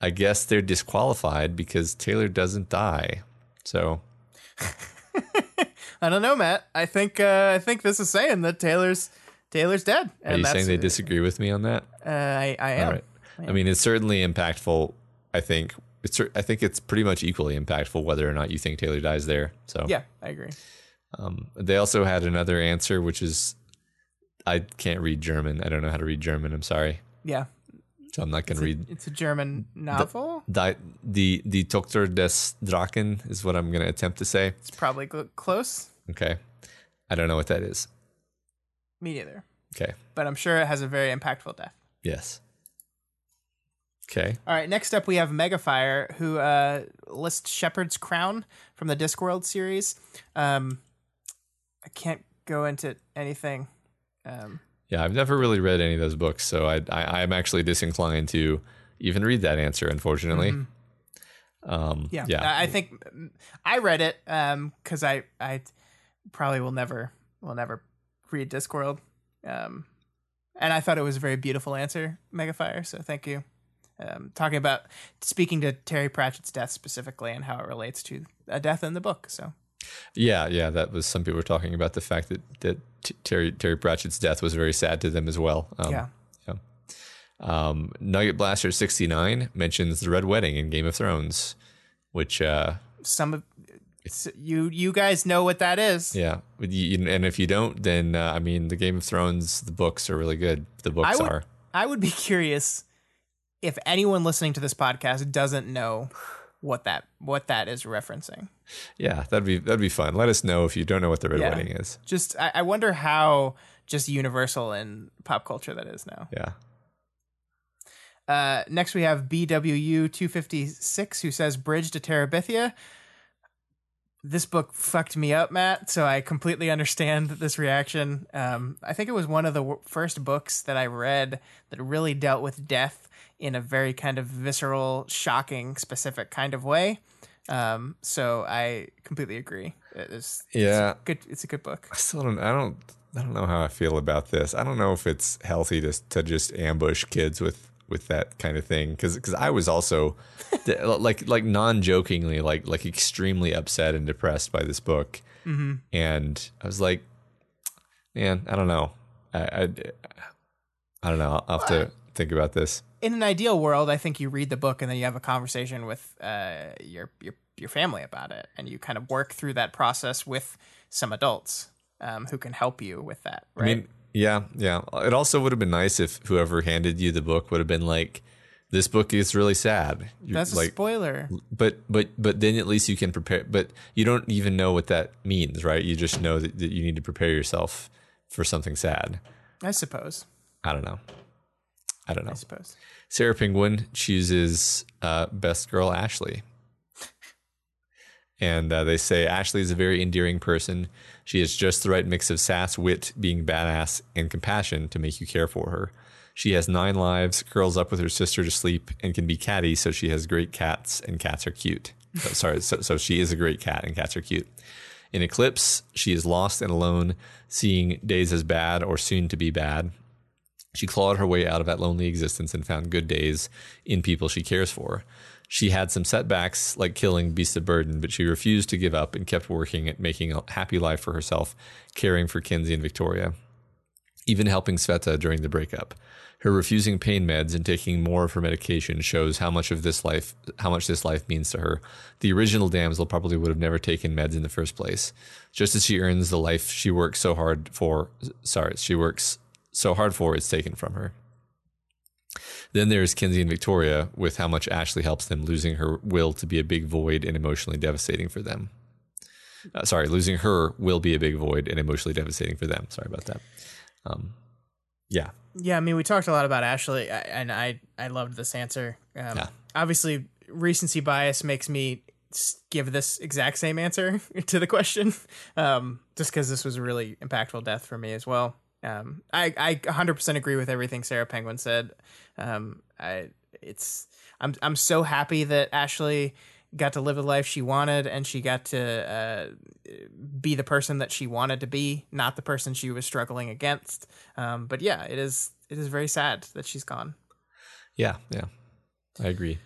I guess they're disqualified because Taylor doesn't die. So I don't know, Matt. I think uh, I think this is saying that Taylor's Taylor's dead. are you saying they disagree with me on that? Uh, I, I am. All right. I mean, it's certainly impactful. I think it's. I think it's pretty much equally impactful whether or not you think Taylor dies there. So Yeah, I agree. Um, they also had another answer, which is I can't read German. I don't know how to read German. I'm sorry, Yeah, so I'm not going to read. it's a German novel. Die, the the Doktor des Drachen is what I'm going to attempt to say. It's probably cl- close. Okay, I don't know what that is. Me neither. Okay, But I'm sure it has a very impactful death. yes. Okay. All right, next up we have Megafire, who uh, lists Shepherd's Crown from the Discworld series. Um, I can't go into anything. Um, Yeah, I've never really read any of those books, so I, I I'm actually disinclined to even read that answer, unfortunately. Um, yeah, yeah, I think mm, I read it because I I probably will never will never read Discworld, um, and I thought it was a very beautiful answer, Megafire. So thank you. Um, talking about speaking to Terry Pratchett's death specifically and how it relates to a death in the book. So Yeah, yeah, that was some people were talking about the fact that that T- Terry Terry Pratchett's death was very sad to them as well. Um, yeah, yeah. Um, Nugget Blaster sixty nine mentions the Red Wedding in Game of Thrones, which uh, some of you you guys know what that is. yeah, and if you don't, then uh, I mean, the Game of Thrones the books are really good. The books I would, are. I would be curious if anyone listening to this podcast doesn't know what that what that is referencing. Yeah, that'd be that'd be fun. Let us know if you don't know what the Red Yeah. Wedding is. Just I, I wonder how just universal in pop culture that is now. Yeah. Uh, next we have BWU two fifty six who says Bridge to Terabithia. This book fucked me up, Matt. So I completely understand this reaction. Um, I think it was one of the w- first books that I read that really dealt with death in a very kind of visceral, shocking, specific kind of way. Um, so I completely agree. It is Yeah. good. It's a good book. I still don't. I don't. I don't know how I feel about this. I don't know if it's healthy to to just ambush kids with with that kind of thing because because I was also like like non jokingly like like extremely upset and depressed by this book, Mm-hmm. and I was like, man, I don't know. I I, I don't know. I'll have to think about this. in an ideal world, I think you read the book and then you have a conversation with uh, your your your family about it, and you kind of work through that process with some adults um, who can help you with that. Right? I mean, yeah, yeah. It also would have been nice if whoever handed you the book would have been like, "This book is really sad." You're That's a like, spoiler. but but but then at least you can prepare. But you don't even know what that means, right? You just know that, that you need to prepare yourself for something sad. I suppose. I don't know. I don't know. I suppose. Sarah Penguin chooses uh, best girl Ashley. And uh, they say Ashley is a very endearing person. She has just the right mix of sass, wit, being badass, and compassion to make you care for her. She has nine lives, curls up with her sister to sleep, and can be catty, so she has great cats, and cats are cute. So, sorry, so, so she is a great cat, and cats are cute. In Eclipse, she is lost and alone, seeing days as bad or soon to be bad. She clawed her way out of that lonely existence and found good days in people she cares for. She had some setbacks, like killing Beast of Burden, but she refused to give up and kept working at making a happy life for herself, caring for Kenzie and Victoria, even helping Sveta during the breakup. Her refusing pain meds and taking more of her medication shows how much of this life, how much this life means to her. The original damsel probably would have never taken meds in the first place. Just as she earns the life she works so hard for, sorry, she works so hard for, it's taken from her. Then there's Kenzie and Victoria with how much Ashley helps them, losing her will to be a big void and emotionally devastating for them. Uh, sorry, losing her will be a big void and emotionally devastating for them. Sorry about that. Um, yeah, Yeah, I mean, we talked a lot about Ashley, and I I loved this answer. Um, Yeah. Obviously, recency bias makes me give this exact same answer to the question, um, just because this was a really impactful death for me as well. Um, I I 100% agree with everything Sarah Penguin said. Um, I it's I'm I'm so happy that Ashley got to live the life she wanted and she got to uh, be the person that she wanted to be, not the person she was struggling against. Um, but yeah, it is it is very sad that she's gone. yeah, yeah. I agree.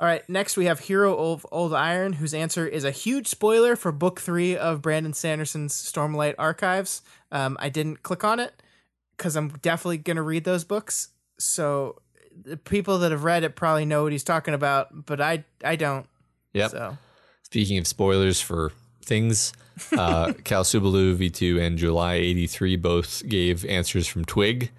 All right, next we have Hero of Old Iron, whose answer is a huge spoiler for book three of Brandon Sanderson's Stormlight Archives. Um, I didn't click on it because I'm definitely going to read those books. So the people that have read it probably know what he's talking about, but I I don't. Yep. So Speaking of spoilers for things, uh, Cal Subalu, V2, and July 83 both gave answers from Twig.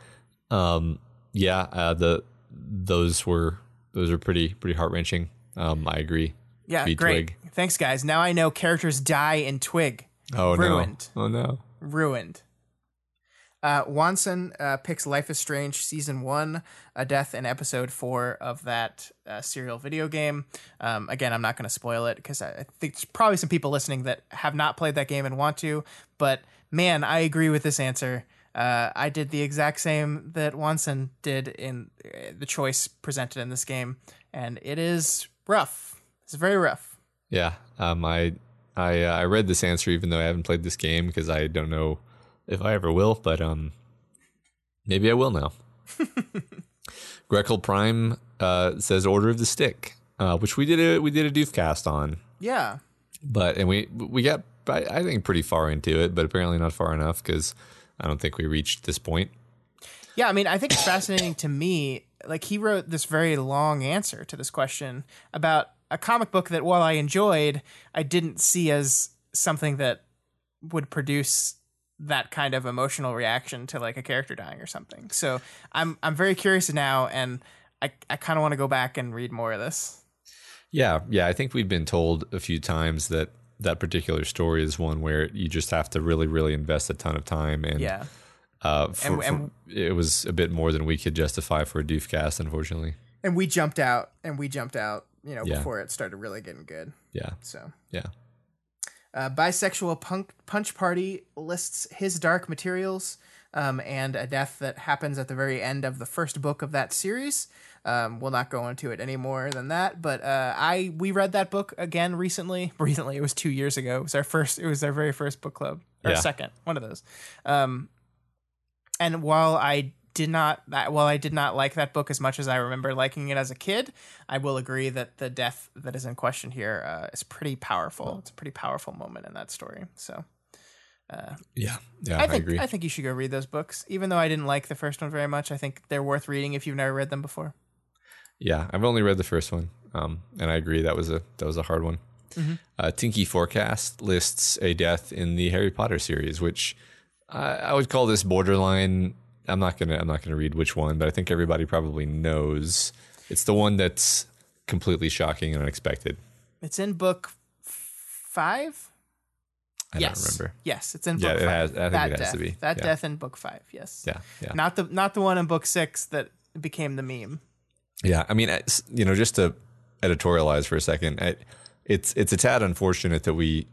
Um, yeah, uh, the those were those are pretty pretty heart wrenching. Um, I agree. yeah, Be great. Twig. Thanks, guys. Now I know characters die in Twig. Oh Ruined. no! Oh no! Ruined. Uh, Wanson uh, picks Life is Strange season one, a death in episode four of that uh, serial video game. Um, again, I'm not going to spoil it because I, I think there's probably some people listening that have not played that game and want to. But man, I agree with this answer. Uh, I did the exact same that Wanson did in uh, the choice presented in this game, and it is rough. It's very rough. Yeah, um, I I uh, I read this answer even though I haven't played this game because I don't know if I ever will, but um, maybe I will now. Grekel Prime uh, says Order of the Stick, uh, which we did a we did a doof cast on, Yeah. but and we we got I, I think pretty far into it, but apparently not far enough because I don't think we reached this point. Yeah, I mean, I think it's fascinating to me. Like, he wrote this very long answer to this question about a comic book that, while I enjoyed, I didn't see as something that would produce that kind of emotional reaction to like a character dying or something. So I'm I'm very curious now, and I I kind of want to go back and read more of this. Yeah, yeah. I think we've been told a few times that that particular story is one where you just have to really, really invest a ton of time. And Yeah, uh, for, And- and- for- it was a bit more than we could justify for a doofcast, unfortunately. and we jumped out, and we jumped out, you know, Yeah. before it started really getting good. Yeah, So. yeah. Uh, bisexual punk punch party lists his dark materials um, and a death that happens at the very end of the first book of that series. Um, we'll not go into it any more than that, but uh, I we read that book again recently. Recently, it was two years ago. It was our first. It was our very first book club or Yeah. second, one of those. Um, and while I did not that while I did not like that book as much as I remember liking it as a kid, I will agree that the death that is in question here uh, is pretty powerful. It's a pretty powerful moment in that story. So Uh, Yeah, yeah, I I, agree. I think you should go read those books. Even though I didn't like the first one very much, I think they're worth reading if you've never read them before. Yeah, I've only read the first one, um, and I agree that was a that was a hard one. Mm-hmm. Uh, Tinky Forecast lists a death in the Harry Potter series, which I, I would call this borderline. I'm not gonna I'm not gonna read which one, but I think everybody probably knows. It's the one that's completely shocking and unexpected. It's in book five. I yes. don't remember. Yes, it's in book Yeah, it five. has- I think that it has death. to be. That Yeah. death in book five. Yes. Yeah, yeah. Not the not the one in book six that became the meme. Yeah, I mean, you know, just to editorialize for a second, I, it's it's a tad unfortunate that we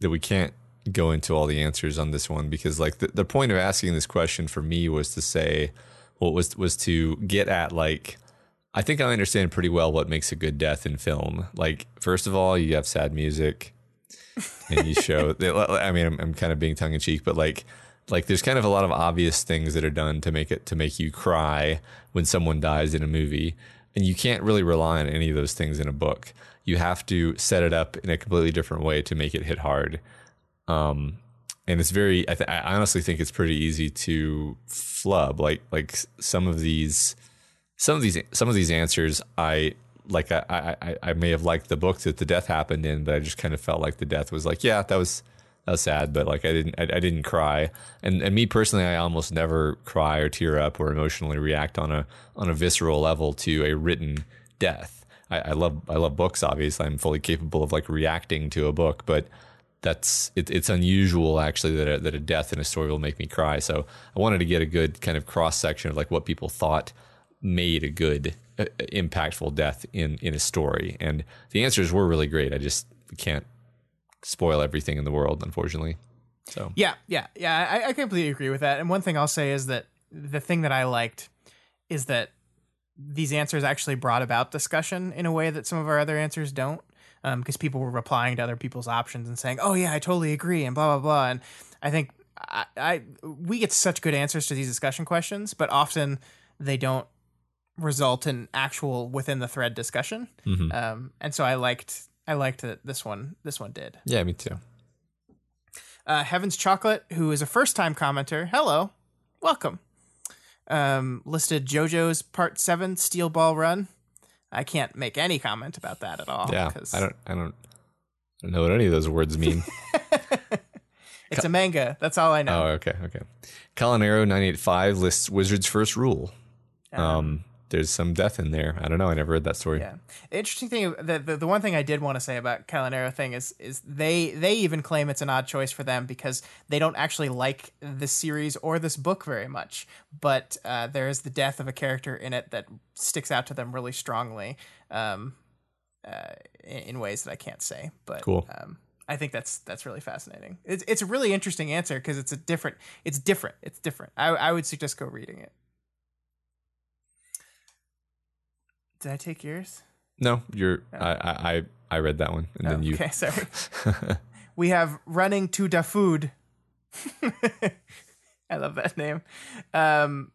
that we can't go into all the answers on this one because, like, the, the point of asking this question for me was to say, what was was to get at like. I think I understand pretty well what makes a good death in film. Like, first of all, you have sad music, and you show. I mean, I'm, I'm kind of being tongue in cheek, but like, like there's kind of a lot of obvious things that are done to make it to make you cry when someone dies in a movie, and you can't really rely on any of those things in a book. You have to set it up in a completely different way to make it hit hard. Um, and it's very. I, th- I honestly think it's pretty easy to flub. Like like some of these some of these some of these answers I like I, I I- may have liked the book that the death happened in, but I just kind of felt like the death was like, yeah, that was that was sad, but like I didn't I, I didn't cry. And and me personally, I almost never cry or tear up or emotionally react on a on a visceral level to a written death. I, I love I love books. Obviously, I'm fully capable of like reacting to a book, but that's it, it's unusual actually that a, that a death in a story will make me cry. So I wanted to get a good kind of cross section of like what people thought made a good uh, impactful death in in a story, and the answers were really great. I just can't spoil everything in the world, unfortunately. So Yeah, yeah, yeah. I, I completely agree with that. And one thing I'll say is that the thing that I liked is that these answers actually brought about discussion in a way that some of our other answers don't. Because people were replying to other people's options and saying, "Oh yeah, I totally agree," and blah blah blah. And I think I, I we get such good answers to these discussion questions, but often they don't result in actual within the thread discussion. Um, and so I liked I liked that this one this one did. yeah, me too. uh, Heaven's Chocolate, who is a first time commenter. Hello, welcome. Um, listed JoJo's Part Seven Steel Ball Run. I can't make any comment about that at all. Yeah, I don't I don't I don't know what any of those words mean. It's a manga. That's all I know. Oh, okay, okay. Colin Arrow nine eight five lists Wizard's first rule. Um, there's some death in there. I don't know. I never read that story. Yeah. Interesting thing the, the the one thing I did want to say about Calanero thing is is they they even claim it's an odd choice for them because they don't actually like this series or this book very much. But uh, there is the death of a character in it that sticks out to them really strongly. Um, uh, in, in ways that I can't say, but Cool. Um, I think that's that's really fascinating. It's it's a really interesting answer because it's a different. It's different. It's different. I I would suggest go reading it. Did I take yours? No, you're. I, I I I read that one, and then you. Okay, sorry. we have running to da food. I love that name. Um,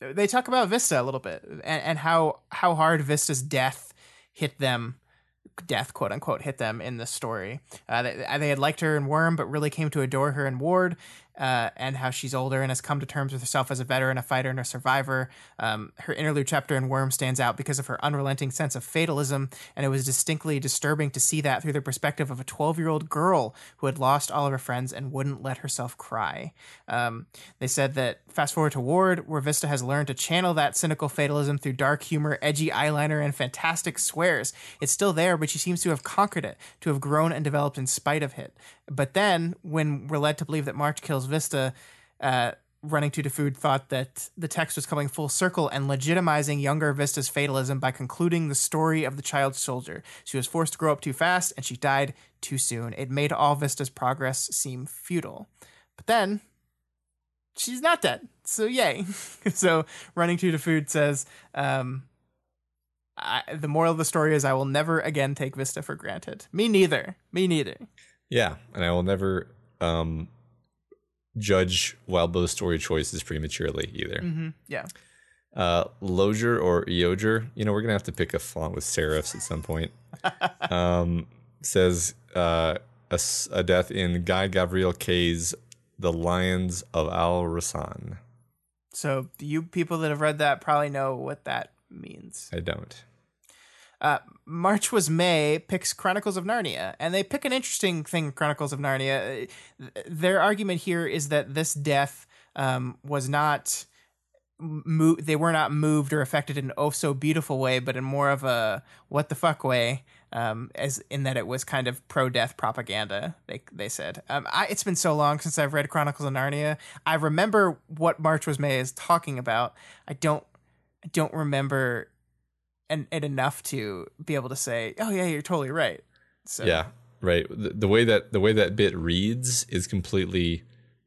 they talk about Vista a little bit and, and how how hard Vista's death hit them death quote unquote hit them in the story uh, they, they had liked her in worm but really came to adore her in ward uh, and how she's older and has come to terms with herself as a veteran, a fighter, and a survivor. Um, her interlude chapter in Worm stands out because of her unrelenting sense of fatalism, and it was distinctly disturbing to see that through the perspective of a 12 year old girl who had lost all of her friends and wouldn't let herself cry. Um, they said that fast forward to Ward, where Vista has learned to channel that cynical fatalism through dark humor, edgy eyeliner, and fantastic swears. It's still there, but she seems to have conquered it, to have grown and developed in spite of it. But then, when we're led to believe that March kills Vista, uh, running to the food thought that the text was coming full circle and legitimizing younger Vista's fatalism by concluding the story of the child soldier. She was forced to grow up too fast and she died too soon. It made all Vista's progress seem futile. But then she's not dead. So yay. so running to the food says, um, I, the moral of the story is I will never again take Vista for granted. Me neither. Me neither. Yeah, and I will never um, judge Wildbow's story choices prematurely either. Mm-hmm. Yeah. Uh, Loger or Eoger, you know, we're gonna have to pick a font with serifs at some point. um, says uh, a, a death in Guy Gavriel Kay's The Lions of Al Rassan. So you people that have read that probably know what that means. I don't. Uh, March was May picks Chronicles of Narnia, and they pick an interesting thing. Chronicles of Narnia. Uh, Their argument here is that this death um, was not. Mo- they were not moved or affected in an oh so beautiful way, but in more of a what the fuck way, um, as in that it was kind of pro death propaganda. They they said. Um, I, it's been so long since I've read Chronicles of Narnia. I remember what March was May is talking about. I don't. I don't remember and, and enough to be able to say, "Oh yeah, you're totally right." So Yeah, right. The, the way that the way that bit reads is completely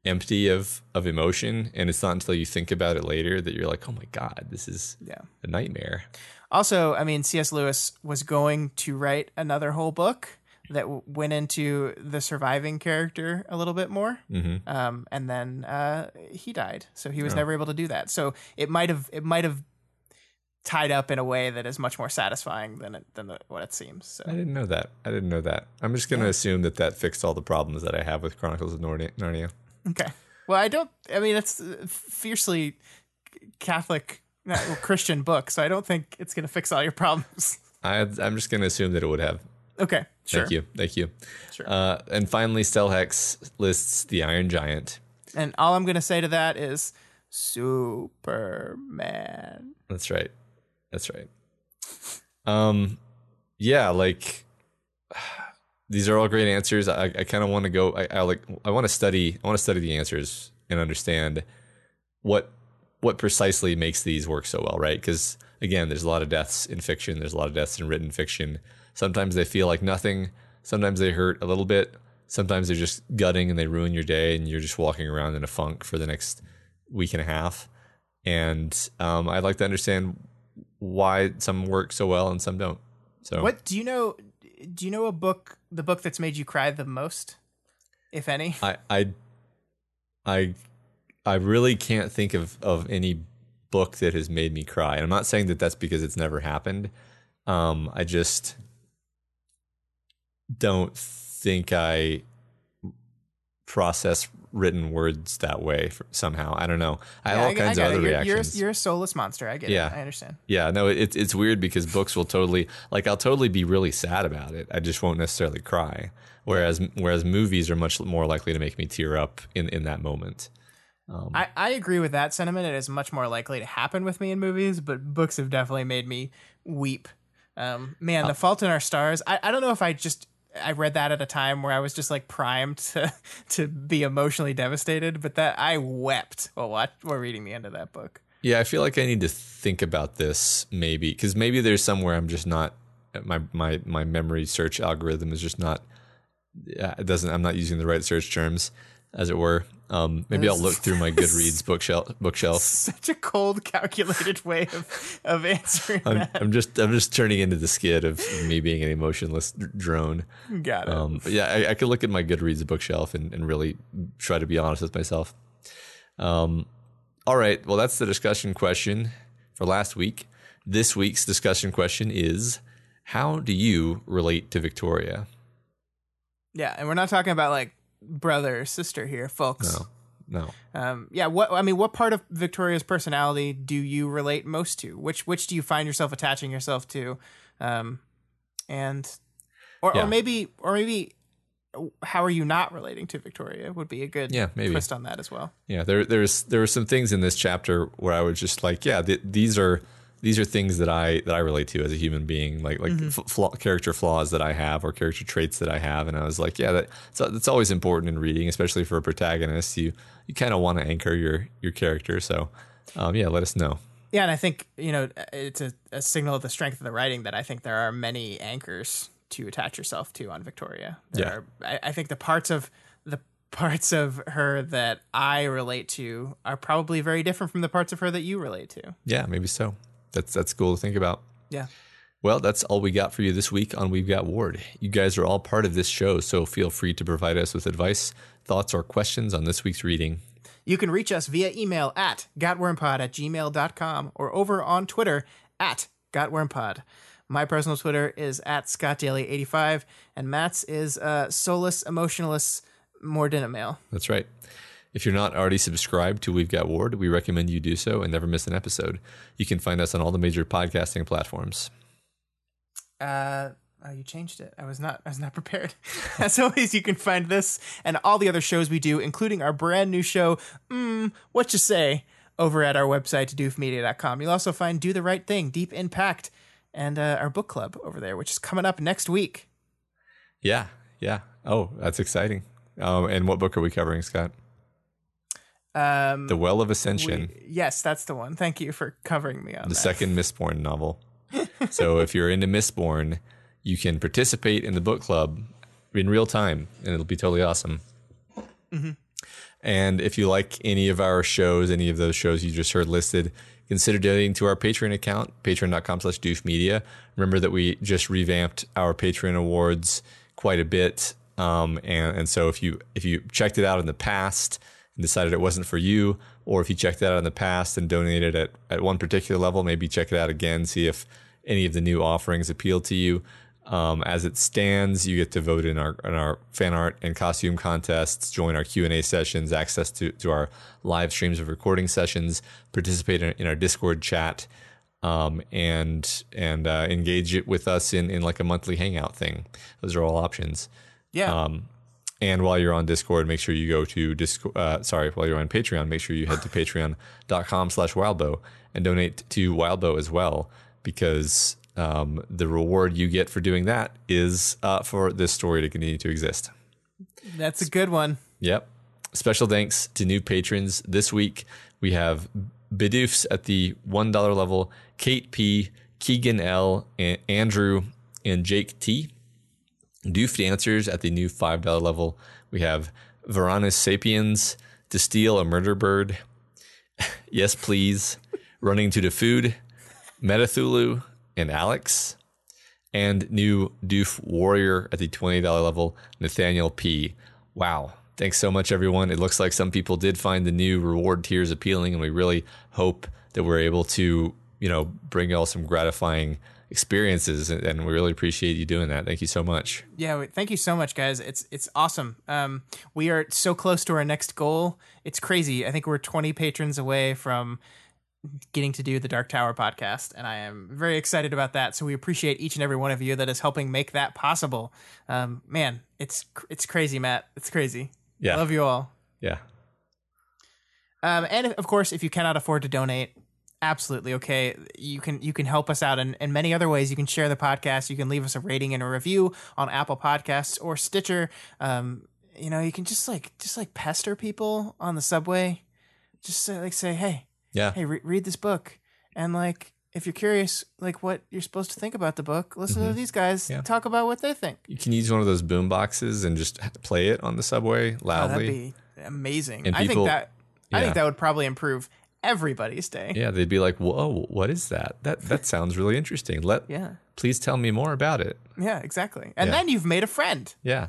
empty of of emotion, and it's not until you think about it later that you're like, "Oh my god, this is yeah. a nightmare." Also, I mean, C.S. Lewis was going to write another whole book that w- went into the surviving character a little bit more, Mm-hmm. um, and then uh, he died, so he was never able to do that. So it might have it might have tied up in a way that is much more satisfying than it, than the, what it seems. So I didn't know that. I didn't know that. I'm just going to assume that that fixed all the problems that I have with Chronicles of Narnia. Okay. Well, I don't. I mean, it's fiercely Catholic, no, Christian book, so I don't think it's going to fix all your problems. I, I'm just going to assume that it would have. Okay. Sure. Thank you. Thank you. Sure. Uh, and finally, Stelhex lists the Iron Giant. And all I'm going to say to that is Superman. That's right. That's right. Um, yeah, like these are all great answers. I, I kind of want to go. I, I like. I want to study. I want to study the answers and understand what what precisely makes these work so well, right? Because again, there's a lot of deaths in fiction. There's a lot of deaths in written fiction. Sometimes they feel like nothing. Sometimes they hurt a little bit. Sometimes they're just gutting and they ruin your day, and you're just walking around in a funk for the next week and a half. And um, I'd like to understand why some work so well and some don't. So What do you know? Do you know a book, the book that's made you cry the most, if any? I I I I really can't think of of any book that has made me cry. And I'm not saying that that's because it's never happened. Um, I just don't think I process written words that way somehow. I don't know. I have all I- kinds I of other. You're- reactions. You're, you're a soulless monster. I get Yeah. it. I understand. Yeah, no, it's it's weird because books will totally like I'll totally be really sad about it. I just won't necessarily cry. Whereas whereas movies are much more likely to make me tear up in in that moment. Um, I, I agree with that sentiment. It is much more likely to happen with me in movies, but books have definitely made me weep. Um, man, The Fault in Our Stars. I, I don't know if I just I read that at a time where I was just like primed to to be emotionally devastated, but that I wept while watch, while reading the end of that book. yeah, I feel like I need to think about this maybe because maybe there's somewhere I'm just not my my my memory search algorithm is just not it doesn't I'm not using the right search terms as it were. Um, maybe I'll look through my Goodreads bookshelf bookshelf. Such a cold, calculated way of of answering I'm, that. I'm just I'm just turning into the skid of me being an emotionless drone. Got it. Um, but yeah, I, I could look at my Goodreads bookshelf and, and really try to be honest with myself. Um, all right. Well, that's the discussion question for last week. This week's discussion question is How do you relate to Victoria? yeah, and we're not talking about like brother or sister here, folks. No, no. Um, yeah, what I mean, what part of Victoria's personality do you relate most to? Which which do you find yourself attaching yourself to? Um, and or Yeah. or maybe or maybe how are you not relating to Victoria would be a good Yeah, maybe. twist on that as well. Yeah, there there's there were some things in this chapter where I was just like, yeah, th- these are these are things that I that I relate to as a human being, like like f- flaw, character flaws that I have or character traits that I have, and I was like, yeah, that so that's always important in reading, especially for a protagonist. You you kind of want to anchor your your character, so um, yeah, let us know. Yeah, and I think you know it's a, a signal of the strength of the writing that I think there are many anchors to attach yourself to on Victoria. There Yeah. are, I, I think the parts of the parts of her that I relate to are probably very different from the parts of her that you relate to. Yeah, maybe so. That's that's cool to think about. Yeah. Well, that's all we got for you this week on We've Got Ward. You guys are all part of this show, so feel free to provide us with advice, thoughts, or questions on this week's reading. You can reach us via email at gotwormpod at gmail.com or over on Twitter at gotwormpod. My personal Twitter is at scottdaily85 and Matt's is uh, solus emotionalist mordinamail. That's right. If you're not already subscribed to We've Got Ward, we recommend you do so and never miss an episode. You can find us on all the major podcasting platforms. Uh, oh, you changed it. I was not. I was not prepared. As always, you can find this and all the other shows we do, including our brand new show, mm, "What You Say," over at our website, to doofmedia.com. You'll also find "Do the Right Thing," Deep Impact, and uh, our book club over there, which is coming up next week. Yeah, yeah. Oh, that's exciting. Um, and what book are we covering, Scott? Um, The Well of Ascension, we- yes, that's the one. Thank you for covering me on the that. second Mistborn novel. so if you're into Mistborn, you can participate in the book club in real time, and it'll be totally awesome. And if you like any of our shows, any of those shows you just heard listed, consider donating to our Patreon account, patreon.com slash doofmedia. Remember that we just revamped our Patreon awards quite a bit. Um, and, and so if you if you checked it out in the past and decided it wasn't for you, or if you checked it out in the past and donated at, at one particular level, maybe check it out again, see if any of the new offerings appeal to you. Um, as it stands, you get to vote in our in our fan art and costume contests, join our Q and A sessions, access to, to our live streams of recording sessions, participate in, in our Discord chat, um, and and uh, engage it with us in in like a monthly hangout thing. Those are all options. Yeah. Um, and while you're on Discord, make sure you go to Discord. Uh, sorry, while you're on Patreon, make sure you head to patreon.com slash wildbow and donate to Wildbow as well, because um, the reward you get for doing that is uh, for this story to continue to exist. that's a good one. Yep. Special thanks to new patrons this week. We have Bidoofs at the $1 level, Kate P, Keegan L, and Andrew, and Jake T. Doof Dancers at the new $5 level. We have Varanus Sapiens, To Steal a Murder Bird, Yes Please, Running to the Food, Metathulu, and Alex. And new Doof Warrior at the $20 level, Nathaniel P. Wow. Thanks so much, everyone. It looks like some people did find the new reward tiers appealing, and we really hope that we're able to, you know, bring y'all some gratifying experiences. And we really appreciate you doing that. Thank you so much. Yeah, thank you so much, guys. It's it's awesome. Um, we are so close to our next goal. It's crazy. I think we're 20 patrons away from getting to do the Dark Tower podcast, and I am very excited about that. So we appreciate each and every one of you that is helping make that possible. Um, man, it's it's crazy, Matt. It's crazy. Yeah. Love you all. Yeah. Um, and of course, if you cannot afford to donate, absolutely okay. You can you can help us out in, in many other ways. You can share the podcast. You can leave us a rating and a review on Apple Podcasts or Stitcher. Um, you know, you can just like just like pester people on the subway. Just say, like say, hey, Yeah. hey, re- read this book, and like if you're curious, like what you're supposed to think about the book, listen to these guys Mm-hmm. Yeah. talk about what they think. You can use one of those boom boxes and just play it on the subway Oh, loudly. that'd be amazing. And I people- think that I think that would probably improve everybody's day. yeah, they'd be like, "Whoa, what is that? That that sounds really interesting. Let Yeah. please tell me more about it." Yeah, exactly. And Yeah. then you've made a friend. Yeah.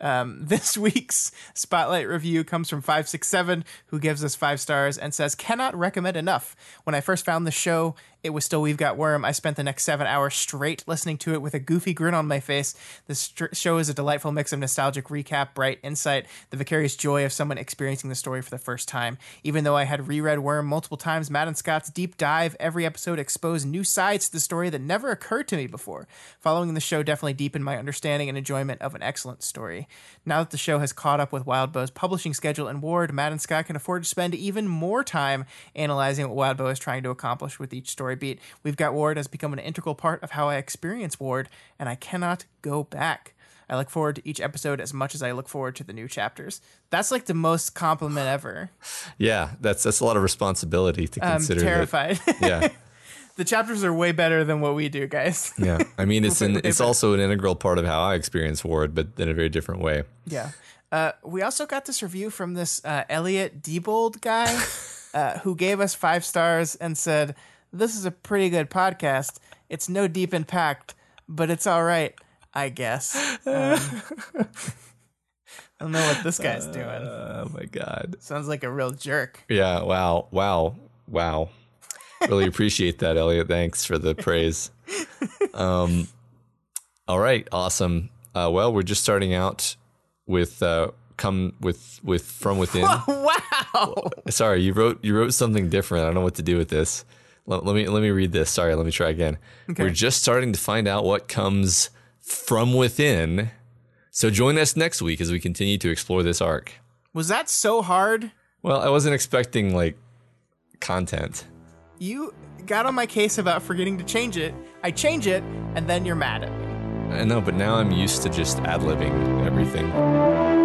Um, this week's spotlight review comes from 567, who gives us five stars and says, Cannot recommend enough. When I first found the show, it was still We've Got Worm. I spent the next seven hours straight listening to it with a goofy grin on my face. This show is a delightful mix of nostalgic recap, bright insight, the vicarious joy of someone experiencing the story for the first time. Even though I had reread Worm multiple times, Matt and Scott's deep dive every episode exposed new sides to the story that never occurred to me before. Following the show definitely deepened my understanding and enjoyment of an excellent story. Now that the show has caught up with Wildbow's publishing schedule and Ward, Matt and Scott can afford to spend even more time analyzing what Wildbow is trying to accomplish with each story beat. We've Got Ward has become an integral part of how I experience Ward, and I cannot go back. I look forward to each episode as much as I look forward to the new chapters. That's like the most compliment ever. Yeah, that's that's a lot of responsibility to I'm consider. that- terrified. yeah. the chapters are way better than what we do, guys. Yeah. I mean, it's an it's also an integral part of how I experience Ward, but in a very different way. Yeah. Uh, we also got this review from this uh, Elliot Diebold guy uh, who gave us five stars and said, This is a pretty good podcast. It's no deep impact, but it's all right, I guess. Um, I don't know what this guy's doing. Oh my god. Sounds like a real jerk. Yeah. Wow. Wow. Wow. Really appreciate that, Elliot. Thanks for the praise. Um. All right. Awesome. Uh, well, we're just starting out with uh, come with with from within. wow. Sorry, you wrote you wrote something different. I don't know what to do with this. Let, let me let me read this. Sorry, let me try again. We're just starting to find out what comes from within. So join us next week as we continue to explore this arc. Was that so hard? Well, I wasn't expecting like content. You got on my case about forgetting to change it. I change it, and then you're mad at me. I know, but now I'm used to just ad libbing everything.